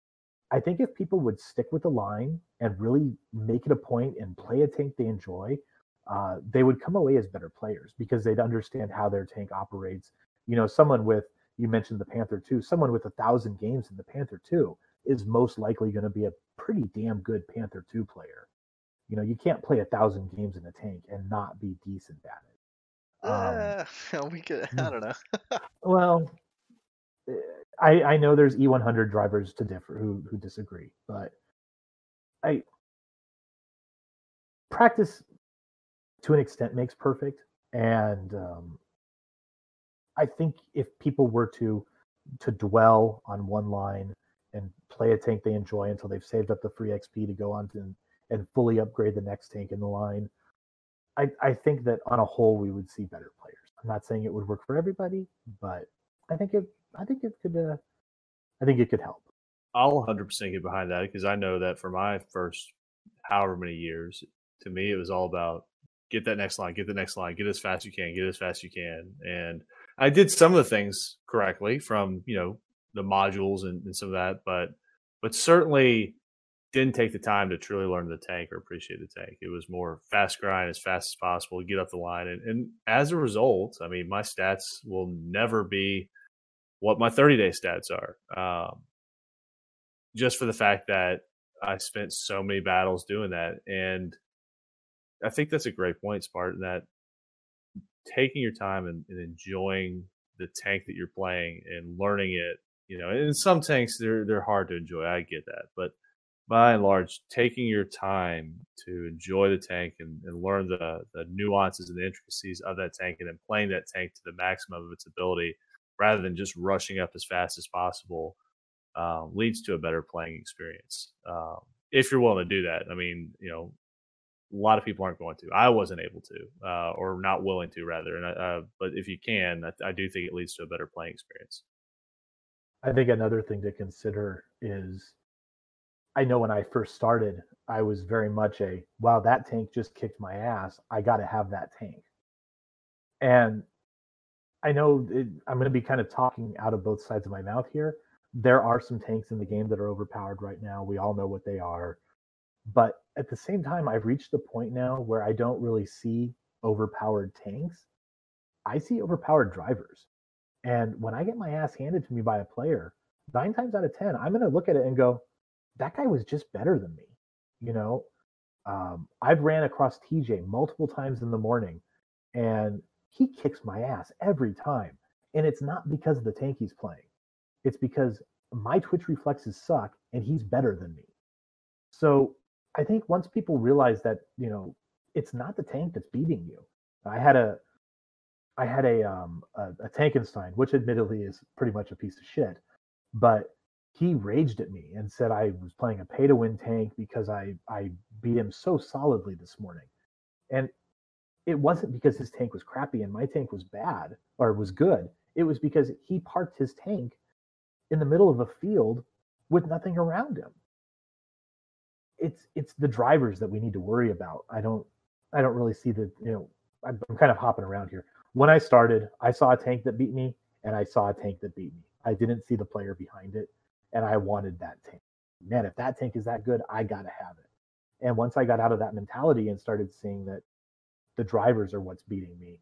I think if people would stick with the line and really make it a point and play a tank they enjoy, uh, they would come away as better players because they'd understand how their tank operates. You know, someone with you mentioned the Panther 2, someone with a thousand games in the Panther 2 is most likely going to be a pretty damn good Panther 2 player. You know, you can't play a thousand games in a tank and not be decent at it. Um, uh, we could, I don't know. well, eh, I, I know there's E100 drivers to differ who who disagree, but I practice to an extent makes perfect, and um, I think if people were to to dwell on one line and play a tank they enjoy until they've saved up the free XP to go on to and fully upgrade the next tank in the line, I, I think that on a whole we would see better players. I'm not saying it would work for everybody, but I think it I think it could uh, I think it could help. I'll 100% get behind that because I know that for my first however many years, to me it was all about get that next line, get the next line, get as fast as you can, get as fast as you can, and I did some of the things correctly from you know the modules and, and some of that, but but certainly didn't take the time to truly learn the tank or appreciate the tank. It was more fast grind as fast as possible, get up the line, and, and as a result, I mean my stats will never be what my 30 day stats are. Um, just for the fact that I spent so many battles doing that, and I think that's a great point, Spartan. That taking your time and, and, enjoying the tank that you're playing and learning it. You know, in some tanks they're they're hard to enjoy. I get that, but by and large, taking your time to enjoy the tank and, and learn the the nuances and the intricacies of that tank, and then playing that tank to the maximum of its ability, rather than just rushing up as fast as possible, um, leads to a better playing experience. Um, if you're willing to do that, I mean, you know, a lot of people aren't going to. I wasn't able to, uh, or not willing to, rather. And uh, but if you can, I, I, do think it leads to a better playing experience. I think another thing to consider is, I know when I first started, I was very much a wow, that tank just kicked my ass. I got to have that tank. And I know it, I'm going to be kind of talking out of both sides of my mouth here. There are some tanks in the game that are overpowered right now. We all know what they are but at the same time, I've reached the point now where I don't really see overpowered tanks. I see overpowered drivers. And when I get my ass handed to me by a player, nine times out of 10, I'm going to look at it and go, that guy was just better than me. You know, um, I've ran across TJ multiple times in the morning and he kicks my ass every time. And it's not because of the tank he's playing, it's because my twitch reflexes suck and he's better than me. So I think once people realize that, you know, it's not the tank that's beating you. I had a I had a um a, a Tankenstein, which admittedly is pretty much a piece of shit, but he raged at me and said I was playing a pay to win tank because I I beat him so solidly this morning. And it wasn't because his tank was crappy and my tank was bad or was good. It was because he parked his tank in the middle of a field with nothing around him it's it's the drivers that we need to worry about. I don't I don't really see the you know I'm, I'm kind of hopping around here. When I started, I saw a tank that beat me, and I saw a tank that beat me. I didn't see the player behind it, and I wanted that tank. Man, if that tank is that good, I gotta have it. And once I got out of that mentality and started seeing that the drivers are what's beating me,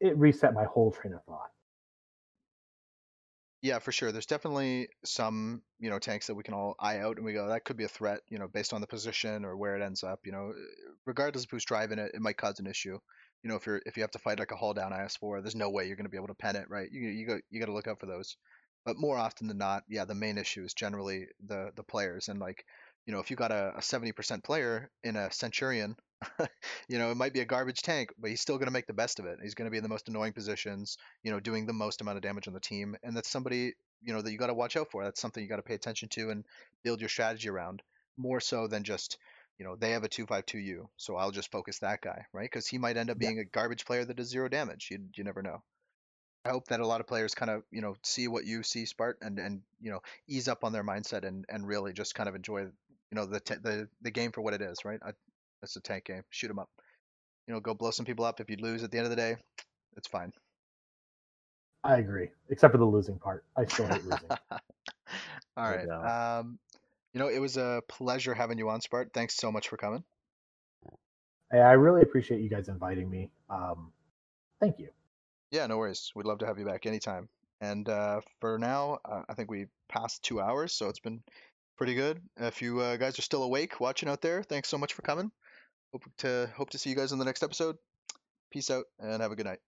it reset my whole train of thought. Yeah, for sure. There's definitely some, you know, tanks that we can all eye out and we go, that could be a threat, you know, based on the position or where it ends up, you know, regardless of who's driving it, it might cause an issue. You know, if you're if you have to fight like a hull down IS4, there's no way you're going to be able to pen it, right? You you got you got to look out for those. But more often than not, yeah, the main issue is generally the the players and like, you know, if you got a, a 70% player in a Centurion you know, it might be a garbage tank, but he's still going to make the best of it. He's going to be in the most annoying positions, you know, doing the most amount of damage on the team. And that's somebody, you know, that you got to watch out for. That's something you got to pay attention to and build your strategy around more so than just, you know, they have a 252U, so I'll just focus that guy, right? Because he might end up being yeah. a garbage player that does zero damage. You, you never know. I hope that a lot of players kind of, you know, see what you see, Spart, and and you know, ease up on their mindset and and really just kind of enjoy, you know, the t- the the game for what it is, right? I, that's a tank game. Shoot them up. You know, go blow some people up. If you lose at the end of the day, it's fine. I agree, except for the losing part. I still hate losing. All right. Um, You know, it was a pleasure having you on, Spart. Thanks so much for coming. I really appreciate you guys inviting me. Um, thank you. Yeah, no worries. We'd love to have you back anytime. And uh, for now, uh, I think we passed two hours, so it's been pretty good. If you uh, guys are still awake, watching out there, thanks so much for coming. Hope to hope to see you guys in the next episode. Peace out and have a good night.